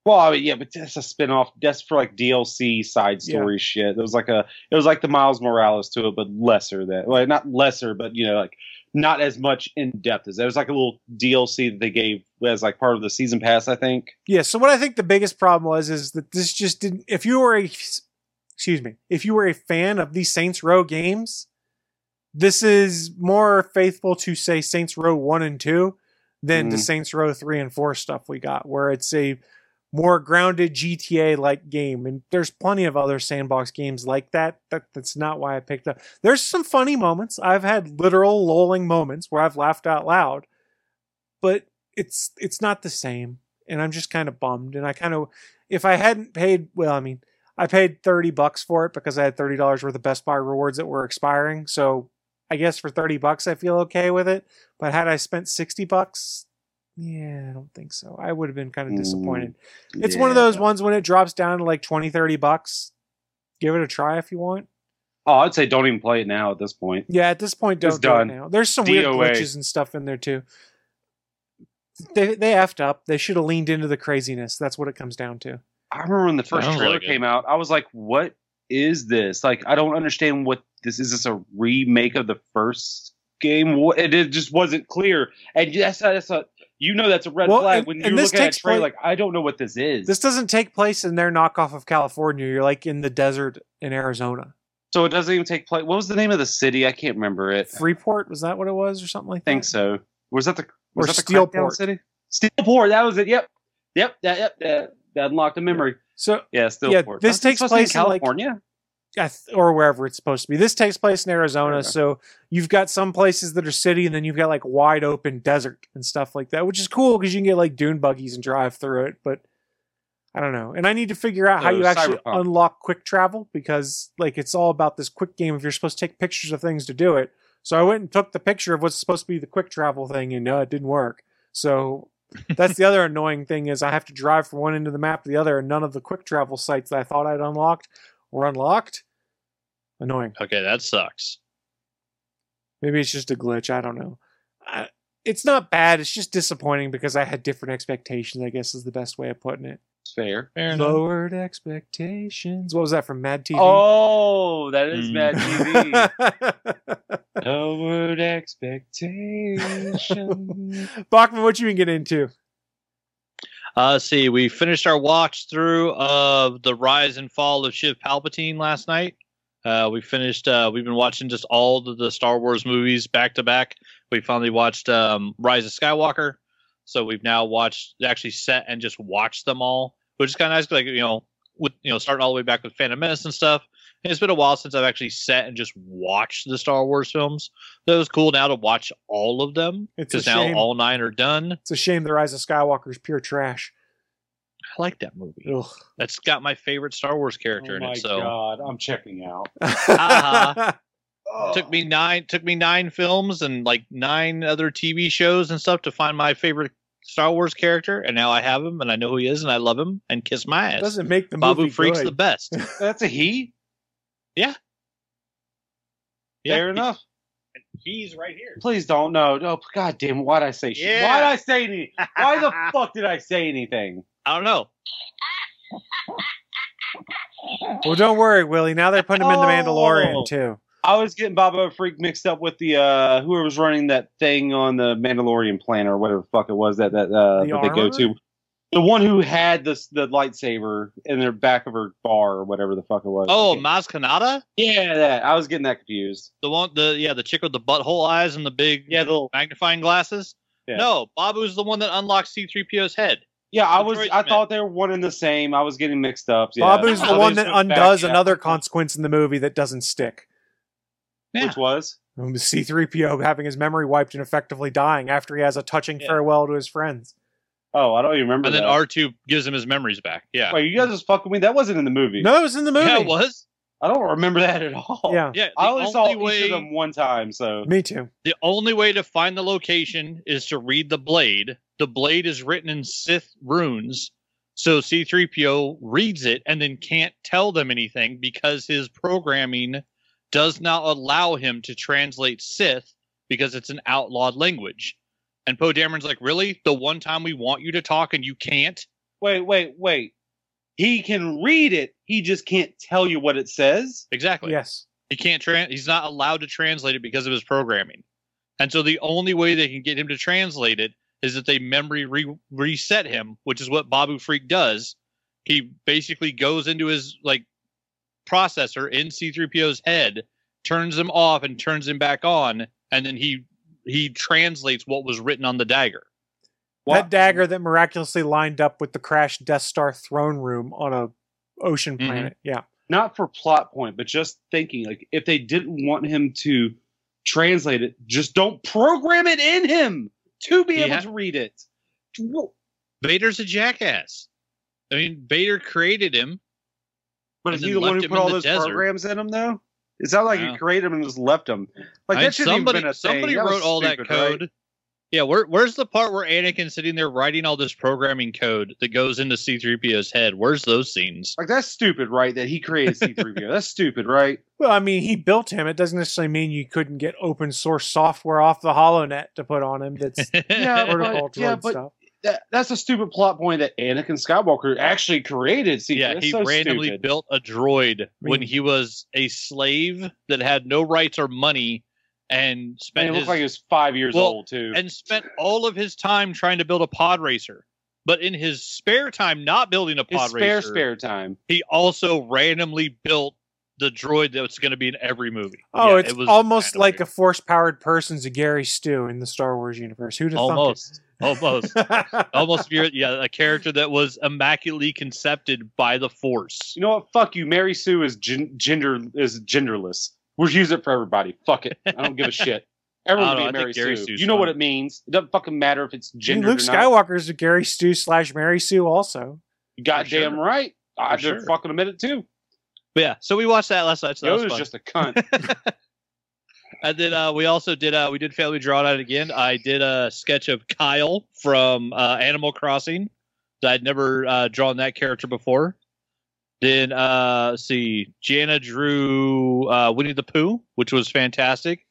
Speaker 4: Well, I mean, yeah, but that's a spin-off. That's for like DLC side
Speaker 2: Yeah.
Speaker 4: story shit. It was like a, it was like the Miles Morales to it, but lesser that. Well, not lesser, but you know, like not as much in depth as that. It was like a little DLC that they gave as like part of the season pass, I think.
Speaker 2: Yeah, so what I think the biggest problem was is that this just didn't if you were a excuse me, if you were a fan of these Saints Row games, this is more faithful to say Saints Row 1 and 2 than to
Speaker 4: Mhm.
Speaker 2: Saints Row 3 and 4 stuff we got where it's a more grounded GTA like game. And there's plenty of other sandbox games like that. that. That's not why I picked up. There's some funny moments. I've had literal lolling moments where I've laughed out loud, but it's it's not the same. And I'm just kind of bummed. And I kind of, if I hadn't paid, well, I mean, I paid 30 bucks for it because I had $30 worth of Best Buy rewards that were expiring. So I guess for 30 bucks, I feel okay with it. But had I spent 60 bucks, yeah, I don't think so. I would have been kind of disappointed. Mm, it's one of those ones when it drops down to like 20, 30 bucks. Give it a try if you want.
Speaker 4: Oh, I'd say don't even play it now at this point.
Speaker 2: Yeah, at this point, don't
Speaker 4: It's
Speaker 2: do it now. There's some weird glitches and stuff in there too. They they effed up. They should have leaned into the craziness. That's what it comes down to.
Speaker 4: I remember when the first
Speaker 3: Saints
Speaker 4: trailer
Speaker 3: like
Speaker 4: came out, I was like, "What is this? Like, I don't understand what this is. This a remake of the first game? It, it just wasn't clear." And that's that's a you know that's a red
Speaker 2: Well,
Speaker 4: flag
Speaker 2: and-
Speaker 4: when you look at trailer.
Speaker 2: pla-
Speaker 4: Like, I don't know what this is.
Speaker 2: This doesn't take place in their knockoff of California. You're like in the desert in Arizona.
Speaker 4: so it doesn't even take place. What was the name of the city? I can't remember it.
Speaker 2: Freeport was that what it was or something like
Speaker 4: I think
Speaker 2: that?
Speaker 4: so. Was that the was
Speaker 2: Or
Speaker 4: that the
Speaker 2: Steelport.
Speaker 4: city? Steelport. That was it. Yep. Yep. That yep. That, that unlocked a memory.
Speaker 2: So
Speaker 4: Yeah, Steelport.
Speaker 2: Yeah, this
Speaker 4: Wasn't
Speaker 2: takes
Speaker 4: supposed to be in
Speaker 2: place in,
Speaker 4: California.
Speaker 2: Th- or wherever it's supposed to be. This takes place in Arizona,
Speaker 4: Okay.
Speaker 2: so you've got some places that are city, and then you've got like wide open desert and stuff like that, which is cool because you can get like dune buggies and drive through it. But I don't know, and I need to figure out how you actually
Speaker 4: Cyberpunk.
Speaker 2: unlock quick travel because like it's all about this quick game. If you're supposed to take pictures of things to do it, so I went and took the picture of what's supposed to be the quick travel thing, and no, it didn't work. So that's the other annoying thing is I have to drive from one end of the map to the other, and none of the quick travel sites that I thought I'd unlocked were unlocked. Annoying.
Speaker 3: Okay, that sucks.
Speaker 2: Maybe it's just a glitch. I don't know. I, it's not bad. It's just disappointing because I had different expectations. I guess is the best way of putting it.
Speaker 4: It's fair.
Speaker 3: Fair enough.
Speaker 2: Lowered expectations. What was that from Mad TV?
Speaker 4: Oh, that is
Speaker 3: Mm.
Speaker 4: Mad TV. Lowered expectations.
Speaker 2: Bachman, what you been get into?
Speaker 3: Uh, let's see, we finished our watch through of the rise and fall of Sheev Palpatine last night. Uh, we finished. Uh, we've been watching just all the, Star Wars movies back to back. We finally watched um, Rise of Skywalker, so we've now watched actually set and just watched them all, which is kind of nice. Like you know, with you know starting all the way back with Phantom Menace and stuff. And it's been a while since I've actually sat and just watched the Star Wars films. So it was cool now to watch all of them
Speaker 2: It's a
Speaker 3: because now
Speaker 2: shame.
Speaker 3: all nine are done.
Speaker 2: It's a shame the Rise of Skywalker is pure trash.
Speaker 3: I like that movie.
Speaker 2: Ugh.
Speaker 3: That's got my favorite Star Wars character
Speaker 4: oh
Speaker 3: in it. So
Speaker 4: god, I'm checking out.
Speaker 3: Uh-huh. took me nine took me nine films and like nine other TV shows and stuff to find my favorite Star Wars character, and now I have him and I know who he is and I love him and kiss my ass.
Speaker 2: Doesn't make the
Speaker 3: Babu
Speaker 2: movie
Speaker 3: Freak's
Speaker 2: good.
Speaker 3: the best.
Speaker 4: That's a he.
Speaker 3: Yeah,
Speaker 4: Fair enough.
Speaker 3: He's right here.
Speaker 4: Please don't. No. No. God damn. Why'd I say shit?
Speaker 3: Yeah.
Speaker 4: Why'd I say anything? Why the fuck did I say anything?
Speaker 3: I don't know.
Speaker 2: well, don't worry, Willie. Now they're putting him in the Mandalorian
Speaker 4: Oh.
Speaker 2: too.
Speaker 4: I was getting Babu Frik mixed up with the uh whoever was running that thing on the Mandalorian planet or whatever the fuck it was that that uh
Speaker 2: The
Speaker 4: that they go to. The one who had this the lightsaber in their back of her bar or whatever the fuck it was.
Speaker 3: Oh,
Speaker 4: Okay.
Speaker 3: Maz Kanata,
Speaker 4: yeah, that I was getting that confused.
Speaker 3: the one, the yeah, the chick with the butthole eyes and the big
Speaker 4: Yeah, the little,
Speaker 3: magnifying glasses.
Speaker 4: Yeah.
Speaker 3: No, Babu's the one that unlocks C-3PO's head.
Speaker 4: yeah. I was
Speaker 3: droid
Speaker 4: I
Speaker 3: man.
Speaker 4: thought they were one and the same. I was getting mixed up. Yeah.
Speaker 2: Babu's the one that
Speaker 4: switched back,
Speaker 2: undoes
Speaker 4: yeah.
Speaker 2: another consequence in the movie that doesn't stick.
Speaker 3: Yeah.
Speaker 4: Which was
Speaker 2: Um, C3PO having his memory wiped and effectively dying after he has a touching
Speaker 3: Yeah.
Speaker 2: farewell to his friends.
Speaker 4: Oh I don't even remember.
Speaker 3: And then. R2 gives him his memories back. Yeah.
Speaker 4: Wait, you guys just fucking me. That wasn't in the movie.
Speaker 2: No, it was in the movie.
Speaker 3: Yeah, it was.
Speaker 4: I don't remember that at all.
Speaker 2: Yeah,
Speaker 3: Yeah.
Speaker 4: I
Speaker 3: the
Speaker 4: only saw each of them one time. So
Speaker 2: me too.
Speaker 3: The only way to find the location is to read the blade. The blade is written in Sith runes. So C3PO reads it and then can't tell them anything because his programming does not allow him to translate Sith because it's an outlawed language. And Poe Dameron's like, Really? The one time we want you to talk and you can't?
Speaker 4: wait, wait, wait. He can read it. He just can't tell you what it says.
Speaker 3: Exactly.
Speaker 2: Yes.
Speaker 3: He can't trans. He's not allowed to translate it because of his programming. And so the only way they can get him to translate it is that they memory re- reset him, which is what Babu Frik does. He basically goes into his like processor in C3PO's head, turns him off and turns him back on, and then he he translates what was written on the dagger.
Speaker 2: that dagger that miraculously lined up with the crashed Death Star throne room on a ocean
Speaker 3: Mhm.
Speaker 2: planet. Yeah.
Speaker 4: not for plot point, but just thinking like if they didn't want him to translate it, just don't program it in him to be
Speaker 3: He
Speaker 4: able to read it.
Speaker 3: Vader's a jackass. I mean, Vader created him.
Speaker 4: But is he the one who put all those
Speaker 3: desert.
Speaker 4: programs in him though? It sounded like
Speaker 3: Yeah.
Speaker 4: he created them and just left them. Like
Speaker 3: I
Speaker 4: that shouldn't
Speaker 3: somebody,
Speaker 4: even been a thing.
Speaker 3: somebody
Speaker 4: That was
Speaker 3: wrote all that
Speaker 4: stupid, right?
Speaker 3: code. Yeah, where, where's the part where Anakin's sitting there writing all this programming code that goes into C-3PO's head? Where's those scenes?
Speaker 4: Like that's stupid, right? That he created C-3PO. that's stupid, right?
Speaker 2: Well, I mean, he built him. It doesn't necessarily mean you couldn't get open source software off the HoloNet to put on him that's
Speaker 4: Yeah, but, yeah, but
Speaker 2: stuff.
Speaker 4: That, that's a stupid plot point that Anakin Skywalker actually created. See,
Speaker 3: yeah, he
Speaker 4: so
Speaker 3: randomly
Speaker 4: stupid.
Speaker 3: built a droid when
Speaker 2: mean-
Speaker 3: he was a slave that had no rights or money and
Speaker 4: And
Speaker 3: spent
Speaker 4: it
Speaker 3: his,
Speaker 4: looked like he was five years
Speaker 3: Well,
Speaker 4: old too.
Speaker 3: and spent all of his time trying to build a pod racer. But in his spare time, not building a
Speaker 4: His
Speaker 3: pod
Speaker 4: spare
Speaker 3: racer,
Speaker 4: spare time.
Speaker 3: he also randomly built the droid that's going to be in every movie.
Speaker 2: Oh,
Speaker 3: Yeah,
Speaker 2: it's
Speaker 3: it was
Speaker 2: almost like
Speaker 3: weird.
Speaker 2: a force powered person's a Gary Stu in the Star Wars universe. Who'd have
Speaker 3: almost, almost,
Speaker 2: thunk it?
Speaker 3: Almost. You're, yeah, a character that was immaculately concepted by the Force.
Speaker 4: You know what? Fuck you. Mary Sue is gen- gender is genderless. We'll use it for everybody. Fuck it. I don't give a shit. Everyone
Speaker 3: I
Speaker 4: be
Speaker 3: know,
Speaker 4: Mary Sue.
Speaker 3: Sue's
Speaker 4: You know what it means. It doesn't fucking matter if it's
Speaker 2: I mean,
Speaker 4: gendered
Speaker 2: Luke
Speaker 4: Skywalker
Speaker 2: is a Gary Stu slash Mary Sue also.
Speaker 4: You Goddamn
Speaker 3: sure.
Speaker 4: right. I
Speaker 3: For
Speaker 4: did
Speaker 3: sure.
Speaker 4: fucking admit it too.
Speaker 3: But yeah, so we watched that last night. So that was
Speaker 4: Yoda's
Speaker 3: fun.
Speaker 4: just a cunt.
Speaker 3: And then uh, we also did uh, we did Family Drawdown again. I did a sketch of Kyle from uh, Animal Crossing. I'd never uh, drawn that character before. Then uh, let's see, Jana drew uh, Winnie the Pooh, which was fantastic.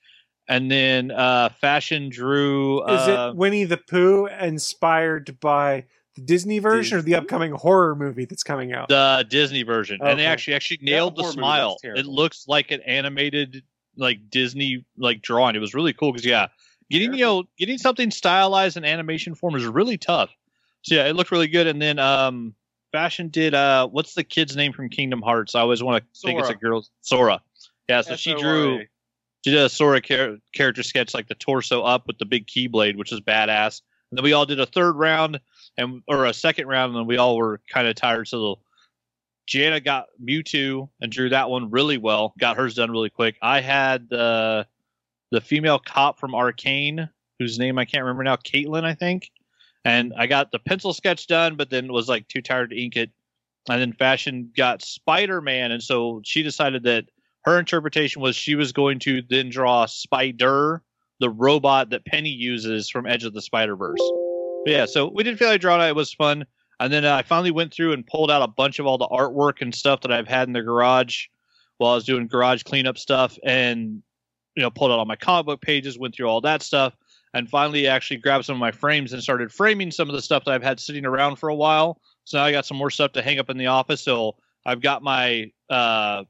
Speaker 3: And then uh, Fashion drew.
Speaker 2: Is
Speaker 3: Uh,
Speaker 2: it Winnie the Pooh inspired by the Disney version or the upcoming horror movie that's coming out?
Speaker 3: the Disney version, and they actually actually nailed the
Speaker 4: horror
Speaker 3: smile. It looks like an animated like Disney like drawing. It was really cool because yeah, getting you know getting something stylized in animation form is really tough. So yeah, it looked really good. And then um, Fashion did uh, what's the kid's name from Kingdom Hearts? I always want to think it's a girl, Sora. Yeah, so she drew she did a Sora char- character sketch like the torso up with the big keyblade, which is badass. And then we all did a third round and or a second round, and then we all were kind of tired. So the, Jana got Mewtwo and drew that one really well. Got hers done really quick. I had the the female cop from Arcane, whose name I can't remember now, Caitlyn, I think. And I got the pencil sketch done, but then was like too tired to ink it. And then Fashion got Spider Man, and so she decided that her interpretation was she was going to then draw Spider, the robot that Penny uses from Edge of the Spider Verse. Yeah, so we did fairly draw it. It was fun. And then uh, I finally went through and pulled out a bunch of all the artwork and stuff that I've had in the garage while I was doing garage cleanup stuff, and you know pulled out all my comic book pages, went through all that stuff, and finally actually grabbed some of my frames and started framing some of the stuff that I've had sitting around for a while. So now I got some more stuff to hang up in the office. So I've got my uh,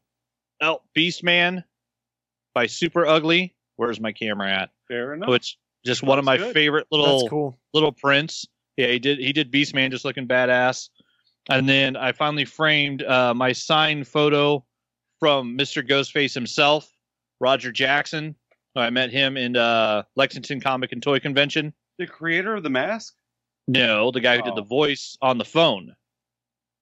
Speaker 3: Elk Beastman by Super Ugly. Where's my camera at?
Speaker 4: Fair enough.
Speaker 3: Which just one of my
Speaker 4: good.
Speaker 3: favorite little
Speaker 2: cool.
Speaker 3: little prints. Yeah, he did. He did Beastman, just looking badass. And then I finally framed uh, my signed photo from Mr. Ghostface himself, Roger Jackson. I met him in uh, Lexington Comic and Toy Convention.
Speaker 4: the creator of the mask.
Speaker 3: No, the guy who did
Speaker 4: Oh.
Speaker 3: the voice on the phone.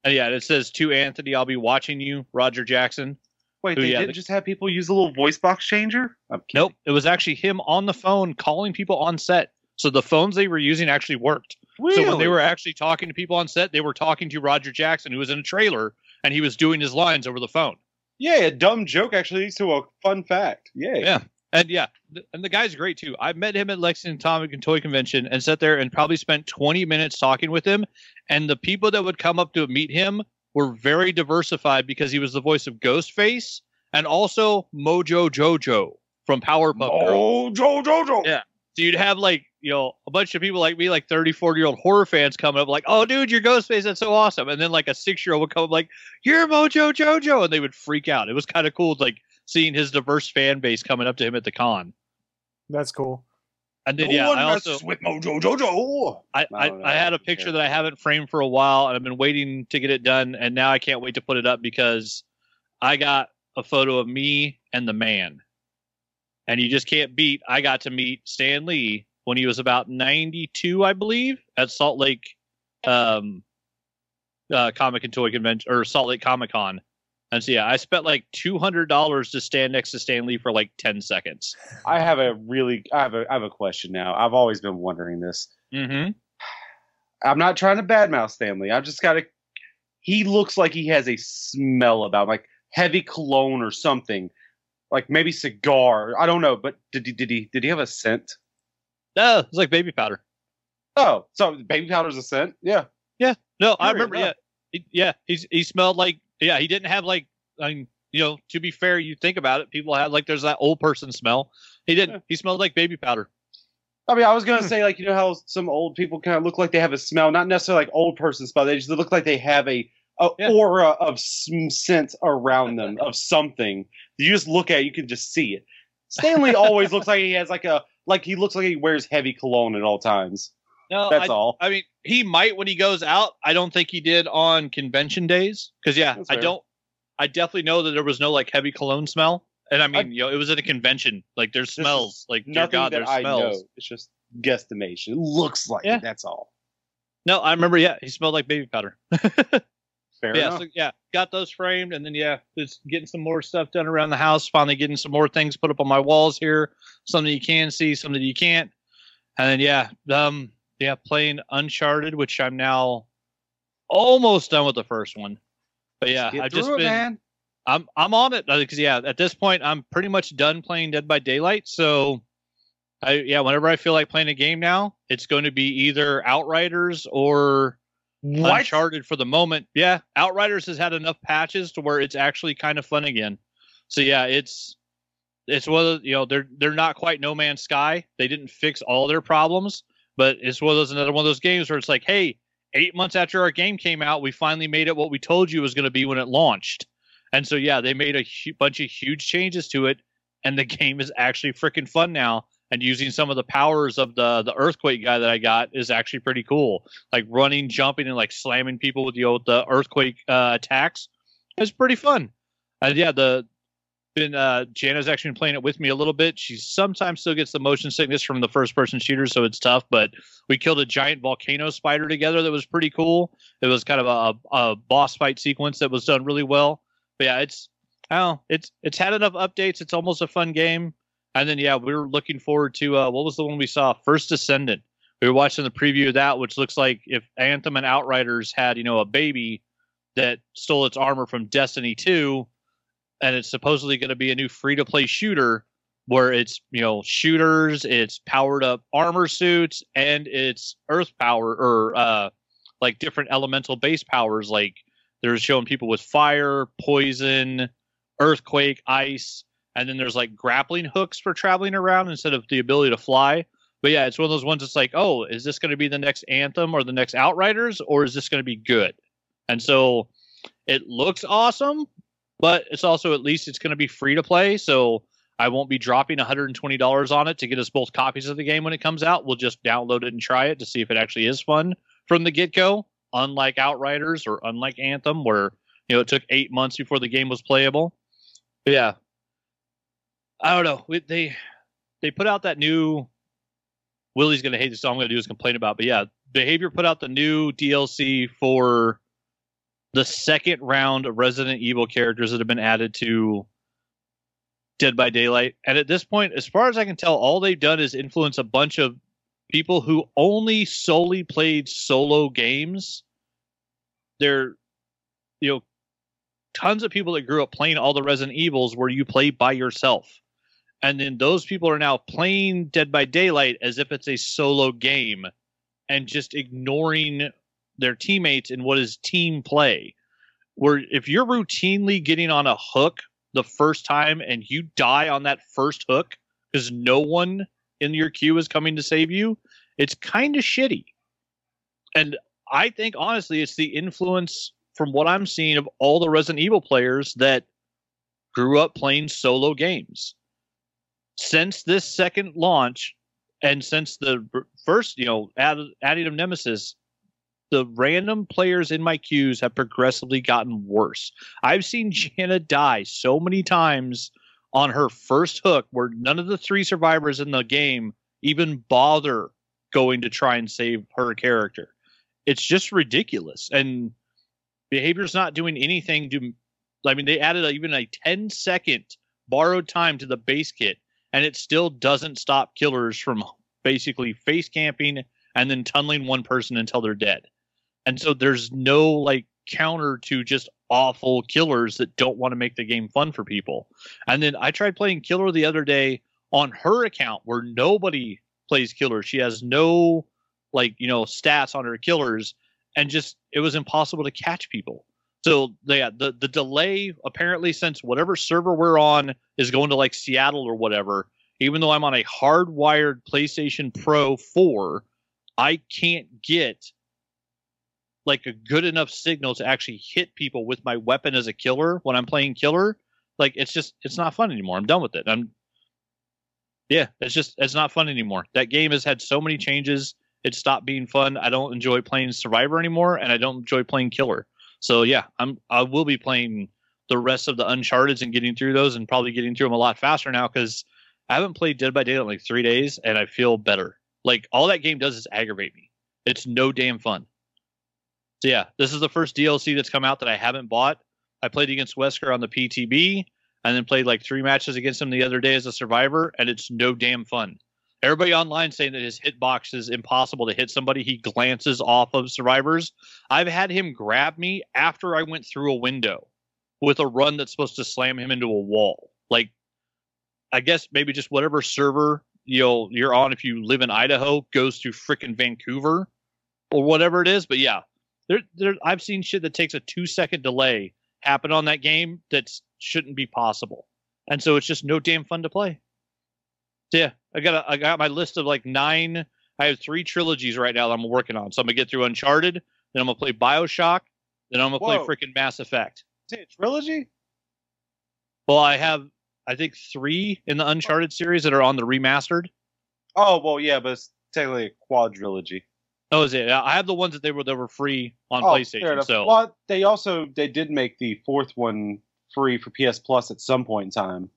Speaker 3: And yeah, it says to Anthony, "I'll be watching you, Roger Jackson."
Speaker 4: Wait,
Speaker 3: Who,
Speaker 4: they
Speaker 3: yeah,
Speaker 4: didn't
Speaker 3: the-
Speaker 4: just have people use a little voice box changer?
Speaker 3: Nope, it was actually him on the phone calling people on set. So the phones they were using actually worked.
Speaker 4: Really?
Speaker 3: So when they were actually talking to people on set, they were talking to Roger Jackson, who was in a trailer, and he was doing his lines over the phone.
Speaker 4: yeah, a dumb joke actually leads to a fun fact. Yeah.
Speaker 3: Yeah. And yeah, th- and the guy's great too. I met him at Lexington Comic and Toy Convention and sat there and probably spent 20 minutes talking with him. And the people that would come up to meet him were very diversified because he was the voice of Ghostface and also Mojo Jojo from Powerpuff Girls.
Speaker 4: Oh, Joe, Joe.
Speaker 3: Yeah. So you'd have like, you know, a bunch of people like me, like 30, 40 year old horror fans coming up, like, oh, dude, you're Ghostface. That's so awesome. And then like a six year old would come up, like, you're Mojo Jojo. And they would freak out. It was kind of cool, like seeing his diverse fan base coming up to him at the con.
Speaker 2: That's cool.
Speaker 3: And then,
Speaker 4: No
Speaker 3: yeah, I also,
Speaker 4: with Mojo Jojo.
Speaker 3: I, I,
Speaker 4: No, no,
Speaker 3: I had a picture
Speaker 4: sure.
Speaker 3: that I haven't framed for a while and I've been waiting to get it done. And now I can't wait to put it up because I got a photo of me and the man. And you just can't beat, I got to meet Stan Lee when he was about 92, I believe, at Salt Lake um, uh, Comic and Toy Convention or Salt Lake Comic Con. And so yeah, I spent like two hundred dollars to stand next to Stan Lee for like ten seconds.
Speaker 7: I have a really, I have a, I have a question now. I've always been wondering this.
Speaker 3: Mm-hmm.
Speaker 7: I'm not trying to badmouth Stan Lee. I've just got to. He looks like he has a smell about him, like heavy cologne or something, like maybe cigar. I don't know, but did he did he did he have a scent?
Speaker 3: No, it's like baby powder.
Speaker 7: Oh, so baby powder's a scent? Yeah. Yeah.
Speaker 3: No, I remember.
Speaker 7: huh?
Speaker 3: Yeah, he, yeah. He's he smelled like yeah. He didn't have like I mean, you know. To be fair, you think about it, people have like there's that old person smell. He didn't.
Speaker 7: Yeah.
Speaker 3: He smelled like baby powder.
Speaker 7: I mean, I was gonna say like you know how some old people kind of look like they have a smell, not necessarily like old person smell. They just look like they have a, a
Speaker 3: Yeah.
Speaker 7: aura of some scent around them of something. You just look at, it, you can just see it. Stan Lee always looks like he has like a like he looks like he wears heavy cologne at all times.
Speaker 3: No,
Speaker 7: That's
Speaker 3: I,
Speaker 7: all.
Speaker 3: I mean, he might when he goes out. I don't think he did on convention days because yeah, I don't. I definitely know that there was no like heavy cologne smell, and I mean,
Speaker 7: I-
Speaker 3: you know, it was at a convention. Like there's smells. Like dear God, there's
Speaker 7: I
Speaker 3: smells.
Speaker 7: know. It's just guesstimation. It looks like
Speaker 3: Yeah.
Speaker 7: it. That's all.
Speaker 3: No, I remember. Yeah, he smelled like baby powder.
Speaker 7: Fair
Speaker 3: yeah, so yeah, got those framed, and then yeah, just getting some more stuff done around the house. Finally, getting some more things put up on my walls here. Something you can see, something you can't. And then yeah, um, yeah, playing Uncharted, which I'm now almost done with the first one. But yeah,
Speaker 7: Get
Speaker 3: I've just
Speaker 7: it,
Speaker 3: been
Speaker 7: man.
Speaker 3: I'm I'm on it because yeah, at this point I'm pretty much done playing Dead by Daylight. So, I yeah, whenever I feel like playing a game now, it's going to be either Outriders or
Speaker 7: What?
Speaker 3: Uncharted for the moment. Yeah, Outriders has had enough patches to where it's actually kind of fun again. So yeah, it's it's one of you know they're they're not quite No Man's Sky. They didn't fix all their problems, but it's one of those another one of those games where it's like, hey, eight months after our game came out, we finally made it what we told you was going to be when it launched. And so yeah, they made a hu- bunch of huge changes to it, and the game is actually freaking fun now. And using some of the powers of the the earthquake guy that I got is actually pretty cool. Like running, jumping, and like slamming people with the old the earthquake uh, attacks. It's pretty fun. And yeah, the been uh Jana's actually been playing it with me a little bit. She sometimes still gets the motion sickness from the first person shooter, so it's tough. But we killed a giant volcano spider together that was pretty cool. It was kind of a, a boss fight sequence that was done really well. But yeah, it's I don't know, it's it's had enough updates. It's almost a fun game. And then yeah, we were looking forward to uh what was the one we saw? First Descendant. We were watching the preview of that, which looks like if Anthem and Outriders had, you know, a baby that stole its armor from Destiny 2, and it's supposedly going to be a new free to play shooter where it's, you know, shooters, it's powered up armor suits, and it's earth power or uh like different elemental base powers like they're showing people with fire, poison, earthquake, ice, and then there's like grappling hooks for traveling around instead of the ability to fly. But yeah, it's one of those ones that's like, oh, is this going to be the next Anthem or the next Outriders, or is this going to be good? And so it looks awesome, but it's also at least it's going to be free to play. So I won't be dropping $120 on it to get us both copies of the game when it comes out. We'll just download it and try it to see if it actually is fun from the get go, unlike Outriders or unlike Anthem, where you know it took eight months before the game was playable. But yeah, I don't know. They they put out that new. Willie's gonna hate this. All I'm gonna do is complain about. But yeah, Behavior put out the new DLC for the second round of Resident Evil characters that have been added to Dead by Daylight. And at this point, as far as I can tell, all they've done is influence a bunch of people who only solely played solo games. They're, you know, tons of people that grew up playing all the Resident Evils where you play by yourself. And then those people are now playing Dead by Daylight as if it's a solo game and just ignoring their teammates in what is team play. Where if you're routinely getting on a hook the first time and you die on that first hook because no one in your queue is coming to save you, it's kind of shitty. And I think honestly, it's the influence from what I'm seeing of all the Resident Evil players that grew up playing solo games. Since this second launch, and since the first, you know, add, adding of Nemesis, the random players in my queues have progressively gotten worse. I've seen Jana die so many times on her first hook where none of the three survivors in the game even bother going to try and save her character. It's just ridiculous. And behavior's not doing anything to I mean they added a, even a 10 second borrowed time to the base kit and it still doesn't stop killers from basically face camping and then tunneling one person until they're dead. And so there's no like counter to just awful killers that don't want to make the game fun for people. And then I tried playing killer the other day on her account where nobody plays killer. She has no like, you know, stats on her killers and just it was impossible to catch people. So yeah, the the delay apparently since whatever server we're on is going to like Seattle or whatever, even though I'm on a hardwired PlayStation Pro 4, I can't get like a good enough signal to actually hit people with my weapon as a killer when I'm playing killer. Like it's just it's not fun anymore. I'm done with it. I'm yeah, it's just it's not fun anymore. That game has had so many changes. It stopped being fun. I don't enjoy playing Survivor anymore, and I don't enjoy playing Killer. So yeah, I'm I will be playing the rest of the Uncharted and getting through those, and probably getting through them a lot faster now because I haven't played Dead by Daylight in like three days, and I feel better. Like all that game does is aggravate me. It's no damn fun. So yeah, this is the first DLC that's come out that I haven't bought. I played against Wesker on the PTB, and then played like three matches against him the other day as a survivor, and it's no damn fun. Everybody online saying that his hitbox is impossible to hit somebody. He glances off of survivors. I've had him grab me after I went through a window with a run that's supposed to slam him into a wall. Like, I guess maybe just whatever server you know you're on if you live in Idaho goes to frickin' Vancouver or whatever it is. But yeah, there, there I've seen shit that takes a two second delay happen on that game that shouldn't be possible, and so it's just no damn fun to play. Yeah, I got a, I got my list of like nine. I have three trilogies right now that I'm working on. So I'm gonna get through Uncharted, then I'm gonna play Bioshock, then I'm gonna
Speaker 7: Whoa.
Speaker 3: play freaking Mass Effect.
Speaker 7: Is it a trilogy?
Speaker 3: Well, I have I think three in the Uncharted series that are on the remastered.
Speaker 7: Oh well, yeah, but it's technically a quadrilogy.
Speaker 3: Oh, is it? I have the ones that they were that were free on
Speaker 7: Oh,
Speaker 3: PlayStation. So
Speaker 7: well, they also they did make the fourth one free for PS Plus at some point in time.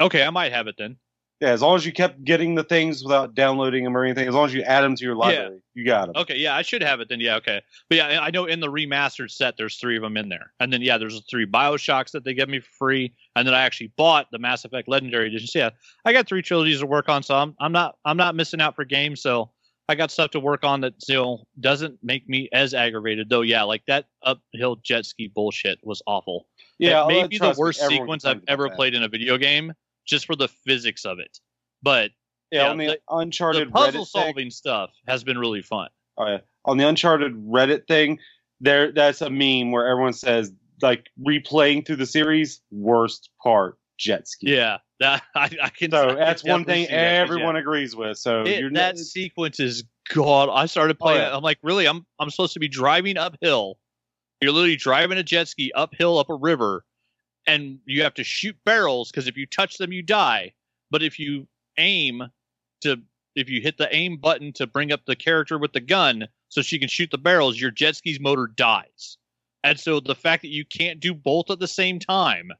Speaker 3: okay, I might have it then.
Speaker 7: Yeah, as long as you kept getting the things without downloading them or anything, as long as you add them to your library, you got them.
Speaker 3: Okay, yeah, I should have it then. Yeah, okay. But yeah, I know in the remastered set, there's three of them in there, and then yeah, there's the three Bioshocks that they give me for free, and then I actually bought the Mass Effect Legendary Edition. So yeah, I got three trilogies to work on, so I'm I'm not I'm not missing out for games. So I got stuff to work on that you know doesn't make me as aggravated though. Yeah, like that uphill jet ski bullshit was awful.
Speaker 7: Yeah,
Speaker 3: it may
Speaker 7: uh,
Speaker 3: be the worst sequence I've ever
Speaker 7: that.
Speaker 3: played in a video game, just for the physics of it. But
Speaker 7: Yeah,
Speaker 3: yeah,
Speaker 7: on the,
Speaker 3: the-
Speaker 7: Uncharted
Speaker 3: the puzzle
Speaker 7: Reddit thing,
Speaker 3: solving stuff has been really fun.
Speaker 7: oh, yeah. on the Uncharted Reddit thing, there that's a meme where everyone says like replaying through the series, worst part jet ski.
Speaker 3: Yeah, that I, I can. I
Speaker 7: So
Speaker 3: can
Speaker 7: that's one thing
Speaker 3: that,
Speaker 7: everyone
Speaker 3: yeah.
Speaker 7: agrees with. So
Speaker 3: It- that sequence is god. I started
Speaker 7: Oh,
Speaker 3: playing.
Speaker 7: yeah.
Speaker 3: I'm like, really? I'm I'm supposed to be driving uphill. You're literally driving a jet ski uphill up a river, and you have to shoot barrels because if you touch them, you die. But if you aim to, if you hit the aim button to bring up the character with the gun so she can shoot the barrels, your jet ski's motor dies. And so the fact that you can't do both at the same time,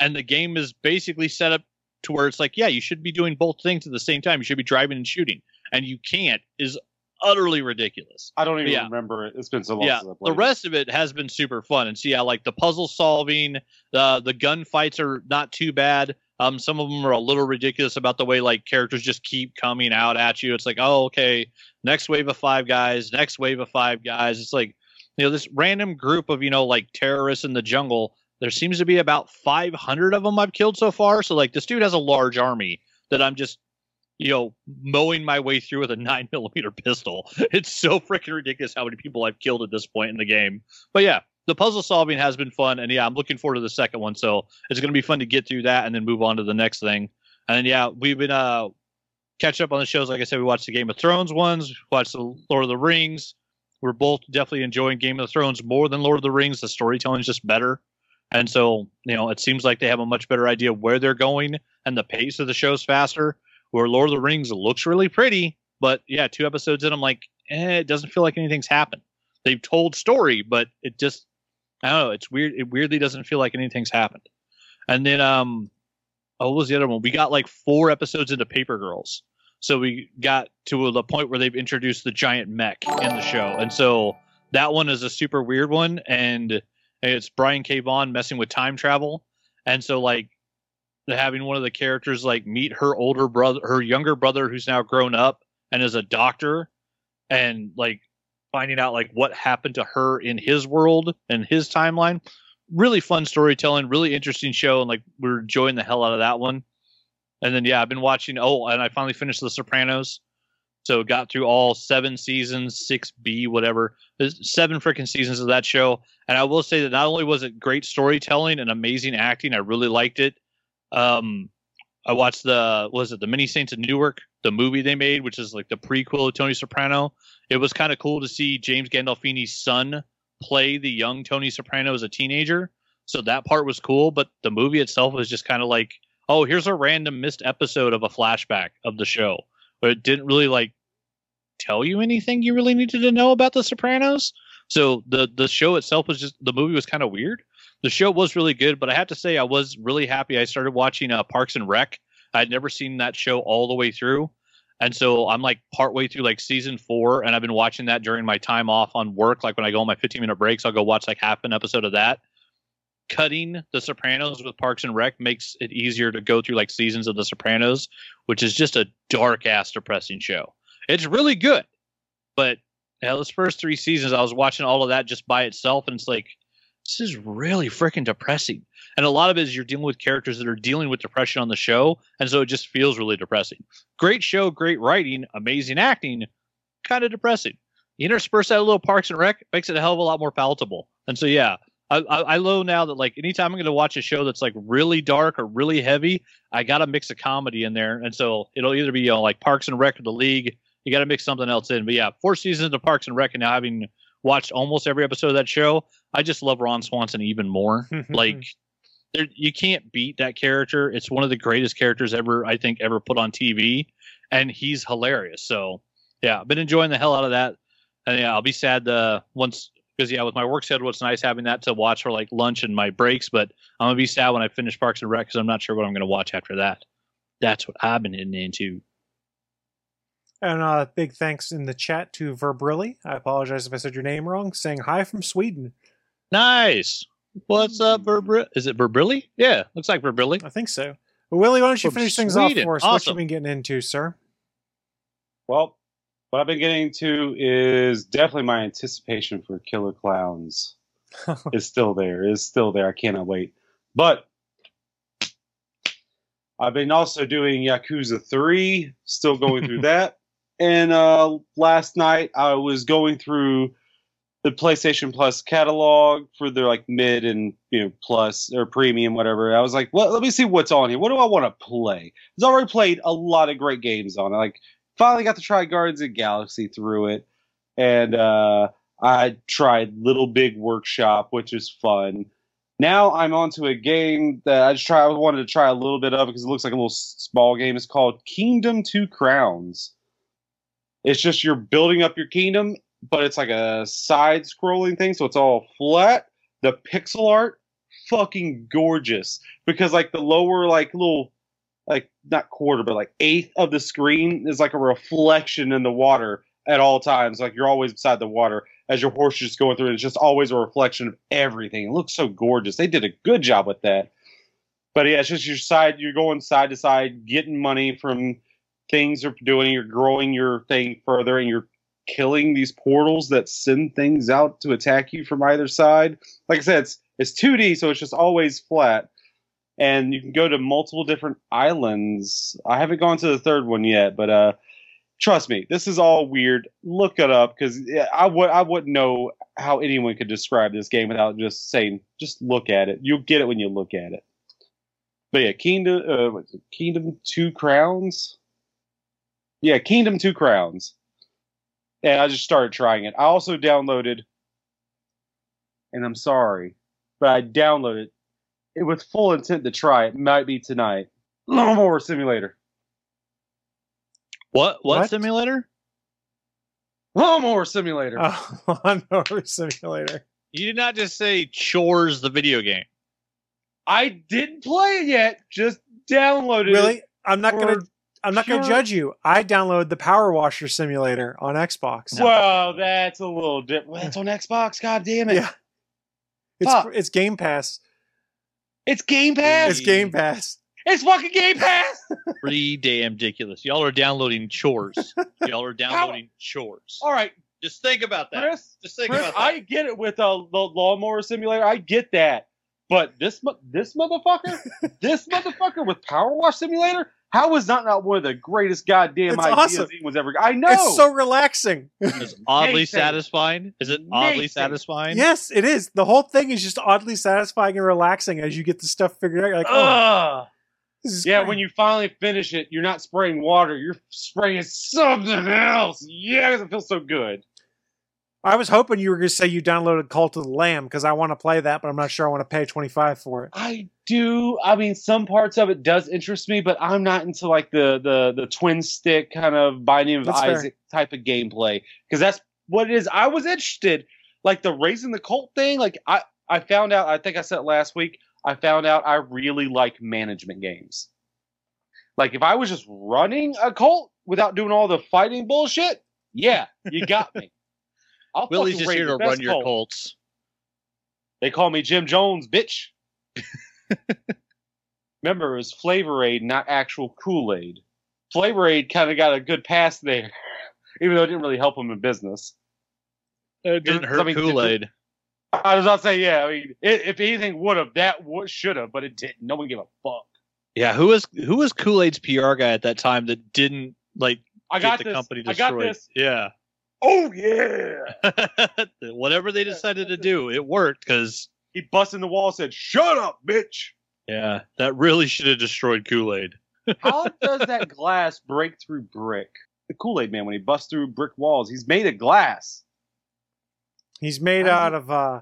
Speaker 3: and the game is basically set up to where it's like, yeah, you should be doing both things at the same time. You should be driving and shooting, and you can't is utterly ridiculous.
Speaker 7: I don't even
Speaker 3: yeah.
Speaker 7: remember it. It's been so long
Speaker 3: Yeah, the rest of it has been super fun, and see, yeah, like the puzzle solving, the the gunfights are not too bad. Um, some of them are a little ridiculous about the way like characters just keep coming out at you. It's like, oh, okay, next wave of five guys, next wave of five guys. It's like, you know, this random group of you know like terrorists in the jungle. There seems to be about 500 of them I've killed so far. So like, this dude has a large army that I'm just you know, mowing my way through with a nine millimeter pistol. It's so freaking ridiculous how many people I've killed at this point in the game. But yeah, the puzzle solving has been fun, and yeah, I'm looking forward to the second one. So it's going to be fun to get through that and then move on to the next thing. And then yeah, we've been uh catch up on the shows. Like I said, we watched the Game of Thrones ones, watched the Lord of the Rings. We're both definitely enjoying Game of Thrones more than Lord of the Rings. The storytelling is just better. And so, you know, it seems like they have a much better idea where they're going and the pace of the show's faster where Lord of the Rings looks really pretty, but yeah, two episodes in, I'm like, eh, it doesn't feel like anything's happened. They've told story, but it just, I don't know, it's weird. It weirdly doesn't feel like anything's happened. And then, um, oh, what was the other one? We got like four episodes into Paper Girls. So we got to the point where they've introduced the giant mech in the show, and so that one is a super weird one, and it's Brian K. Vaughan messing with time travel, and so like having one of the characters like meet her older brother, her younger brother who's now grown up and is a doctor, and like finding out like what happened to her in his world and his timeline. Really fun storytelling, really interesting show, and like we're enjoying the hell out of that one. And then yeah, I've been watching. Oh, and I finally finished The Sopranos. So got through all seven seasons, six B, whatever. Seven freaking seasons of that show. And I will say that not only was it great storytelling and amazing acting, I really liked it. Um, I watched the was it the Many Saints of Newark, the movie they made, which is like the prequel of Tony Soprano. It was kind of cool to see James Gandolfini's son play the young Tony Soprano as a teenager. So that part was cool, but the movie itself was just kind of like, oh, here's a random missed episode of a flashback of the show. But it didn't really like tell you anything you really needed to know about the Sopranos. So the the show itself was just the movie was kind of weird. The show was really good, but I have to say I was really happy. I started watching uh, Parks and Rec. I'd never seen that show all the way through, and so I'm like partway through like season four, and I've been watching that during my time off on work. Like when I go on my 15 minute breaks, I'll go watch like half an episode of that. Cutting The Sopranos with Parks and Rec makes it easier to go through like seasons of The Sopranos, which is just a dark ass depressing show. It's really good, but yeah, those first three seasons, I was watching all of that just by itself, and it's like this is really freaking depressing. And a lot of it is you're dealing with characters that are dealing with depression on the show, and so it just feels really depressing. Great show, great writing, amazing acting, kind of depressing. You intersperse that a little Parks and Rec makes it a hell of a lot more palatable. And so yeah, I, I, I know now that like anytime I'm going to watch a show that's like really dark or really heavy, I got to mix a comedy in there, and so it'll either be you know like Parks and Rec or The League. You got to mix something else in. But yeah, four seasons of Parks and Rec, and now having watched almost every episode of that show, I just love Ron Swanson even more. like there, you can't beat that character. It's one of the greatest characters ever, I think, ever put on TV, and he's hilarious. So yeah, I've been enjoying the hell out of that. And yeah, I'll be sad uh, once because yeah, with my work schedule, it's nice having that to watch for like lunch and my breaks. But I'm gonna be sad when I finish Parks and Rec because I'm not sure what I'm gonna watch after that. That's what I've been into.
Speaker 2: And uh, big thanks in the chat to Verbrilli. I apologize if I said your name wrong. Saying hi from Sweden.
Speaker 3: Nice. What's up, Verbrilli? Is it Verbrilli? Yeah, looks like Verbrilli.
Speaker 2: I think so. Well, Willie, why don't you
Speaker 3: From
Speaker 2: finish things off for us? What you been getting into, sir?
Speaker 4: Well, what I've been getting to is definitely my anticipation for Killer Clowns is still there. Is still there. I cannot wait. But I've been also doing Yakuza 3, still going through that. And uh, last night I was going through the PlayStation Plus catalog for their like mid and you know plus or premium whatever. I was like, well, let me see what's on here. What do I want to play? I've already played a lot of great games on it. Like finally got to try Guardians of Galaxy through it, and uh, I tried Little Big Workshop, which is fun. Now I'm onto a game that I just try. I wanted to try a little bit of because it looks like a little small game. It's called Kingdom Two Crowns. It's just you're building up your kingdom, but it's like a side-scrolling thing, so it's all flat. The pixel art, fucking gorgeous. Because like the lower, like little like not quarter, but like eighth of the screen is like a reflection in the water at all times. Like you're always beside the water as your horse is just going through. And it's just always a reflection of everything. It looks so gorgeous. They did a good job with that. But yeah, it's just your side. You're going side to side, getting money from things you're doing. You're growing your thing further, and you're killing these portals that send things out to attack you from either side. Like I said, it's it's 2D, so it's just always flat and you can go to multiple different islands. I haven't gone to the third one yet, but uh, trust me, this is all weird. Look it up because I would I wouldn't know how anyone could describe this game without just saying just look at it. You'll get it when you look at it. But yeah, Kingdom uh, Kingdom Two Crowns. Yeah, Kingdom Two Crowns. And I just started trying it. I also downloaded, and I'm sorry, but I downloaded it with full intent to try it. Might be tonight. Lawnmower Simulator.
Speaker 3: What? What,
Speaker 2: What?
Speaker 3: simulator?
Speaker 4: Lawnmower Simulator.
Speaker 2: Oh, Lawnmower Simulator.
Speaker 3: You did not just say chores the video game.
Speaker 4: I didn't play it yet. Just downloaded
Speaker 2: Really?
Speaker 4: it.
Speaker 2: I'm not gonna.
Speaker 4: for-
Speaker 2: I'm not going to judge you. I download the Power Washer Simulator on Xbox.
Speaker 4: Well, that's a little different. That's on Xbox. God damn it!
Speaker 2: Yeah. It's
Speaker 4: Fuck.
Speaker 2: it's Game Pass.
Speaker 4: It's Game Pass.
Speaker 2: It's Game Pass.
Speaker 4: It's fucking Game Pass.
Speaker 3: Pretty damn ridiculous. Y'all are downloading chores. Y'all are downloading chores.
Speaker 4: All right,
Speaker 3: Just think about that.
Speaker 4: Chris.
Speaker 3: Just think
Speaker 4: Chris,
Speaker 3: about that.
Speaker 4: I get it with a the lawnmower simulator. I get that, but this this motherfucker, this motherfucker with Power Wash Simulator, how is that not one of the greatest goddamn
Speaker 2: It's
Speaker 4: ideas
Speaker 2: awesome.
Speaker 4: anyone's ever? I know.
Speaker 2: It's so relaxing.
Speaker 3: It's oddly
Speaker 4: Nathan.
Speaker 3: satisfying. Is it oddly
Speaker 4: Nathan.
Speaker 3: satisfying?
Speaker 2: yes, it is. The whole thing is just oddly satisfying and relaxing as you get the stuff figured out. You're like, oh,
Speaker 4: Ugh.
Speaker 2: this is
Speaker 4: Yeah,
Speaker 2: great.
Speaker 4: when you finally finish it, you're not spraying water. You're spraying something else. Yes, it feels so good.
Speaker 2: I was hoping you were going to say you downloaded Cult of the Lamb because I want to play that, but I'm not sure I want to pay 25 for it.
Speaker 4: I do. I mean, some parts of it does interest me, but I'm not into like the the the twin stick kind of Binding of
Speaker 2: That's fair.
Speaker 4: Isaac type of gameplay because that's what it is. I was interested, like the raising the cult thing. Like I I found out. I think I said it last week. I found out I really like management games. Like if I was just running a cult without doing all the fighting bullshit, yeah, you got me. I'll
Speaker 3: Willie's just here to run your
Speaker 4: cult.
Speaker 3: Colts.
Speaker 4: They call me Jim Jones, bitch. Remember, it was Flavor Aid, not actual Kool Aid. Flavor Aid kind of got a good pass there, even though it didn't really help him in business.
Speaker 3: Uh, it didn't
Speaker 4: I
Speaker 3: hurt
Speaker 4: mean,
Speaker 3: Kool Aid.
Speaker 4: I was about to say, yeah, I mean, it, if anything would have, that would should have, but it didn't. No one gave a fuck.
Speaker 3: Yeah, who was who was Kool Aid's PR guy at that time that didn't like
Speaker 4: I
Speaker 3: get
Speaker 4: got
Speaker 3: the
Speaker 4: this.
Speaker 3: company
Speaker 4: I
Speaker 3: destroyed?
Speaker 4: got this.
Speaker 3: Yeah.
Speaker 4: Oh yeah!
Speaker 3: Whatever they decided to do, it worked because
Speaker 4: He busted the wall, and said, "Shut up, bitch."
Speaker 3: yeah, that really should have destroyed Kool Aid.
Speaker 4: How does that glass break through brick? The Kool Aid Man, when he busts through brick walls, he's made of glass.
Speaker 2: He's made
Speaker 4: I
Speaker 2: out of, uh,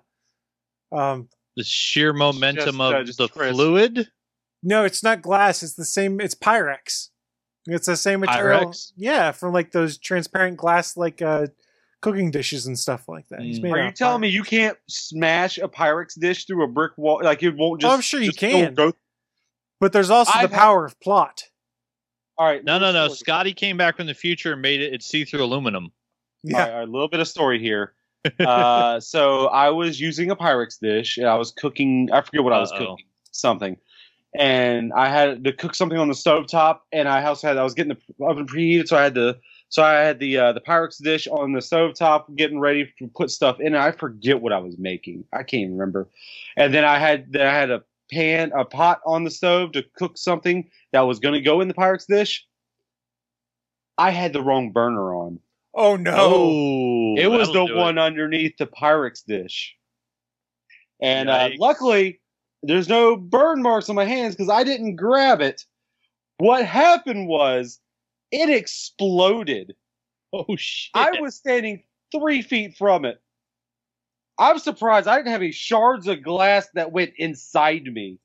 Speaker 2: um,
Speaker 3: The sheer momentum
Speaker 4: Just, uh,
Speaker 3: of
Speaker 4: just
Speaker 3: the
Speaker 4: Chris.
Speaker 3: fluid.
Speaker 2: no, it's not glass. It's the same. It's Pyrex. It's the same material.
Speaker 3: Pyrex?
Speaker 2: Yeah, from like those transparent glass, like uh, cooking dishes and stuff like that. He's
Speaker 3: Mm.
Speaker 2: made
Speaker 4: Are you telling
Speaker 2: Pyrex.
Speaker 4: me you can't smash a Pyrex dish through a brick wall? Like it won't just.
Speaker 2: Oh, I'm sure you
Speaker 4: just go-
Speaker 2: can.
Speaker 4: Go,
Speaker 2: But there's also
Speaker 4: I've
Speaker 2: the
Speaker 4: had-
Speaker 2: power of plot.
Speaker 4: all right.
Speaker 3: No, no, no. Scotty came back from the future and made it. It's see-through aluminum.
Speaker 4: All
Speaker 2: Yeah.
Speaker 4: right, all right, a little bit of story here. uh, so I was using a Pyrex dish and I was cooking. I forget what I was cooking. Something. And I had to cook something on the stove top, and I also had I was getting the oven preheated, so I had to so I had the uh, the Pyrex dish on the stove top, getting ready to put stuff in. it. I forget what I was making. I can't even remember. And then I had then I had a pan, a pot on the stove to cook something that was going to go in the Pyrex dish. I had the wrong burner on.
Speaker 2: Oh no.
Speaker 3: Oh,
Speaker 4: It was the
Speaker 3: that'll do
Speaker 4: one underneath the Pyrex dish. And uh, luckily, there's no burn marks on my hands because I didn't grab it. What happened was it exploded.
Speaker 3: Oh shit!
Speaker 4: I was standing three feet from it. I'm surprised I didn't have any shards of glass that went inside me.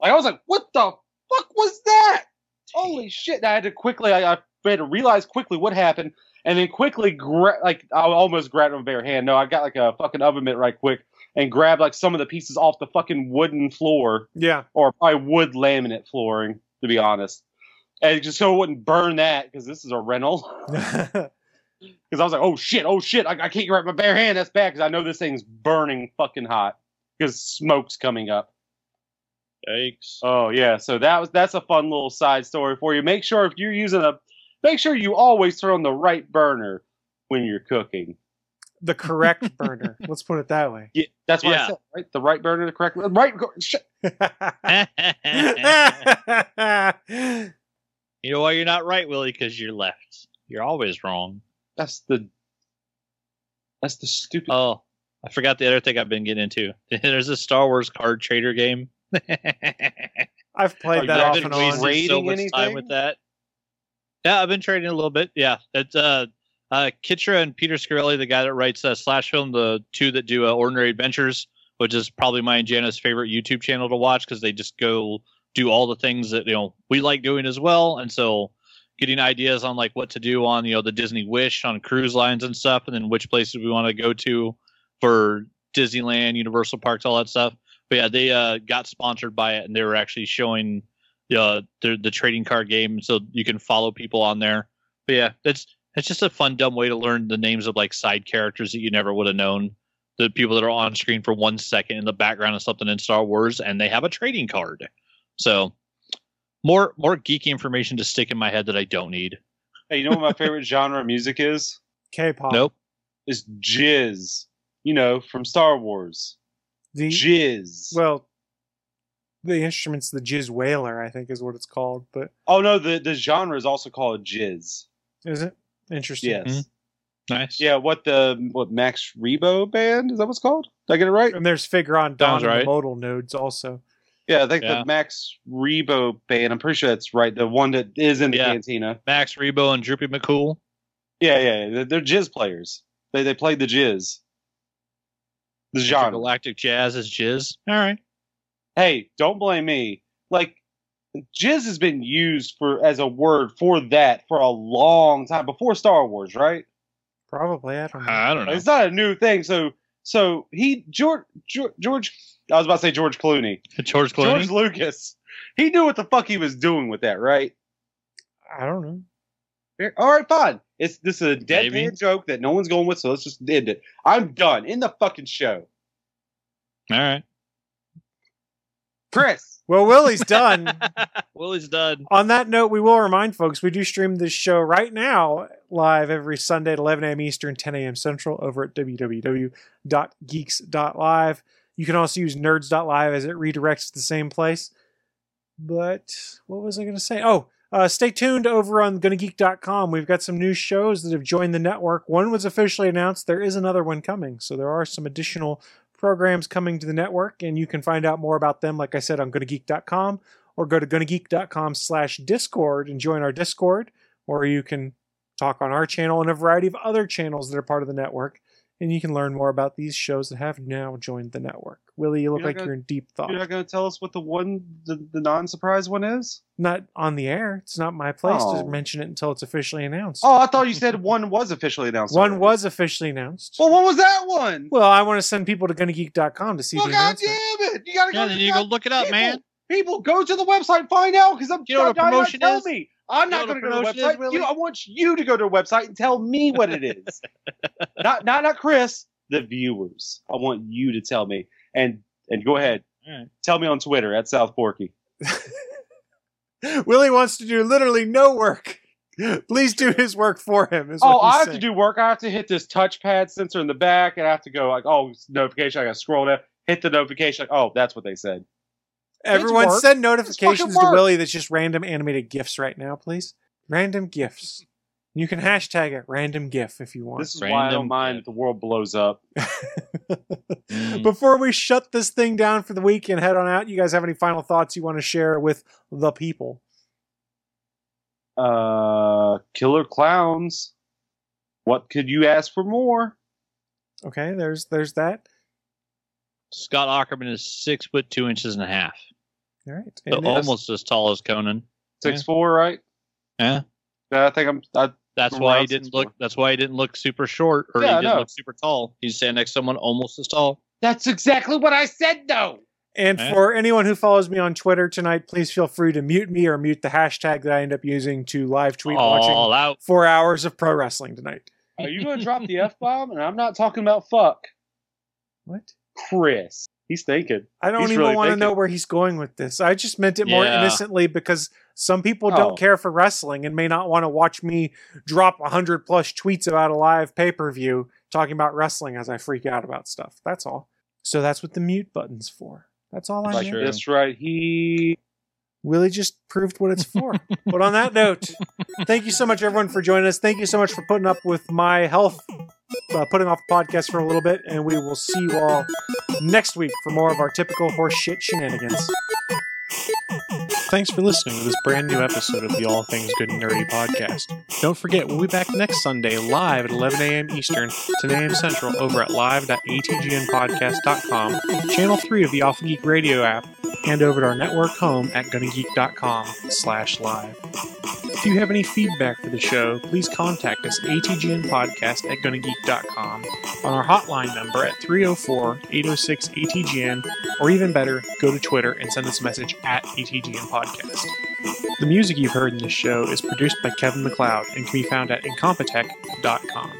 Speaker 4: Like I was like, "What the fuck was that?" Holy shit! And I had to quickly, I, I had to realize quickly what happened, and then quickly, gra- like I almost grabbed it with bare hand. No, I got like a fucking oven mitt right quick and grab like some of the pieces off the fucking wooden floor
Speaker 2: Yeah.
Speaker 4: or probably wood laminate flooring, to be honest. And just so it wouldn't burn that because this is a rental. Because I was like, oh shit, oh shit, I, I can't grab my bare hand. That's bad because I know this thing's burning fucking hot because smoke's coming up.
Speaker 3: Yikes!
Speaker 4: Oh yeah, so that was that's a fun little side story for you. Make sure if you're using a, make sure you always turn on the right burner when you're cooking.
Speaker 2: The correct burner. Let's put it that way.
Speaker 4: Yeah, that's what I said, right? The right burner, the correct right. go- Shit.
Speaker 3: you know why you're not right, Willie? Because you're left. You're always wrong.
Speaker 4: That's the. That's the stupid.
Speaker 3: Oh, I forgot the other thing I've been getting into. There's a Star Wars card trader game.
Speaker 2: I've played
Speaker 4: Oh,
Speaker 2: that
Speaker 4: you've
Speaker 2: off and
Speaker 3: wasting
Speaker 2: on.
Speaker 4: Raiding
Speaker 3: so much
Speaker 4: anything?
Speaker 3: time with that. Yeah, I've been trading a little bit. Yeah, it's uh, uh, Kitra and Peter Sciretta, the guy that writes uh, Slash Film, the two that do uh, Ordinary Adventures, which is probably my and Jana's favorite YouTube channel to watch because they just go do all the things that you know we like doing as well, and so getting ideas on like what to do on you know the Disney Wish on cruise lines and stuff, and then which places we want to go to for Disneyland, Universal parks, all that stuff. But yeah, they uh, got sponsored by it, and they were actually showing uh, the the trading card game, so you can follow people on there. But yeah, that's it's just a fun, dumb way to learn the names of like side characters that you never would have known. The people that are on screen for one second in the background of something in Star Wars, and they have a trading card. So more more geeky information to stick in my head that I don't need.
Speaker 4: Hey, you know what my favorite genre of music is?
Speaker 2: K-pop.
Speaker 3: Nope.
Speaker 4: It's jizz. You know, from Star Wars.
Speaker 2: The
Speaker 4: Jizz.
Speaker 2: well, the instrument's the Jizz Wailer, I think, is what it's called. But
Speaker 4: oh no, the the genre is also called jizz.
Speaker 2: is it interesting?
Speaker 4: Yes.
Speaker 3: Mhm. Nice.
Speaker 4: Yeah, what the what Max Rebo band is that what's called? Did I get it right?
Speaker 2: And there's Figrin D'an
Speaker 3: Sounds
Speaker 2: the
Speaker 3: right.
Speaker 2: modal nodes also.
Speaker 4: Yeah, I think
Speaker 3: Yeah.
Speaker 4: the Max Rebo band. I'm pretty sure that's right. The one that is in the
Speaker 3: Yeah.
Speaker 4: cantina.
Speaker 3: Max Rebo and Droopy McCool.
Speaker 4: Yeah, yeah, yeah. They're, they're jizz players. They they played the jizz. The genre.
Speaker 3: Galactic Jazz is jizz. All right.
Speaker 4: Hey, don't blame me. Like jizz has been used for as a word for that for a long time before Star Wars, right?
Speaker 2: Probably, I don't know.
Speaker 3: I don't know.
Speaker 4: It's not a new thing. So so he George George, George I was about to say George Clooney.
Speaker 3: George Clooney.
Speaker 4: George Lucas. He knew what the fuck he was doing with that, right?
Speaker 2: I don't know.
Speaker 4: All right, fine. It's this is a deadpan
Speaker 3: Maybe.
Speaker 4: joke that no one's going with, so let's just end it. I'm done. In the fucking show.
Speaker 3: All right.
Speaker 4: Chris.
Speaker 2: Well, Willie's done.
Speaker 3: Willie's done.
Speaker 2: On that note, we will remind folks we do stream this show right now live every Sunday at 11 a.m. Eastern, 10 a.m. Central over at www.geeks.live. You can also use nerds.live as it redirects to the same place. But what was I going to say? Oh, uh, stay tuned over on gonnageek.com. We've got some new shows that have joined the network. One was officially announced. There is another one coming. So there are some additional programs coming to the network, and you can find out more about them, like I said, on gonnageek.com or go to gonnageek.com slash discord and join our discord or you can talk on our channel and a variety of other channels that are part of the network and you can learn more about these shows that have now joined the network willie you look
Speaker 4: You're
Speaker 2: like
Speaker 4: gonna-
Speaker 2: you're in deep thought
Speaker 4: You're not going to tell us what the one, the, the non surprise one is?
Speaker 2: not on the air it's not my place to
Speaker 4: Oh.
Speaker 2: mention it until it's officially announced
Speaker 4: Oh, I thought you said one was officially announced.
Speaker 2: one
Speaker 4: already.
Speaker 2: was officially announced
Speaker 4: Well, what was that one?
Speaker 2: well i want to send people to gonnageek.com to see
Speaker 4: Well,
Speaker 2: the
Speaker 4: God
Speaker 2: announcement
Speaker 4: damn it! You gotta go.
Speaker 3: Yeah,
Speaker 4: to
Speaker 3: then you go
Speaker 4: god-
Speaker 3: look it up,
Speaker 4: people,
Speaker 3: man.
Speaker 4: People, go to the website and find out because I'm
Speaker 3: You know what a
Speaker 4: y'all not
Speaker 3: promotion
Speaker 4: tell
Speaker 3: is?
Speaker 4: me. I'm not going to go to the website.
Speaker 3: Willie?
Speaker 4: you, I want you to go to a website and tell me what it is. not, not, not Chris. The viewers. I want you to tell me. And and go ahead.
Speaker 3: All right.
Speaker 4: Tell me on Twitter at South Porky.
Speaker 2: willie wants to do literally no work please do his work for him is
Speaker 4: Oh,
Speaker 2: what
Speaker 4: I have
Speaker 2: saying.
Speaker 4: to do work. I have to hit this touchpad sensor in the back, and I have to go like, oh, notification. I got to scroll down, hit the notification. Like, oh, that's what they said.
Speaker 2: Everyone
Speaker 4: work.
Speaker 2: send notifications to
Speaker 4: work.
Speaker 2: Willie that's just random animated GIFs right now, please. Random GIFs. You can hashtag it random GIF if you want.
Speaker 4: This is why I don't mind if the world blows up.
Speaker 3: Mm.
Speaker 2: Before we shut this thing down for the week and head on out, you guys have any final thoughts you want to share with the people?
Speaker 4: Uh, killer clowns. What could you ask for more?
Speaker 2: Okay, there's there's that.
Speaker 3: Scott Aukerman is six foot two inches and a half,
Speaker 2: All right.
Speaker 3: so almost as tall as Conan.
Speaker 4: Six four, right?
Speaker 3: Yeah,
Speaker 4: Yeah, I think I'm. I,
Speaker 3: that's
Speaker 4: I'm
Speaker 3: why he didn't
Speaker 4: 6'4".
Speaker 3: look. That's why he didn't look super short, or
Speaker 4: Yeah,
Speaker 3: he didn't
Speaker 4: know.
Speaker 3: look super tall. He's standing next to someone almost as tall.
Speaker 4: that's exactly what I said, though.
Speaker 2: And
Speaker 3: Eh?
Speaker 2: for anyone who follows me on Twitter tonight, please feel free to mute me or mute the hashtag that I end up using to live tweet
Speaker 3: All
Speaker 2: watching
Speaker 3: out.
Speaker 2: four hours of pro wrestling tonight.
Speaker 4: Are you going to drop the f bomb? And I'm not talking about fuck,
Speaker 2: What?
Speaker 4: Chris. He's thinking.
Speaker 2: I don't
Speaker 4: He's
Speaker 2: even
Speaker 4: really
Speaker 2: want to know where he's going with this. I just meant it more
Speaker 3: Yeah.
Speaker 2: innocently because some people
Speaker 4: Oh.
Speaker 2: don't care for wrestling and may not want to watch me drop 100 plus tweets about a live pay per view talking about wrestling as I freak out about stuff. That's all. So that's what the mute button's for. That's all I
Speaker 3: Like
Speaker 2: meant.
Speaker 4: That's right. He.
Speaker 2: Willie just proved what it's for. but on that note, thank you so much, everyone, for joining us. Thank you so much for putting up with my health, uh, putting off the podcast for a little bit, and we will see you all next week for more of our typical horseshit shenanigans. Thanks for listening to this brand new episode of the All Things Good and Nerdy podcast. Don't forget, we'll be back next Sunday live at 11 a.m. Eastern, 10 a.m. Central over at live.atgnpodcast.com, channel 3 of the Alpha Geek Radio app, and over at our network home at gonnageek.com slash live. If you have any feedback for the show, please contact us at atgnpodcast at gonnageek.com on our hotline number at 304 806 ATGN, or even better, go to Twitter and send us a message at ATGN Podcast. The music you've heard in this show is produced by Kevin MacLeod and can be found at incompetech.com.